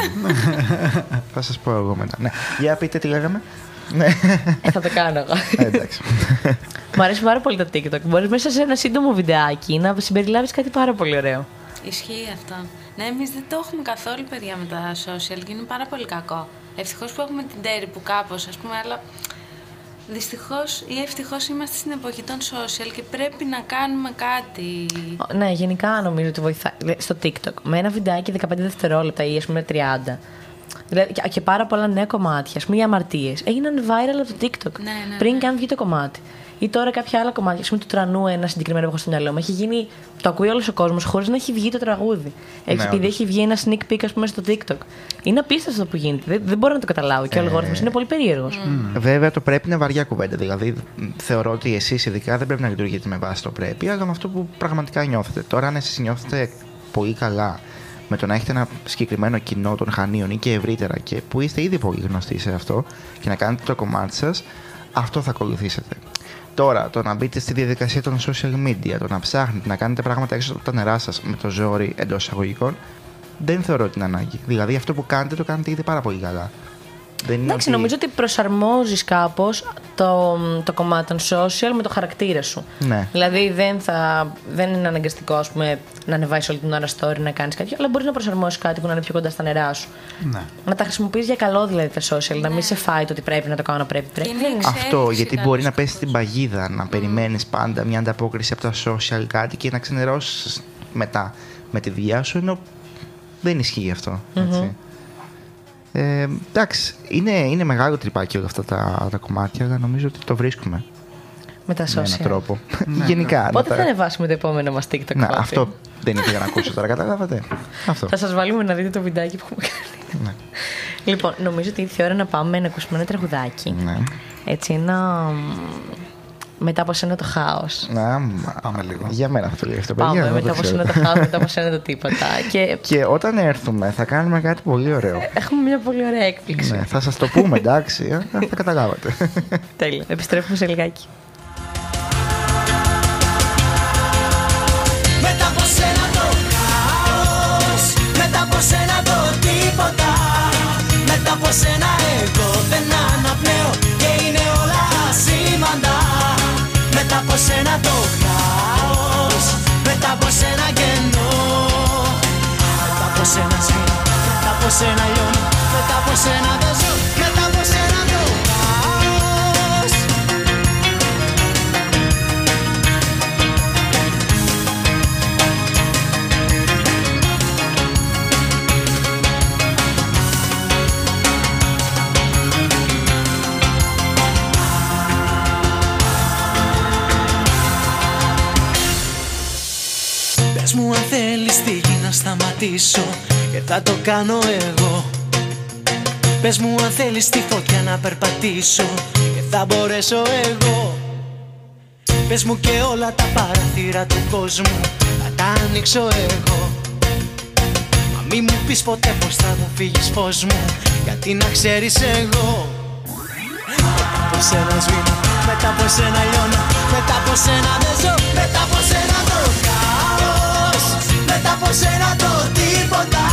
θα σας πω εγώ μετά. Ναι. Για πείτε τι λέγαμε. ναι, Ε, θα το κάνω εγώ. Ε, εντάξει. Μου αρέσει πάρα πολύ το TikTok. Μπορείς μέσα σε ένα σύντομο βιντεάκι να συμπεριλάβεις κάτι πάρα πολύ ωραίο. Ισχύει αυτό. Ναι, εμείς δεν το έχουμε καθόλου παιδιά με τα social και είναι πάρα πολύ κακό. Ευτυχώς που έχουμε την Τέρι που κάπως, ας πούμε, αλλά δυστυχώς ή ευτυχώς είμαστε στην εποχή των social και πρέπει να κάνουμε κάτι. Ναι, γενικά νομίζω ότι βοηθάει. Λέ- Στο TikTok, με ένα βιντεάκι 15 δευτερόλεπτα ή ας πούμε 30. Δηλαδή, και- και πάρα πολλά νέα κομμάτια, ας πούμε οι αμαρτίες, έγιναν viral από το TikTok. Ναι, ναι, πριν ναι. καν βγει το κομμάτι. Ή τώρα κάποια άλλα κομμάτια, ας πούμε του τρανού, ένα συγκεκριμένο που έχω στο μυαλό μου. Έχει γίνει, το ακούει όλος ο κόσμος χωρίς να έχει βγει το τραγούδι. Έχει, Ναι, επειδή όντως. έχει βγει ένα sneak peek, ας πούμε, στο TikTok. Είναι απίστευτο αυτό που γίνεται. Δεν, δεν μπορώ να το καταλάβω. Και ο αλγόριθμος είναι πολύ περίεργος. Βέβαια, το πρέπει είναι βαριά κουβέντα. Δηλαδή, μ, θεωρώ ότι εσείς ειδικά δεν πρέπει να λειτουργείτε με βάση το πρέπει, αλλά με αυτό που πραγματικά νιώθετε. Τώρα, αν εσείς νιώθετε πολύ καλά με το να έχετε ένα συγκεκριμένο κοινό των Χανίων ή και ευρύτερα και που είστε ήδη πολύ γνωστοί σε αυτό και να κάνετε το κομμάτι σας, αυτό θα ακολουθήσετε. Τώρα, το να μπείτε στη διαδικασία των social media, το να ψάχνετε να κάνετε πράγματα έξω από τα νερά σας με το ζόρι εντός εισαγωγικών, δεν θεωρώ την ανάγκη. Δηλαδή, αυτό που κάνετε το κάνετε ήδη πάρα πολύ καλά. Δεν είναι Εντάξει, ότι- νομίζω ότι προσαρμόζεις κάπως το, το κομμάτι των social με το χαρακτήρα σου. Ναι. Δηλαδή δεν, θα, δεν είναι αναγκαστικό ας πούμε, να ανεβάσεις όλη την ώρα story να κάνεις κάτι, αλλά μπορείς να προσαρμόσεις κάτι που να είναι πιο κοντά στα νερά σου. Ναι. Να τα χρησιμοποιείς για καλό δηλαδή τα social, να μην σε φάει το ότι πρέπει να το κάνω, πρέπει, πρέπει. είναι Δεν είναι. εξέλιξη Αυτό, γιατί καλώς μπορεί να κακώς. πέσεις στην παγίδα, να περιμένεις πάντα μια ανταπόκριση από τα social κάτι και να ξενερώσεις μετά με τη δουλειά σου, ενώ δεν ισχύει αυτό. έτσι. Ε, εντάξει, είναι, είναι μεγάλο τρυπάκι όλα αυτά τα, τα κομμάτια, αλλά νομίζω ότι το βρίσκουμε Με τα με έναν social. τρόπο. *laughs* Γενικά. να Πότε τα- θα ανεβάσουμε το επόμενο μας TikTok Ναι, κομμάτι; αυτό δεν ήθελα να ακούσω τώρα, καταλάβατε; Αυτό. Θα σας βάλουμε να δείτε το βιντεάκι που έχουμε κάνει. Ναι. Λοιπόν, νομίζω ότι ήρθε η ώρα να πάμε να ακούσουμε ένα τραγουδάκι. Ναι. Έτσι, ένα... Μετά από σένα το χάος. Να, μα- Πάμε λίγο. Για μένα θα το λέει αυτό, παιδιά. Πάμε δεν μετά το από ξέρω. σένα το χάος, μετά από σένα το τίποτα. *laughs* Και Και όταν έρθουμε θα κάνουμε κάτι πολύ ωραίο. έχουμε μια πολύ ωραία έκπληξη. ναι, θα σας το πούμε, εντάξει, ε, θα καταλάβατε. *laughs* Τέλεια. Επιστρέφουμε σε λιγάκι. Μετά από σένα το χάος Μετά από σένα το τίποτα Μετά από σένα εγώ δεν αναπνέω Μετά από σένα το χάος Μετά από σένα κενό. Μετά από σένα σβήνω Μετά από σένα λιώνω Μετά από σένα δεν ζω να σταματήσω Και θα το κάνω εγώ. Πες μου αν θέλεις τη φωτιά να περπατήσω Και θα μπορέσω εγώ. Πες μου και όλα τα παραθύρα του κόσμου Θα τα ανοίξω εγώ. Μα μη μου πεις ποτέ πως θα μου φύγεις φως μου Γιατί να ξέρεις εγώ. Μετά από σένα σβήνω Μετά από σένα λιώνω Μετά από σένα δεν ζω Μετά από σένα το χάος Μετά από σένα το τίποτα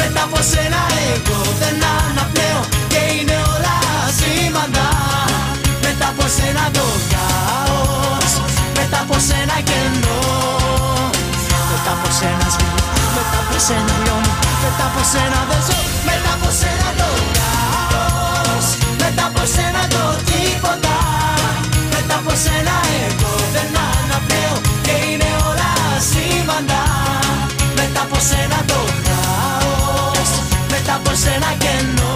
Μετά από σένα εγώ δεν αναπνέω Και είναι όλα σήμαντα Μετά από σένα το χάος Μετά από σένα κενό Μετά από σένα σβήνω Μετά από σένα λιώνω Μετά από σένα δεν ζω Μετά από σένα το χάος Μετά από σένα το τίποτα Μετά από σένα εγώ δεν αναπνέω Και είναι όλα σήμαντα Μετά από σένα το χάος Μετά από σένα κενό.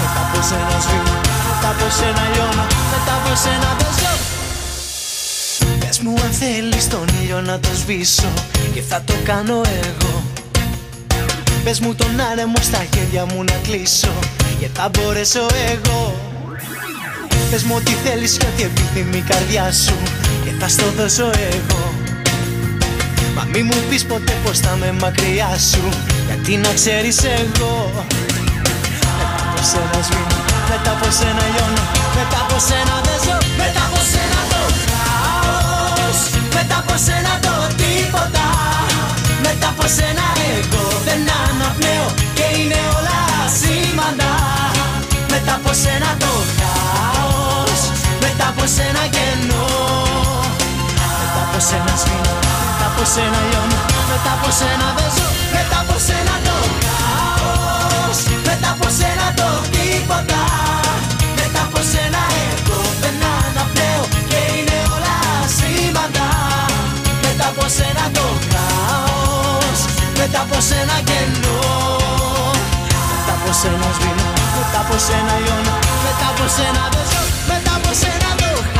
Μετά από σένα σβήνω Μετά από σένα λιώνω Μετά από σένα δεν ζω Πες μου αν θέλεις τον ήλιο να το σβήσω Και θα το κάνω εγώ. Πες μου τον άνεμο στα χέρια μου να κλείσω Και θα μπορέσω εγώ. Πες μου ό,τι θέλεις και ό,τι επιθυμεί η καρδιά σου Και θα στο δώσω εγώ Μα μη μου πεις ποτέ πως θα με μακριά σου Γιατί να ξέρεις εγώ. Μετά από σένα σβήνω Μετά από σένα λιώνω Μετά από σένα δεν ζω Μετά από σένα το χάος. Μετά από σένα το τίποτα Μετά από σένα εγώ δεν αναπνέω Και είναι όλα σήμαντα Μετά από σένα το χάος Μετά από σένα κενό. Μετά από σένα σβήνω Μετά από σένα λιώνω Μετά από σένα δεν ζω Μετά από σένα το χάος Μετά από σένα το τίποτα Μετά από σένα εγώ δεν αναπνέω Και είναι όλα σήμαντα Μετά από σένα το χάος Μετά από σένα κενό Μετά από σένα σβήνω Μετά από σένα λιώνω Μετά από σένα δεν ζω Μετά από σένα το χάος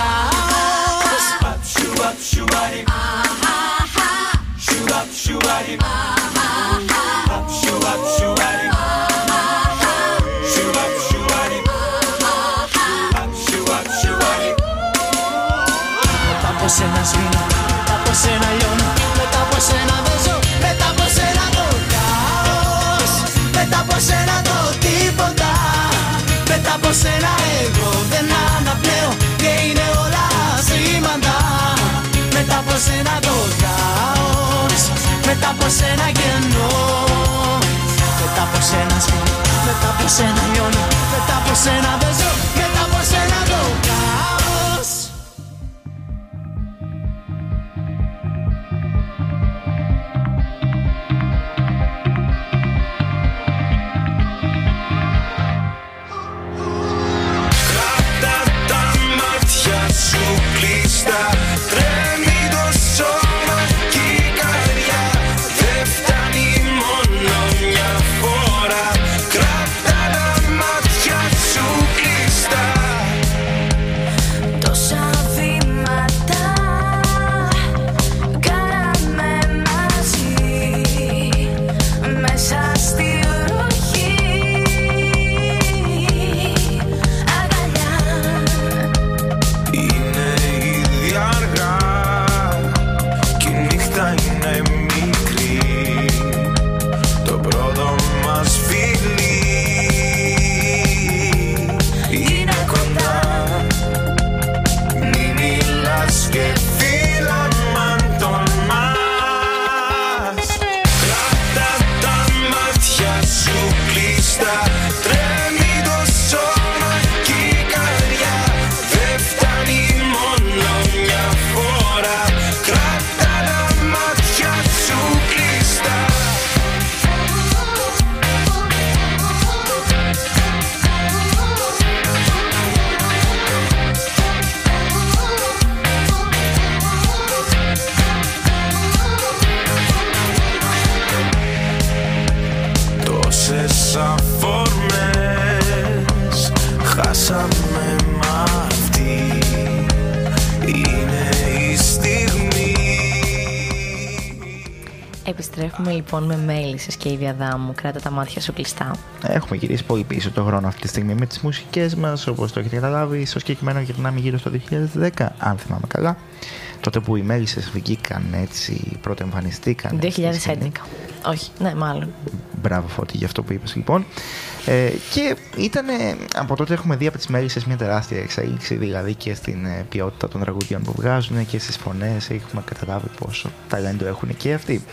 Μετά από σένα σβήνω Μετά από σένα λιώνω Μετά από σένα δεν ζω Μετά από σένα το χάος Μετά από σένα το τίποτα Μετά από σένα εγώ δεν αναπνέω Και είναι όλα σήμαντα Μετά από σένα το χάος Μετά από σένα κενό Μετά από σένα σβήνω Μετά από σένα λιώνω. Μετά από σένα λοιπόν με μέλισσες και η διαδάμου. Κράτα τα μάτια σου κλειστά. Έχουμε γυρίσει πολύ πίσω το χρόνο αυτή τη στιγμή με τις μουσικές μας, όπως το έχετε καταλάβει. Στο συγκεκριμένο γυρνάμε γύρω στο 2010, αν θυμάμαι καλά. Τότε που οι μέλισσες βγήκαν έτσι, πρώτα εμφανιστήκαν. 2011. Όχι, ναι, μάλλον. Μπράβο Φώτη για αυτό που είπες λοιπόν. Ε, και ήταν, από τότε έχουμε δει από τις μέλισσες μια τεράστια εξέλιξη, δηλαδή και στην ε, ποιότητα των τραγουδιών που βγάζουν και στις φωνές. Έχουμε καταλάβει πόσο ταλέντο έχουν και αυτοί.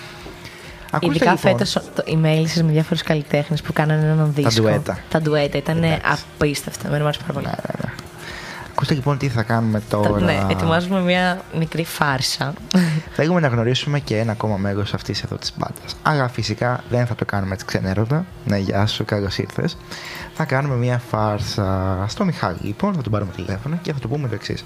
Ακούστε, Ειδικά λοιπόν, φέτος το- οι μέλισσες με διάφορους καλλιτέχνες που κάνανε έναν δίσκο. ντουέτα. Τα ντουέτα ήταν Εντάξει. απίστευτα. Εμένα μου άρεσε πάρα πολύ. Ναι, ναι, ναι. Ακούστε λοιπόν τι θα κάνουμε τώρα. Ναι, ετοιμάζουμε μια μικρή φάρσα. Θέλουμε να γνωρίσουμε και ένα ακόμα μέρο αυτής εδώ της μπάντας. Αλλά φυσικά δεν θα το κάνουμε έτσι ξενέρωτα. Ναι, γεια σου, καλώς ήρθες. Θα κάνουμε μια φάρσα στο Μιχάλη. Λοιπόν, θα τον πάρουμε τηλέφωνο και θα του πούμε το εξής.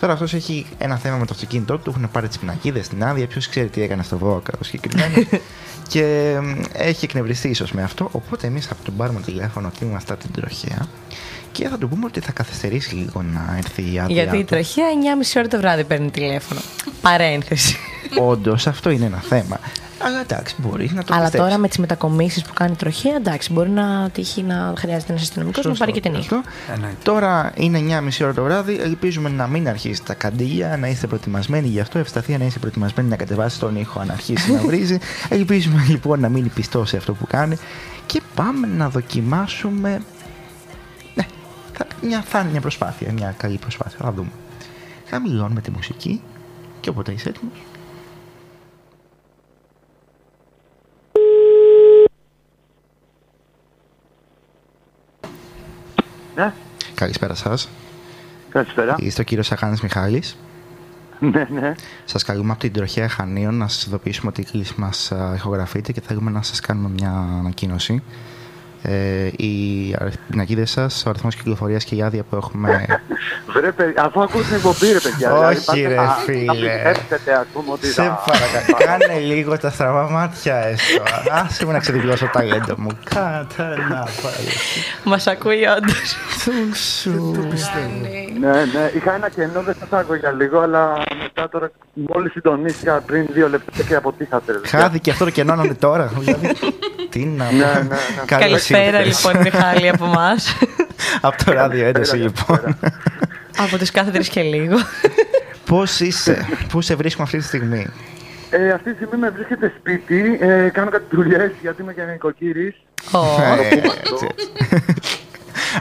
Τώρα αυτός έχει ένα θέμα με το αυτοκίνητό του, έχουν πάρει τις πινακίδες στην άδεια. Ποιος ξέρει τι έκανε στο Βόκαρο συγκεκριμένα. *laughs* και μ, έχει εκνευριστεί ίσως με αυτό. Οπότε εμείς θα τον πάρουμε τηλέφωνο ότι είμαστε από την τροχέα και θα του πούμε ότι θα καθυστερήσει λίγο να έρθει η άδεια. Γιατί η του. τροχέα 9.30 ώρα το βράδυ παίρνει τηλέφωνο. Παρένθεση. Όντως, αυτό είναι ένα θέμα. Αλλά εντάξει, μπορείς να το Αλλά πιστέψεις. τώρα με τις μετακομίσεις που κάνει η τροχέα, εντάξει, μπορεί να τύχει να χρειάζεται ένας αστυνομικός να Σωστό πάρει και την και νύχτα. αυτό. Εννοείται. Τώρα είναι 9.30 ώρα το βράδυ. Ελπίζουμε να μην αρχίσει τα καντήλια, να είστε προετοιμασμένοι γι' αυτό. Ευσταθία να είστε προετοιμασμένοι να κατεβάσει τον ήχο αν αρχίσει να *laughs* βρίζει. Ελπίζουμε λοιπόν να μείνει πιστό σε αυτό που κάνει. Και πάμε να δοκιμάσουμε. Ναι, θα, μια, θα είναι μια προσπάθεια, μια καλή προσπάθεια. Θα δούμε. Χαμηλώνουμε τη μουσική και όποτε είσαι έτοιμος. Ναι, Καλησπέρα σας. καλησπέρα. Είστε ο κύριος Σαχάνη Μιχάλης. Ναι, ναι. Σας καλούμε από την τροχέα Χανίων να σας ειδοποιήσουμε ότι η κλίση μας α, ηχογραφείται και θέλουμε να σας κάνουμε μια ανακοίνωση. Ε, οι πινακίδες σας, ο αριθμός κυκλοφορίας και η άδεια που έχουμε... *laughs* Βρε, παιδιά, αφού ακούω την εκπομπή, ρε παιδιά. Όχι, πάτε ρε, να- φίλε. Να πιστέψετε, ας πούμε, ότι Σε θα- παρακαλώ, κάνε λίγο τα στραβά μάτια έστω. Άσε με να ξεδιπλώσω το ταλέντο μου. Κάτα να πάλι. Μας ακούει όντως. Σου. Ναι, ναι. Είχα ένα κενό, δεν σας άκουγα για λίγο, αλλά μετά τώρα μόλις συντονίστηκα πριν δύο λεπτά και αποτύχατε. ρε παιδιά. Χάθηκε αυτό το κενό να είναι τώρα. *laughs* Δηλαδή, τι να Ναι, ναι, ναι. Καλώς Καλησπέρα ήρθες. λοιπόν, Μιχάλη, από εμάς. Από το ράδιο ένταση λοιπόν. από τους κάθε τρει και λίγο. Πώς είσαι, πού σε βρίσκουμε αυτή τη στιγμή; Ε, αυτή τη στιγμή με βρίσκεται σπίτι, ε, κάνω κάτι δουλειές γιατί είμαι και νοικοκύρης. Ω, Ε, έτσι, έτσι.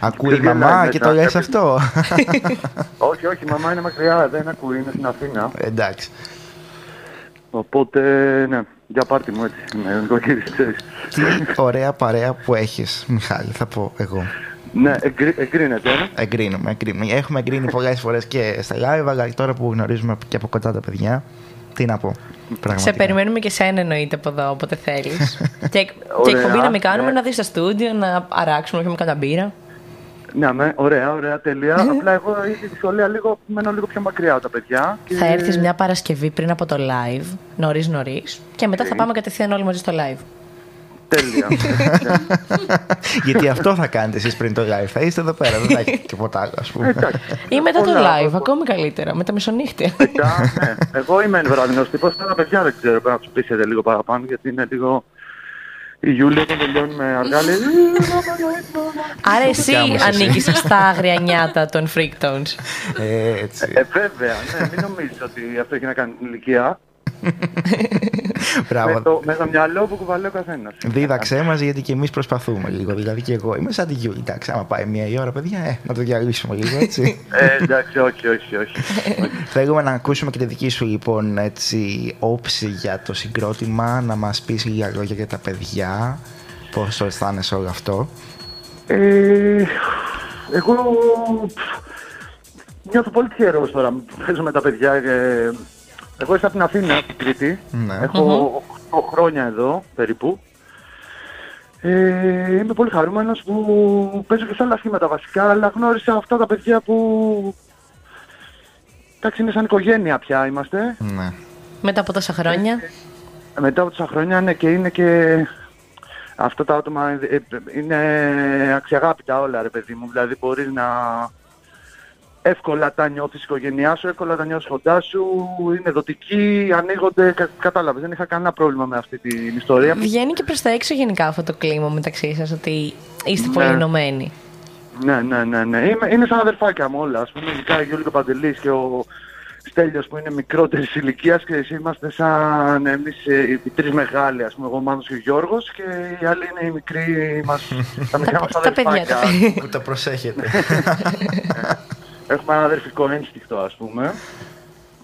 Ακούει η Και γελάει μαμά μετά, και το λες κάποιος- αυτό; *laughs* όχι, όχι, η μαμά είναι μακριά, δεν ακούει, είναι στην Αθήνα. Εντάξει. Οπότε, ναι, για πάρτι μου έτσι, είμαι νοικοκύρης, ξέρεις. Τι ωραία παρέα που έχεις, Μιχάλη, θα πω εγώ. ναι, εγκρι, εγκρίνεται, ε. Εγκρίνουμε, εγκρίνουμε. Έχουμε εγκρίνει πολλές φορές και στα live, αλλά τώρα που γνωρίζουμε και από κοντά τα παιδιά, τι να πω. σε Πραγματικά. περιμένουμε και σένα εννοείται από εδώ, όποτε θέλεις. *laughs* και, και Ωραία, εκπομπή να μην κάνουμε, ναι. να δεις στα στούντιο, να αράξουμε, όχι με κανένα μπύρα. Ναι, με, ωραία, ωραία, τέλεια. Απλά εγώ η δυσκολία λίγο, μένω λίγο πιο μακριά από τα παιδιά. Και... Θα έρθεις μια Παρασκευή πριν από το live, νωρίς νωρίς, και μετά θα πάμε κατευθείαν όλοι μαζί στο live. Τέλεια. *laughs* Γιατί αυτό θα κάνετε εσείς πριν το live. Θα είστε εδώ πέρα, δεν θα έχει τίποτα άλλο, ας πούμε. Εντάξει. Ή μετά το Πολλά, live, πολλά. ακόμη καλύτερα, με τα μεσονύχτια. Παιδιά, ναι. Εγώ είμαι βραδινός τύπος, τα παιδιά δεν ξέρω, πρέπει να τους πείσετε λίγο παραπάνω, γιατί είναι λίγο... Η Γιούλια όταν τελειώνουμε αργά λέει «Ε, μάμα, ναι, μάμα». Άρα εσύ Δικιά μου εσύ. ανήκει στα άγρια νιάτα των Freak Tones. Ε, Έτσι. Ε, βέβαια, ναι, μην νομίζεις ότι αυτό έχει να κάνει την ηλικία. Με, Μπράβο. το, με το μυαλό που κουβαλάει ο καθένας. Δίδαξέ μας γιατί και εμείς προσπαθούμε λίγο. Δηλαδή και εγώ είμαι σαν τη Γιούλη. Εντάξει, άμα πάει μία η ώρα, παιδιά, ε, να το διαλύσουμε λίγο έτσι. Ε, εντάξει, όχι, όχι, όχι. Θέλουμε να ακούσουμε και τη δική σου λοιπόν έτσι, όψη για το συγκρότημα, να μας πεις λίγα λόγια για τα παιδιά, πώς το αισθάνεσαι όλο αυτό; Ε, εγώ πφ, νιώθω πολύ τυχερός τώρα. Παίζω με τα παιδιά. ε, εγώ είμαι από την Αθήνα, στην Κρήτη. Ναι. Έχω 8 χρόνια εδώ περίπου. Ε, είμαι πολύ χαρούμενος που παίζω και σε άλλα σχήματα βασικά, αλλά γνώρισα αυτά τα παιδιά που... Εντάξει, είναι σαν οικογένεια πια είμαστε. Ναι. Μετά από τόσα χρόνια. Μετά από τόσα χρόνια ναι, και είναι και αυτά τα άτομα ε, ε, είναι αξιαγάπητα όλα ρε παιδί μου. Δηλαδή μπορείς να, εύκολα τα νιώθεις η οικογένειά σου, εύκολα τα νιώθεις κοντά σου, είναι δοτικοί, ανοίγονται, κα, κατάλαβες, δεν είχα κανένα πρόβλημα με αυτή την ιστορία. Βγαίνει και προς τα έξω γενικά αυτό το κλίμα μεταξύ σας, ότι είστε Ναι. πολύ ενωμένοι. Ναι, ναι, ναι, ναι. Είμαι, είναι σαν αδερφάκια μου όλα. Ας πούμε, ειδικά η Γιώργη και ο Παντελής και ο Στέλιος που είναι μικρότερης ηλικίας και εσύ είμαστε σαν εμείς ε, οι τρεις μεγάλοι, ας πούμε, εγώ ο Μάνος και ο Γιώργος και οι άλλοι είναι οι μικροί μας, *laughs* τα μικρά μας Τα παιδιά, αδερφάκια. τα παιδιά. Που τα προσέχετε. *laughs* *laughs* Έχουμε ένα αδερφικό ένστικτο, ας πούμε.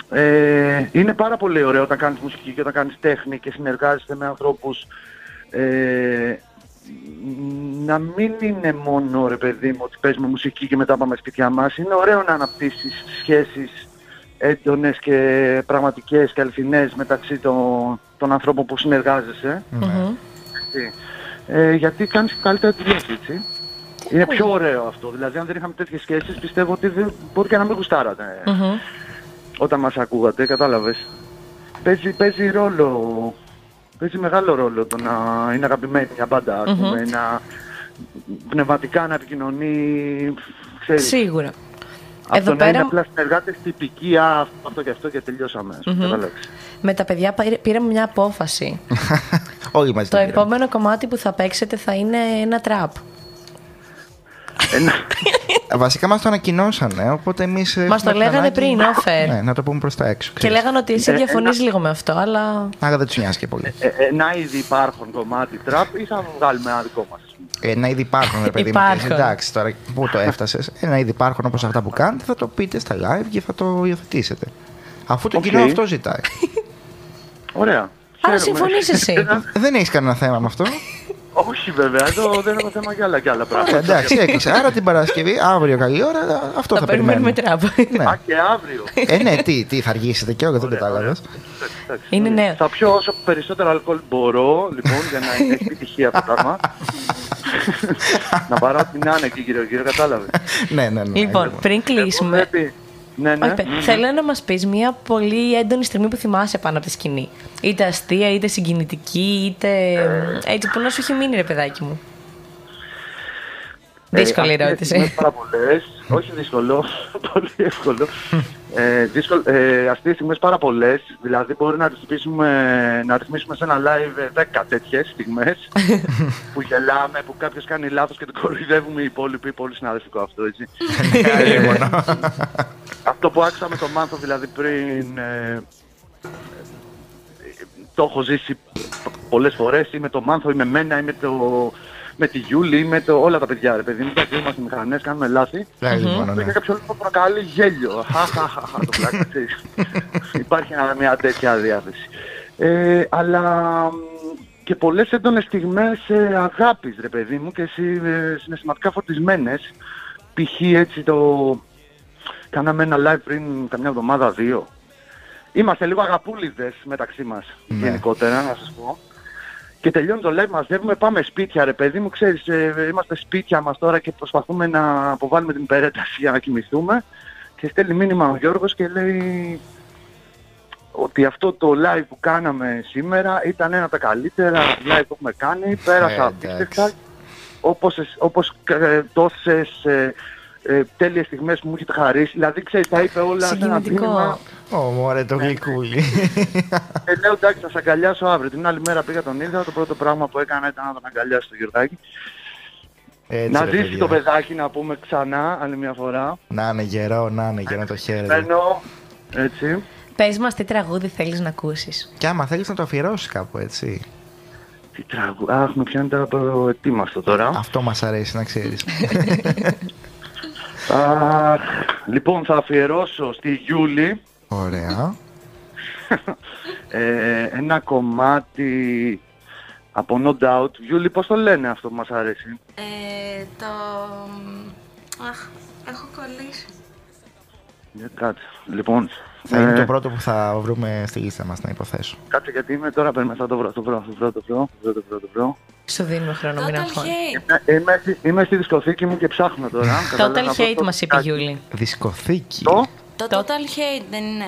Ε, είναι πάρα πολύ ωραίο όταν κάνεις μουσική και όταν κάνεις τέχνη και συνεργάζεσαι με ανθρώπους ε, να μην είναι μόνο ρε παιδί μου ότι παίζουμε μουσική και μετά πάμε σπίτια μας. Είναι ωραίο να αναπτύσσεις σχέσεις έντονες και πραγματικές και αληθινές μεταξύ των, των ανθρώπων που συνεργάζεσαι. Μμμ. Έτσι. Ε, γιατί κάνεις καλύτερα τη δουλειά σου, έτσι. Είναι πιο ωραίο αυτό. Δηλαδή, αν δεν είχαμε τέτοιες σχέσεις, πιστεύω ότι δεν, μπορεί και να μην γουστάρατε Μμμ. όταν μας ακούγατε, κατάλαβες. Παίζει, παίζει ρόλο, παίζει μεγάλο ρόλο το να είναι αγαπημένη μια μπάντα, ας πούμε, να πνευματικά να επικοινωνεί, ξέρεις. Σίγουρα. Αυτό Εδώ να πέρα- είναι απλά συνεργάτες τυπικοί, α, αυτό και αυτό και τελειώσαμε, ας πούμε, κατάλαβες. Με τα παιδιά πήρε- πήραμε μια απόφαση. *laughs* Όλοι μαζί το την πήραμε. επόμενο κομμάτι που θα παίξετε θα είναι ένα τραπ. Ένα- Ε, Βασικά μας το ανακοινώσανε, οπότε εμείς. Μας το λέγανε πριν, off-air. Ναι, να το πούμε προς τα έξω. Και ξέρεις. λέγανε ότι εσύ Ε, διαφωνείς ένα- λίγο με αυτό, αλλά Άρα δεν τους νοιάζει και πολύ. ε, ένα ήδη υπάρχον κομμάτι τραπ ή θα βγάλουμε ένα δικό μας, ας πούμε. Ένα ήδη υπάρχον, ρε παιδί μου. Υπάρχουν. και εσύ, Εντάξει, τώρα πού το έφτασες. Ένα ήδη υπάρχον όπως αυτά που κάνετε, θα το πείτε στα live και θα το υιοθετήσετε. Αφού το Οκ. κοινό αυτό ζητάει. Ωραία. Άρα Χαίρομαι. συμφωνείς εσύ. *laughs* δεν έχεις κανένα θέμα με αυτό. Όχι βέβαια, εδώ δεν έχω θέμα για άλλα και άλλα Ε, πράγματα. εντάξει, έκλεισε. Άρα την Παρασκευή, αύριο καλή ώρα, αυτό θα, θα περιμένουμε περιμένουμε. τραπ. Ναι. Α, και αύριο. Ε, ναι, τι, τι θα αργήσετε και εγώ δεν κατάλαβα. Εντάξει, εντάξει. Είναι νέο. Θα πιω όσο περισσότερο αλκοόλ μπορώ, λοιπόν, για να έχει επιτυχία αυτό το πράγμα. *laughs* να πάρω ό,τι να είναι εκεί γύρω γύρω, κατάλαβες. ναι, ναι, ναι. Λοιπόν, πριν κλείσουμε. Πρέπει... Ναι, ναι. Όχι, παι- Θέλω να μας πεις μια πολύ έντονη στιγμή που θυμάσαι πάνω από τη σκηνή. Είτε αστεία, είτε συγκινητική, είτε έτσι που να σου έχει μείνει ρε παιδάκι μου. Δύσκολη Ε, ερώτηση. αστείες στιγμές πάρα πολλές. Όχι δύσκολο, *laughs* πολύ εύκολο. ε, δύσκολο ε, αστείες στιγμές πάρα πολλές. Δηλαδή μπορεί να ρυθμίσουμε, να ρυθμίσουμε σε ένα live ε, 10 τέτοιες στιγμές *laughs* που γελάμε, που κάποιος κάνει λάθος και τον κοροϊδεύουμε οι υπόλοιποι. Πολύ συναδελφικό αυτό, έτσι. Αυτό που άκουσα με τον Μάνθο δηλαδή πριν ε, ε, το έχω ζήσει πολλές φορές ή με τον Μάνθο ή με μένα ή με, το, με τη Γιούλη ή με το, όλα τα παιδιά ρε παιδί μου. Εντάξει, είμαστε μηχανές, κάνουμε λάθη. Λάγει μόνο, Αυτό ναι. για κάποιο λόγο προκαλεί γέλιο. Χαχαχαχα, το πλάκα, ξέρεις. *laughs* Υπάρχει ένα- μια τέτοια διάθεση. Ε, αλλά μ, και πολλές έντονες στιγμές ε, αγάπης, ρε παιδί μου, και συ, ε, συναισθηματικά φορτισμένες. Π.χ. έτσι το... Κάναμε ένα live πριν καμιά εβδομάδα, δύο. Είμαστε λίγο αγαπούλιδες μεταξύ μας, Ναι. γενικότερα, να σας πω. Και τελειώνει το live, μαζεύουμε, πάμε σπίτια ρε παιδί μου, ξέρεις, ε, είμαστε σπίτια μας τώρα και προσπαθούμε να αποβάλουμε την υπερέταση για να κοιμηθούμε. Και στέλνει μήνυμα ο Γιώργος και λέει ότι αυτό το live που κάναμε σήμερα ήταν ένα από τα καλύτερα live που έχουμε κάνει, πέρασα Ε, απίστευτα, εντάξει. όπως, εσ- όπως ε, τόσες ε, ε, τέλειες στιγμές που μου έχετε χαρίσει. Δηλαδή, ξέρεις, τα είπε όλα σε ένα Συγκινητικό. μήνυμα. Ω, μωρέ, το γλυκούλι. Και λέω εντάξει θα σε αγκαλιάσω αύριο. Την άλλη μέρα πήγα τον είδα, το πρώτο πράγμα που έκανα ήταν να τον αγκαλιάσω το Γιωργάκη. Έτσι, να ρε, ζήσει παιδιά. το παιδάκι να πούμε ξανά άλλη μια φορά. Να είναι γερό, να είναι γερό το χέρι. Μένω έτσι. Πες μας τι τραγούδι θέλεις να ακούσεις. Και άμα θέλεις να το αφιερώσεις κάπου έτσι. Τι τραγου... Αχ, με πιάνει τα προετοίμαστο τώρα. Αυτό μας αρέσει να ξέρεις. *laughs* Αχ, λοιπόν, θα αφιερώσω στη Γιούλη Ωραία. *laughs* ε, ένα κομμάτι από No Doubt. Γιούλη, πώς το λένε αυτό που μας αρέσει; Ε, το... Αχ, έχω κολλήσει. Για κάτσε. Λοιπόν, Θα είναι ε, το πρώτο που θα βρούμε στη λίστα μας, να υποθέσω. κάτσε γιατί είμαι τώρα, περίμενα, θα το βρω, το βρω, το βρω, το βρω, το βρω, το βρω, το βρω. Σου δίνουμε χρόνο, μην Total αγχώνει. Hate. Είμαι, είμαι, στη- είμαι στη δισκοθήκη μου και ψάχνω τώρα. Total Καταλαβαίνω αυτό Hate το- μας είπε η Γιούλη. Δισκοθήκη. Το; Το Total Hate δεν είναι.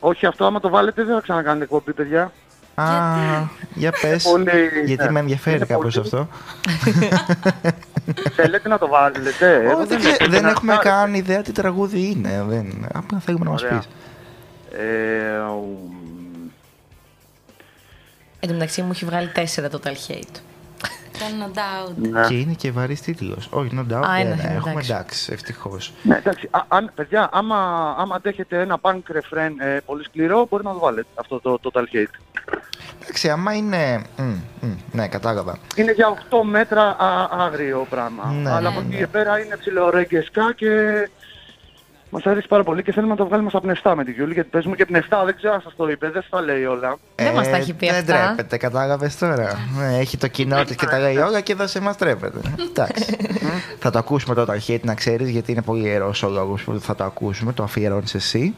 Όχι, αυτό άμα το βάλετε δεν θα ξανακάνετε εκπομπή, παιδιά. Α, για πες. Πολύ- Γιατί ναι. με ενδιαφέρει Είναι κάπως πολύ- αυτό. *laughs* Θέλετε να το βάλετε. Εγώ Όχι, δεν, με- ξέ- δεν να έχουμε πάρετε. καν ιδέα τι τραγούδι είναι. Δεν, απλά θέλουμε να μας Ωραία. πεις. Ε, ο- Εν τω μεταξύ μου έχει βγάλει τέσσερα total hate. Το no doubt. ναι. Και είναι και βαρύς τίτλος. Όχι, no doubt. Α, δεν ένα, έχουμε εντάξει. εντάξει, ευτυχώς. Ναι, εντάξει. Α, αν, παιδιά, άμα, άμα αντέχετε ένα punk refrain ε, πολύ σκληρό, μπορεί να το βάλετε αυτό το Total Hate. Εντάξει, άμα είναι... μ, μ, ναι, κατάλαβα. Είναι για 8 μέτρα α, άγριο πράγμα. Ναι, Αλλά ναι, από εκεί ναι. και πέρα είναι ψιλορέγκεσκα και μας αρέσει πάρα πολύ και θέλουμε να το βγάλουμε στα πνευστά με τη Γιούλη γιατί παίζουμε και πνευστά, δεν ξέρω αν σας το είπε, δεν σας τα λέει όλα. Δεν μας τα έχει πει δεν αυτά. τρέπεται, κατάλαβες τώρα. Ναι, έχει το κοινό της και τα λέει όλα και εδώ σε μας τρέπεται. Εντάξει. θα το ακούσουμε το Total Hate να ξέρεις γιατί είναι πολύ ιερός ο λόγος που θα το ακούσουμε. Το αφιερώνεις εσύ.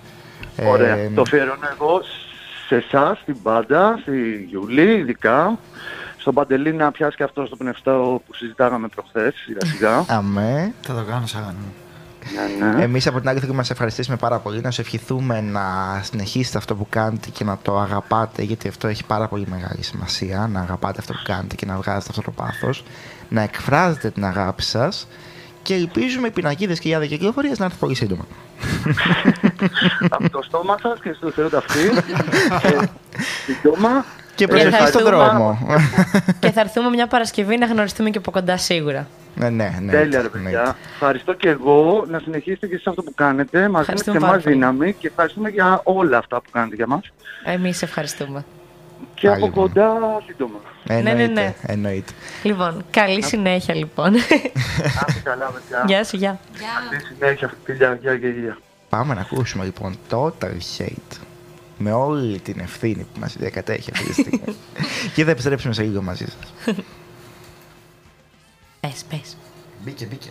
Ωραία. Ε, το αφιερώνω εγώ σε εσάς, στην μπάντα, στη Γιούλη ειδικά. Στον Παντελή να πιάσει και αυτός στο πνευστό που συζητάγαμε προχθές σιγά σιγά. Αμέ. Θα το κάνω σαν μου. Ναι, ναι. Εμείς από την άλλη θέλουμε να σε ευχαριστήσουμε πάρα πολύ, να σου ευχηθούμε να συνεχίσετε αυτό που κάνετε και να το αγαπάτε, γιατί αυτό έχει πάρα πολύ μεγάλη σημασία, να αγαπάτε αυτό που κάνετε και να βγάζετε αυτό το πάθος, να εκφράζετε την αγάπη σας και ελπίζουμε οι πινακίδες και οι άδεια κυκλοφορίες να έρθουν πολύ σύντομα. *laughs* από το στόμα σας και στο θεωρούνται αυτοί. ε, Σύντομα. Και Ε, προσοχή θα στον δούμε. δρόμο. και θα έρθουμε μια Παρασκευή να γνωριστούμε και από κοντά σίγουρα. ναι, ναι, ναι. Τέλεια ρε εννοείται. παιδιά. Ευχαριστώ και εγώ να συνεχίσετε και εσείς αυτό που κάνετε. Μας δίνετε Ευχαριστούμε και πάρα μας πολύ. δύναμη και ευχαριστούμε για όλα αυτά που κάνετε για μας. Εμείς ευχαριστούμε. Και Πάλι από μόνο. κοντά σύντομα. Εννοείται, ναι, ναι. εννοείται. Λοιπόν, καλή συνέχεια λοιπόν. Άσε καλά παιδιά. Γεια σου, γεια. Γεια. Καλή συνέχεια. Φιλιά, γεια, γεια, γεια. Πάμε να ακούσουμε λοιπόν Total Hate με όλη την ευθύνη που μας διακατέχει αυτή τη στιγμή. *laughs* και θα επιστρέψουμε σε λίγο μαζί σας. *laughs* Πες, πες. Μπήκε, μπήκε.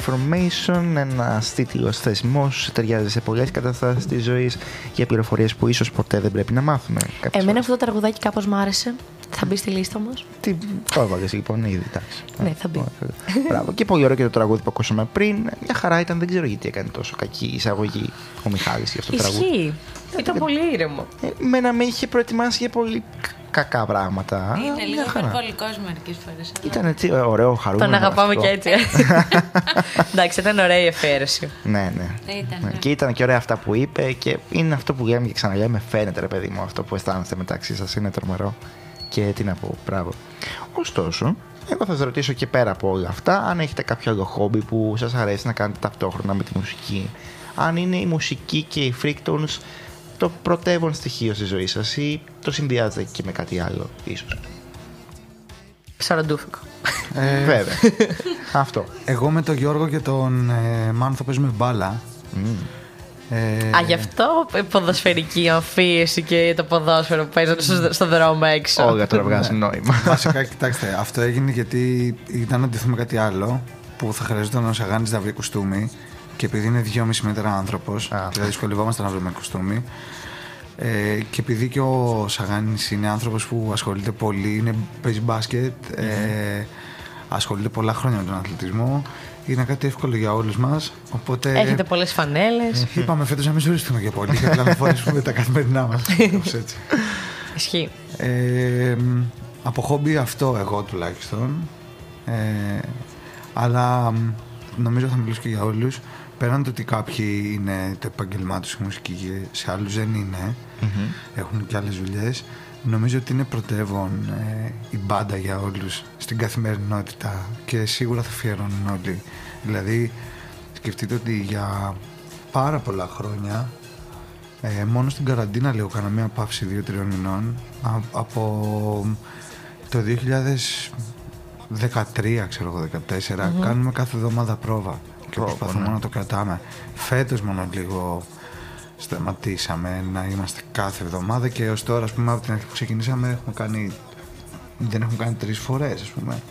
Information, ένα τίτλο θεσμός, ταιριάζει σε πολλές καταστάσεις της ζωής για πληροφορίες που ίσως ποτέ δεν πρέπει να μάθουμε. κάποιες Εμένα φορές. αυτό το τραγουδάκι κάπως μ' άρεσε. Θα μπει στη λίστα όμω. Τι το έβαλες λοιπόν, ήδη εντάξει. Ναι, θα μπει. Μπράβο. Και πολύ ωραίο και το τραγούδι που ακούσαμε πριν. Μια χαρά ήταν, δεν ξέρω γιατί έκανε τόσο κακή εισαγωγή ο Μιχάλης για αυτό το τραγούδι. Ισχύει. Ήταν πολύ ήρεμο. Ε, Μένα με είχε προετοιμάσει για πολύ κ- κακά πράγματα. Είναι Μια λίγο χαρά. υπερβολικός μερικές φορές. αλλά- Ήταν έτσι ωραίο, χαρούμενο. Τον αγαπάμε αυτό. και έτσι. *laughs* Εντάξει, ήταν ωραία η εφαίρεση. Ναι, ναι. Ήταν, Ναι, ναι. Και ήταν και ωραία αυτά που είπε και είναι αυτό που λέμε και ξαναλέμε. Φαίνεται ρε παιδί μου αυτό που αισθάνεστε μεταξύ σας. Είναι τρομερό. Και τι να πω, μπράβο. Ωστόσο, εγώ θα σας ρωτήσω και πέρα από όλα αυτά, αν έχετε κάποιο άλλο χόμπι που σας αρέσει να κάνετε ταυτόχρονα με τη μουσική. Αν είναι η μουσική και οι freaktones το πρωτεύον στοιχείο στη ζωή σας ή το συνδυάζετε και με κάτι άλλο, ίσως; Ψαροντούφικο. Ε, Βέβαια. *laughs* αυτό. Εγώ με τον Γιώργο και τον ε, Μάνθο παίζουμε μπάλα. Ε, Α, γι' αυτό η ποδοσφαιρική αμφίεση και το ποδόσφαιρο που παίζονται στο, στο δρόμο έξω. Όλα τώρα βγάζουν νόημα. Βασικά, κοιτάξτε, αυτό έγινε γιατί ήταν να ντυθούμε κάτι άλλο που θα χρειαζόταν ο Σαγάνη να βρει κουστούμι. Και επειδή είναι 2,5 μέτρα άνθρωπος, δηλαδή δυσκολευόμαστε να βρούμε κουστούμι. Ε, και επειδή και ο Σαγάνης είναι άνθρωπος που ασχολείται πολύ, είναι, παίζει μπάσκετ, ε, ασχολείται πολλά χρόνια με τον αθλητισμό, είναι κάτι εύκολο για όλους μας. Οπότε Έχετε πολλές φανέλες. είπαμε φέτος να μην ζοριστούμε και πολύ, γιατί να φορέσουμε τα καθημερινά μας. *laughs* έτσι. Ισχύει. Ε, μ, από χόμπι αυτό εγώ τουλάχιστον. Ε, αλλά μ, νομίζω θα μιλήσω και για όλους. Πέραν το ότι κάποιοι είναι το επαγγελμά τους η μουσική και σε άλλους δεν είναι, έχουν και άλλες δουλειές, νομίζω ότι είναι πρωτεύον ε, η μπάντα για όλους στην καθημερινότητα και σίγουρα θα αφιερώνουν όλοι. Δηλαδή, σκεφτείτε ότι για πάρα πολλά χρόνια ε, μόνο στην καραντίνα λίγο κάνα μια παύση 2-3 μηνών Α- από το 2013 ξέρω εγώ 14 κάνουμε κάθε εβδομάδα πρόβα και προσπαθούμε να το κρατάμε. Φέτος μόνο λίγο σταματήσαμε να είμαστε κάθε εβδομάδα και έως τώρα ας πούμε από την αρχή που ξεκινήσαμε έχουμε κάνει δεν έχουμε κάνει τρεις φορές ας πούμε.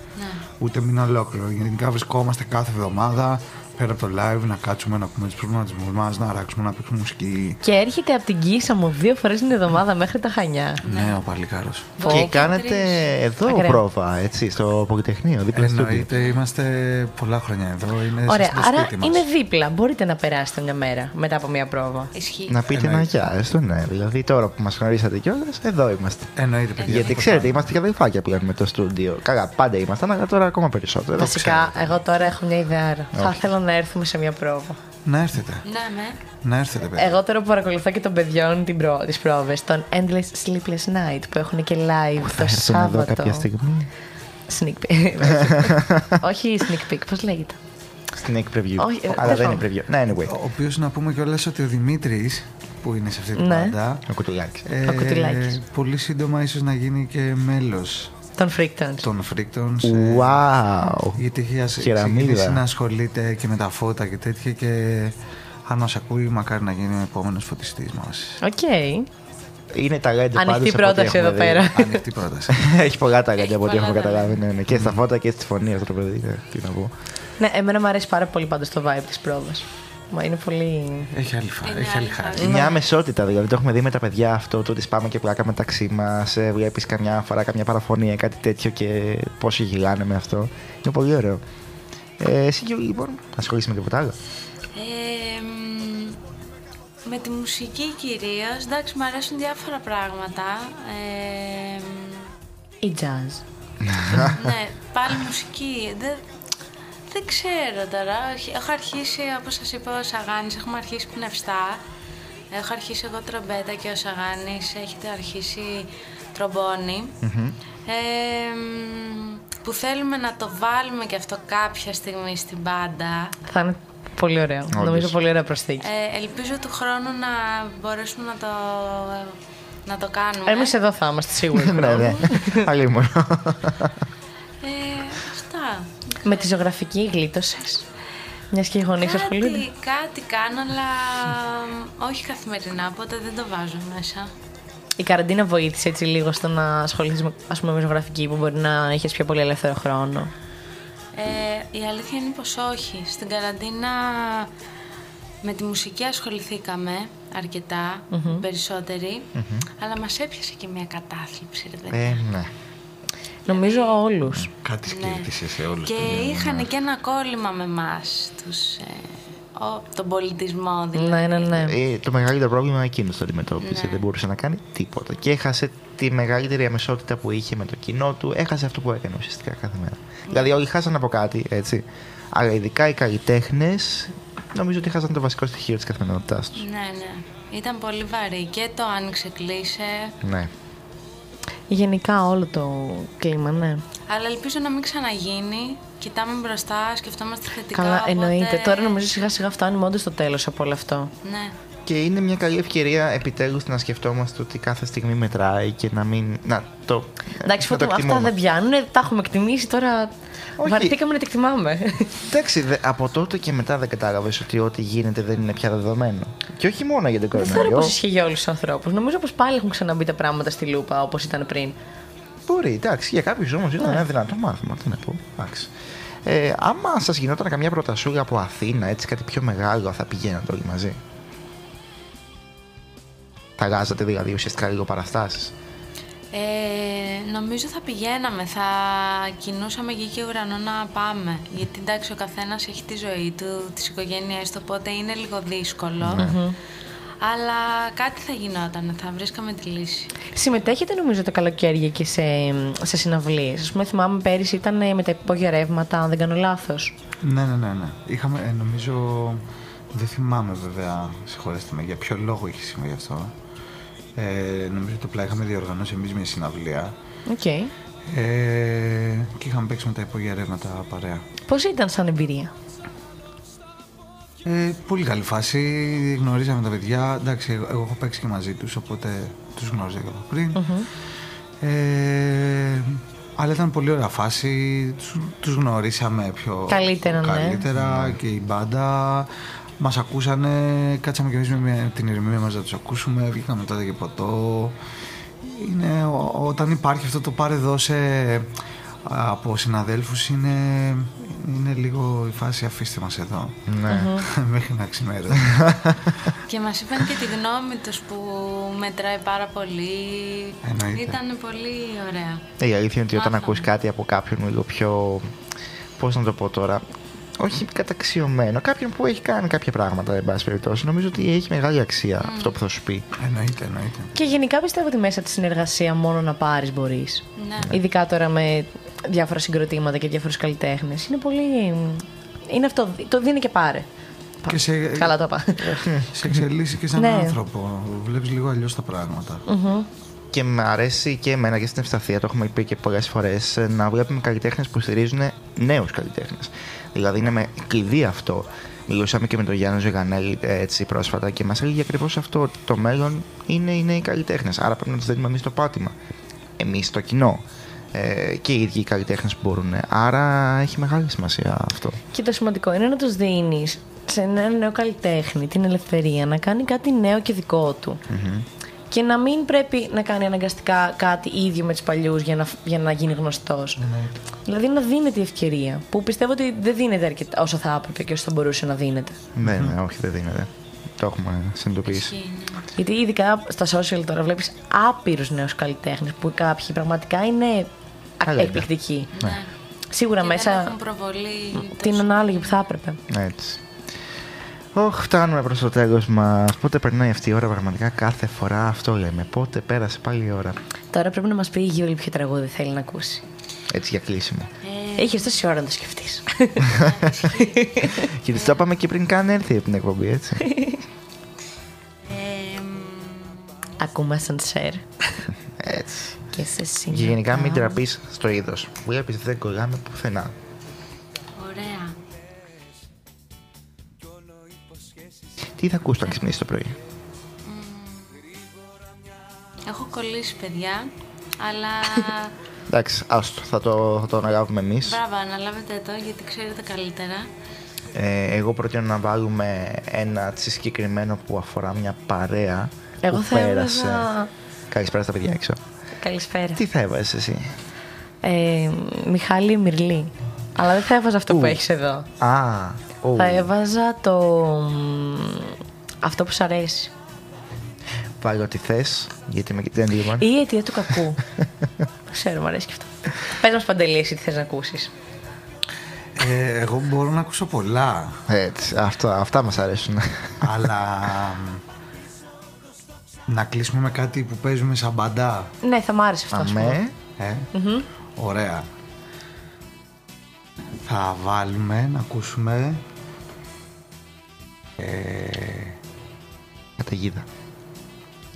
Ούτε μήνα ολόκληρο. Γενικά βρισκόμαστε κάθε εβδομάδα πέρα από το live να κάτσουμε να πούμε τους προβληματισμούς μας να αράξουμε να παίξουμε μουσική Και έρχεται από την Κίσα μου δύο φορές την εβδομάδα μέχρι τα Χανιά. ναι ο Παλικάρος Πω, Και πω, κάνετε τρεις. εδώ Ακραία. πρόβα, έτσι, στο Πολυτεχνείο, δίπλα στο στούντιο. Εννοείται, είμαστε πολλά χρόνια εδώ. Είναι Ωραία, στο άρα σπίτι μας. είναι δίπλα. Μπορείτε να περάσετε μια μέρα μετά από μια πρόβα. Ισχύει. Να πείτε ένα Εννοείται. γεια, έστω ναι. Δηλαδή τώρα που μας γνωρίσατε κιόλας, εδώ είμαστε. Εννοείται, παιδιά. Γιατί αυτό ξέρετε, θα- είμαστε και αδελφάκια πλέον με το στούντιο. Καλά, πάντα ήμασταν, αλλά τώρα ακόμα περισσότερο. Βασικά, εγώ τώρα έχω μια ιδέα. Θα ήθελα να έρθουμε σε μια πρόβα. Να έρθετε. Ναι, ναι. Να έρθετε, παιδιά. Εγώ τώρα που παρακολουθώ και των παιδιών την προ... τις πρόβες, τον Endless Sleepless Night που έχουν και live Θα το έρθουν εδώ Σάββατο. κάποια στιγμή. Sneak peek. *laughs* Όχι sneak peek, πώς λέγεται; Sneak Preview. Όχι, ε, αλλά εν τέλει είναι preview. Ναι, anyway. Ο οποίος να πούμε κιόλας ότι ο Δημήτρης που είναι σε αυτή την Ναι. πάντα. Ο κουτουλάκι. ε, Ο Κουτουλάκης. πολύ σύντομα ίσως να γίνει και μέλος Τον Freaktones. των Freaktones. ε, Wow. Γιατί έχει ας- Χεραμίδα. ξεκινήσει να ασχολείται και με τα φώτα και τέτοια και αν μας ακούει μακάρι να γίνει ο επόμενος φωτιστής μας. Οκ. Είναι ταλέντο Ανοιχτή πάντως από ό,τι πρόταση έχουμε εδώ δει. πέρα. Ανοιχτή πρόταση. *laughs* Έχει πολλά ταλέντα από ό,τι πολλά έχουμε καταλάβει. ταλέντα. ναι, ναι. Και στα φώτα και στη φωνή αυτό το παιδί. ε, Τι να πω. Ναι, εμένα μου αρέσει πάρα πολύ πάντως το vibe της πρόβας. Μα είναι πολύ... Έχει άλλη, φα- Είναι έχει άλλη άλλη χάρη. φάση. Μια αμεσότητα δηλαδή. Το έχουμε δει με τα παιδιά αυτό. Το ότι σπάμε και πλάκα μεταξύ μας. Βλέπει καμιά φορά καμιά παραφωνία, κάτι τέτοιο και πόσοι γυλάνε με αυτό. Είναι πολύ ωραίο. Ε, εσύ Γιώργη, λοιπόν, ασχολείσαι με τίποτα άλλο; Ε, μ, με τη μουσική κυρίως, εντάξει, μου αρέσουν διάφορα πράγματα. Ε, μ, Η jazz. ναι, πάλι μουσική. Δεν, δεν ξέρω τώρα. Έχει- Έχω αρχίσει, όπως σας είπα, ο Σαγάνης, έχουμε αρχίσει πνευστά. Έχω αρχίσει εγώ τρομπέτα και ο Σαγάνης έχετε αρχίσει τρομπόνι. Ε, μ, που θέλουμε να το βάλουμε και αυτό κάποια στιγμή στην μπάντα. Θα είναι πολύ ωραίο. Όντως. Νομίζω πολύ ωραία προσθήκη. Ε, ελπίζω του χρόνου να μπορέσουμε να το, να το κάνουμε. Εμείς εδώ θα είμαστε σίγουροι. *laughs* ναι, ναι. Αλλήμον. Ε, αυτά. Με τη ζωγραφική γλίτωσες. Μιας και οι γονείς ασχολούνται. Κάτι, κάτι κάνω, αλλά όχι καθημερινά, οπότε δεν το βάζω μέσα. Η καραντίνα βοήθησε έτσι λίγο στο να ασχοληθεί με, ας πούμε, με ζωγραφική που μπορεί να έχεις πιο πολύ ελεύθερο χρόνο. Ε, η αλήθεια είναι πως όχι. Στην καραντίνα με τη μουσική ασχοληθήκαμε αρκετά, περισσότεροι, αλλά μας έπιασε και μια κατάθλιψη, ρε παιδί. Ε, ναι. Νομίζω όλους. Κάτι σκέφτησε σε όλους. Και είχαν και ένα κόλλημα με εμάς, τους, ε, ο, τον πολιτισμό δηλαδή. Ναι, ναι, ναι. Ε, το μεγαλύτερο πρόβλημα εκείνος το αντιμετώπισε. Ναι. Δεν μπορούσε να κάνει τίποτα. Και έχασε τη μεγαλύτερη αμεσότητα που είχε με το κοινό του. Έχασε αυτό που έκανε ουσιαστικά κάθε μέρα. Δηλαδή, όλοι χάσαν από κάτι, έτσι. Αλλά ειδικά οι καλλιτέχνες, νομίζω ότι χάσαν το βασικό στοιχείο της καθημερινότητάς τους. Ναι, ναι. Ήταν πολύ βαρύ και το άνοιξε κλείσε. Ναι. Γενικά όλο το κλίμα, ναι. Αλλά ελπίζω να μην ξαναγίνει. Κοιτάμε μπροστά, σκεφτόμαστε θετικά. Καλά, οπότε- εννοείται. Τώρα νομίζω σιγά σιγά φτάνουμε όντως στο τέλος από όλο αυτό. Ναι. Και είναι μια καλή ευκαιρία επιτέλους να σκεφτόμαστε ότι κάθε στιγμή μετράει και να μην. Να το. Εντάξει, να το φωτο, αυτά εκτιμούμε. δεν πιάνουν. Τα έχουμε εκτιμήσει τώρα. Όχι. Βαρεθήκαμε να τα εκτιμάμε. Εντάξει, δε- από τότε και μετά δεν κατάλαβες ότι ό,τι γίνεται δεν είναι πια δεδομένο. Και όχι μόνο για τον Δεν θεωρώ κορονοϊό. πω ισχύει για όλους τους ανθρώπους. Νομίζω πως πάλι έχουν ξαναμπεί τα πράγματα στη λούπα όπως ήταν πριν. Μπορεί, εντάξει, για κάποιους όμως ήταν ένα δυνατό μάθημα. Τι να πω. Εντάξει. Ε, άμα σας γινόταν καμιά προτασούλα από Αθήνα, έτσι κάτι πιο μεγάλο, θα πηγαίνατε όλοι μαζί; Θα γάζατε δηλαδή ουσιαστικά λίγο παραστάσεις. Ε, νομίζω θα πηγαίναμε, θα κινούσαμε γη και ουρανό να πάμε. Γιατί εντάξει, ο καθένας έχει τη ζωή του, τις οικογένειές του, οπότε είναι λίγο δύσκολο. Αλλά κάτι θα γινόταν, θα βρίσκαμε τη λύση. Συμμετέχετε νομίζω τα καλοκαίρια και σε, σε συναυλίες. Α πούμε, θυμάμαι πέρυσι ήταν ε, με τα υπόγεια ρεύματα, αν δεν κάνω λάθος. Ναι, ναι, ναι. ναι. Είχαμε, ε, νομίζω. Δεν θυμάμαι βέβαια, συγχωρέστε με, για ποιο λόγο είχε συμβεί αυτό. Ε, νομίζω ότι απλά είχαμε διοργανώσει εμείς μια συναυλία. Οκ. Ε, και είχαμε παίξει με τα Υπόγεια Ρεύματα παρέα. Πώς ήταν σαν εμπειρία; Ε, πολύ καλή φάση. Γνωρίζαμε τα παιδιά. Εντάξει, εγώ, εγώ έχω παίξει και μαζί τους, οπότε τους γνώριζα και από πριν. Ε, αλλά ήταν πολύ ωραία φάση. Τους, τους γνωρίσαμε πιο Καλύτερα, ναι. καλύτερα και η μπάντα. Μας ακούσανε, κάτσαμε και εμείς με μια- την ηρεμία μας να τους ακούσουμε, βγήκαμε τότε και ποτό. Είναι, ο- όταν υπάρχει αυτό το πάρε δώσε από συναδέλφους είναι, είναι λίγο η φάση αφήστε μας εδώ. Ναι. *laughs* Μέχρι να ξημερώσει. Και μας είπαν και τη γνώμη τους που μετράει πάρα πολύ. Εννοείται. Ήταν πολύ ωραία. Ε, η αλήθεια είναι ότι όταν Μάθαμε. ακούς κάτι από κάποιον λίγο πιο. Πώς να το πω τώρα; Όχι καταξιωμένο. Κάποιον που έχει κάνει κάποια πράγματα, εν πάση περιπτώσει. Νομίζω ότι έχει μεγάλη αξία αυτό που θα σου πει. εννοείται, εννοείται. Και γενικά πιστεύω ότι μέσα από της συνεργασία μόνο να πάρεις μπορείς. Ναι. Ειδικά τώρα με διάφορα συγκροτήματα και διάφορους καλλιτέχνες. Είναι πολύ. Είναι αυτό. Το δίνει και πάρε. Και σε, Καλά το είπα. *laughs* σε εξελίσσει και σαν Ναι. άνθρωπο. Βλέπεις λίγο αλλιώς τα πράγματα. Και με αρέσει και εμένα και στην Ευσταθία, το έχουμε πει και πολλές φορές, να βλέπουμε καλλιτέχνες που στηρίζουν νέους καλλιτέχνες. Δηλαδή είναι με κλειδί αυτό. Μιλούσαμε και με τον Γιάννη Ζεγανέλη ε, έτσι πρόσφατα και μας έλεγε ακριβώς αυτό. Ότι το μέλλον είναι οι νέοι καλλιτέχνες. Άρα πρέπει να τους δίνουμε εμείς το πάτημα. Εμείς το κοινό. Ε, και οι ίδιοι οι καλλιτέχνες που μπορούν. Άρα έχει μεγάλη σημασία αυτό. Και το σημαντικό είναι να τους δίνεις σε έναν νέο καλλιτέχνη την ελευθερία να κάνει κάτι νέο και δικό του. Και να μην πρέπει να κάνει αναγκαστικά κάτι ίδιο με τους παλιούς για να, για να γίνει γνωστός. Δηλαδή να δίνεται η ευκαιρία. Που πιστεύω ότι δεν δίνεται αρκετά όσο θα έπρεπε και όσο θα μπορούσε να δίνεται. Ναι, ναι, όχι, δεν δίνεται. Το έχουμε συνειδητοποιήσει. Ισχύει, ναι. Γιατί ειδικά στα social τώρα βλέπεις άπειρους νέους καλλιτέχνες που κάποιοι πραγματικά είναι Καλά είναι. εκπληκτικοί. Ναι. Σίγουρα Και μέσα Δεν έχουν προβολή. την τόσο. ανάλογη που θα έπρεπε. Έτσι. Ωχ, φτάνουμε προς το τέλος μας. Πότε περνάει αυτή η ώρα πραγματικά κάθε φορά αυτό λέμε. Πότε πέρασε πάλι η ώρα. Τώρα πρέπει να μας πει η Γιούλη ποιο τραγούδι θέλει να ακούσει. Έτσι για κλείσιμο. Έχει τόση ώρα να το σκεφτείς. *laughs* Και της το είπαμε και πριν καν έρθει από την εκπομπή, έτσι. Ε, μ, Ακούμε σαν σερ. έτσι. Και σε Και σήμερα. γενικά μην τραπείς στο είδος. Βλέπεις δεν κολλάμε πουθενά. Τι θα ακούς όταν ξυπνήσεις το πρωί; Έχω κολλήσει, παιδιά. Αλλά. *laughs* Εντάξει, άστο, θα το, θα το αναλάβουμε εμείς. Μπράβο, αναλάβετε το γιατί ξέρετε καλύτερα. Ε, εγώ προτείνω να βάλουμε ένα τσι συγκεκριμένο που αφορά μια παρέα Εγώ που θα πέρασε. έβαζα- Καλησπέρα στα παιδιά έξω. Καλησπέρα. Τι θα έβαζες εσύ; Ε, Μιχάλη Μυρλή. Αλλά δεν θα έβαζα αυτό που Ου. έχεις εδώ. Α, ου. Θα έβαζα το. μ, Αυτό που σου αρέσει. Βάλω ό,τι θες, γιατί είμαι και gentleman. Ή η αιτία του κακού. Δεν *laughs* ξέρω, μου αρέσει και αυτό. Πες μας παντελή, εσύ τι θες να ακούσεις. Ε, εγώ μπορώ να ακούσω πολλά, Έτσι, αυτό, αυτά μας αρέσουν. *laughs* αλλά μ, να κλείσουμε με κάτι που παίζουμε σαν μπαντά. Ναι, θα μ' άρεσε αυτό. ας πούμε. Αμέ. Ε; Ωραία. Θα βάλουμε να ακούσουμε. Ε, Καταιγίδα.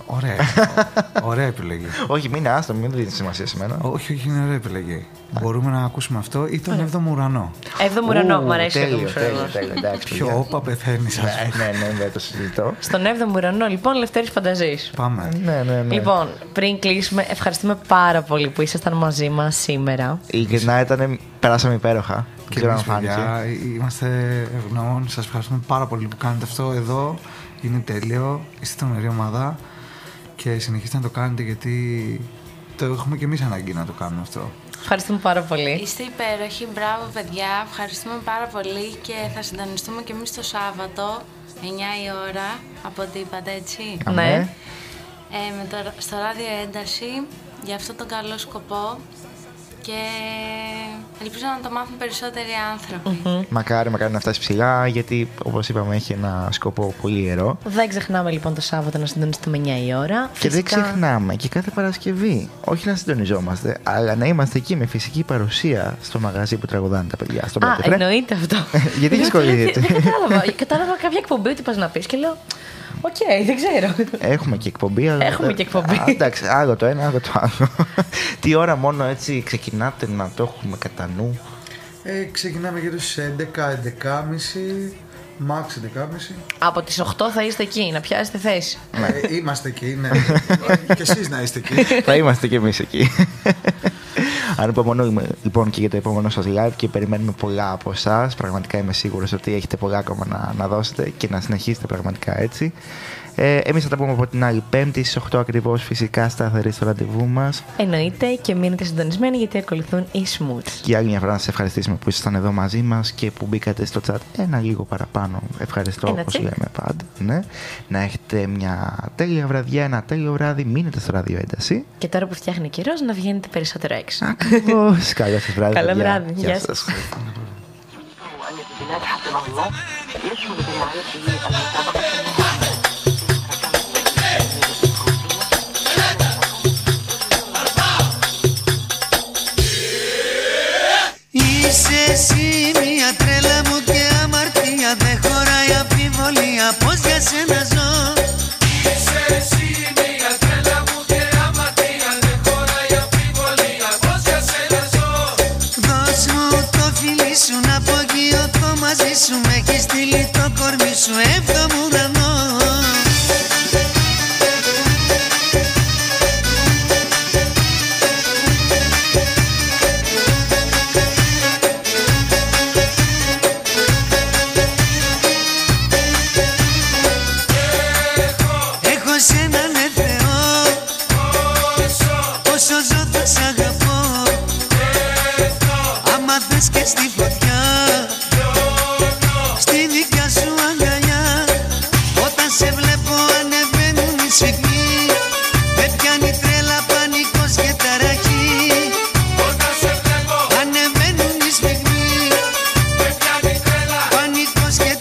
ωραία. *laughs* ωραία επιλογή. Όχι, μην είναι άστο, μην δίνει σημασία σε μένα. όχι, όχι, είναι ωραία επιλογή. Μπορούμε να ακούσουμε αυτό ή τον 7ο ουρανό. Έβδομο ουρανό, Ου, μου αρέσει ο τέλειο, έβδομος τέλειο, ουρανός. τέλειο, εντάξει, παιδιά. Πιο όπα πεθαίνεις, ας Ναι, ναι, ναι, δεν το συζητώ. Στον 7ο ουρανό, λοιπόν, Λευτέρης Φανταζής. Πάμε. Ναι, ναι, ναι. Λοιπόν, πριν κλείσουμε, ευχαριστούμε πάρα πολύ που ήσασταν μαζί μας σήμερα. Ειλικρινά ήταν, περάσαμε υπέροχα. Δεν Και ξέρω αν εμείς, φάνηκε. παιδιά, είμαστε ευγνώμων. Σας ευχαριστούμε πάρα πολύ που κάνετε αυτό εδώ. Είναι τέλειο. Είστε τρομερή ομάδα. Και συνεχίστε να το κάνετε γιατί το έχουμε και εμείς ανάγκη να το κάνουμε αυτό. Ευχαριστούμε πάρα πολύ. Είστε υπέροχοι, μπράβο παιδιά, ευχαριστούμε πάρα πολύ και θα συντονιστούμε και εμείς το Σάββατο, 9 η ώρα, από ό,τι είπατε έτσι. Αμέ. Ναι. Ε, με το, στο ράδιο ένταση, για αυτό τον καλό σκοπό και ελπίζω να το μάθουν περισσότεροι άνθρωποι. Μακάρι, μακάρι να φτάσει ψηλά, γιατί όπως είπαμε έχει ένα σκοπό πολύ ιερό. Δεν ξεχνάμε λοιπόν το Σάββατο να συντονιστούμε 9 η ώρα. Και δεν Φυσικά- ξεχνάμε και κάθε Παρασκευή, όχι να συντονιζόμαστε, αλλά να είμαστε εκεί με φυσική παρουσία στο μαγαζί που τραγουδάνε τα παιδιά. Στο Α, Μπέτεφρε. εννοείται αυτό. *laughs* Γιατί Δεν- σχολιάζεται; Δεν κατάλαβα. Κατάλαβα κάποια εκπομπή ότι πας να πεις και λέω. Οκ, δεν ξέρω. Έχουμε και εκπομπή. Αλλά... Έχουμε και εκπομπή. Α, εντάξει, άλλο το ένα, άλλο το άλλο. *laughs* Τι ώρα μόνο έτσι ξεκινάτε να το έχουμε κατά νου; Ε, ξεκινάμε γύρω στις 11, 11.30, max 11.30. Από τις 8 θα είστε εκεί, να πιάσετε θέση. Ε, είμαστε εκεί, ναι. *laughs* και εσείς να είστε εκεί. Θα είμαστε κι εμείς εκεί. *laughs* Ανυπομονούμε λοιπόν και για το επόμενο σας live και περιμένουμε πολλά από εσάς. Πραγματικά είμαι σίγουρος ότι έχετε πολλά ακόμα να, να δώσετε και να συνεχίσετε πραγματικά έτσι. Ε, εμείς θα τα πούμε από την άλλη Πέμπτη στις 8 ακριβώς φυσικά σταθερή στο ραντεβού μας. Εννοείται και μείνετε συντονισμένοι γιατί ακολουθούν οι Smooths. Και για άλλη μια φορά να σας ευχαριστήσουμε που ήσασταν εδώ μαζί μας και που μπήκατε στο chat ένα λίγο παραπάνω. Ευχαριστώ Ένα όπως τσικ. λέμε πάντα. Ναι. Να έχετε μια τέλεια βραδιά, ένα τέλειο βράδυ. Μείνετε στο ράδιο ένταση. Και τώρα που φτιάχνει καιρός να βγαίνετε περισσότερο έξω. Ακριβώς. *laughs* Καλό σας βράδυ. Καλό παιδιά. βράδυ. Γεια σας. σας. Είσαι μαζί σου Με έχει στείλει το κορμί σου. Έβδομο sweet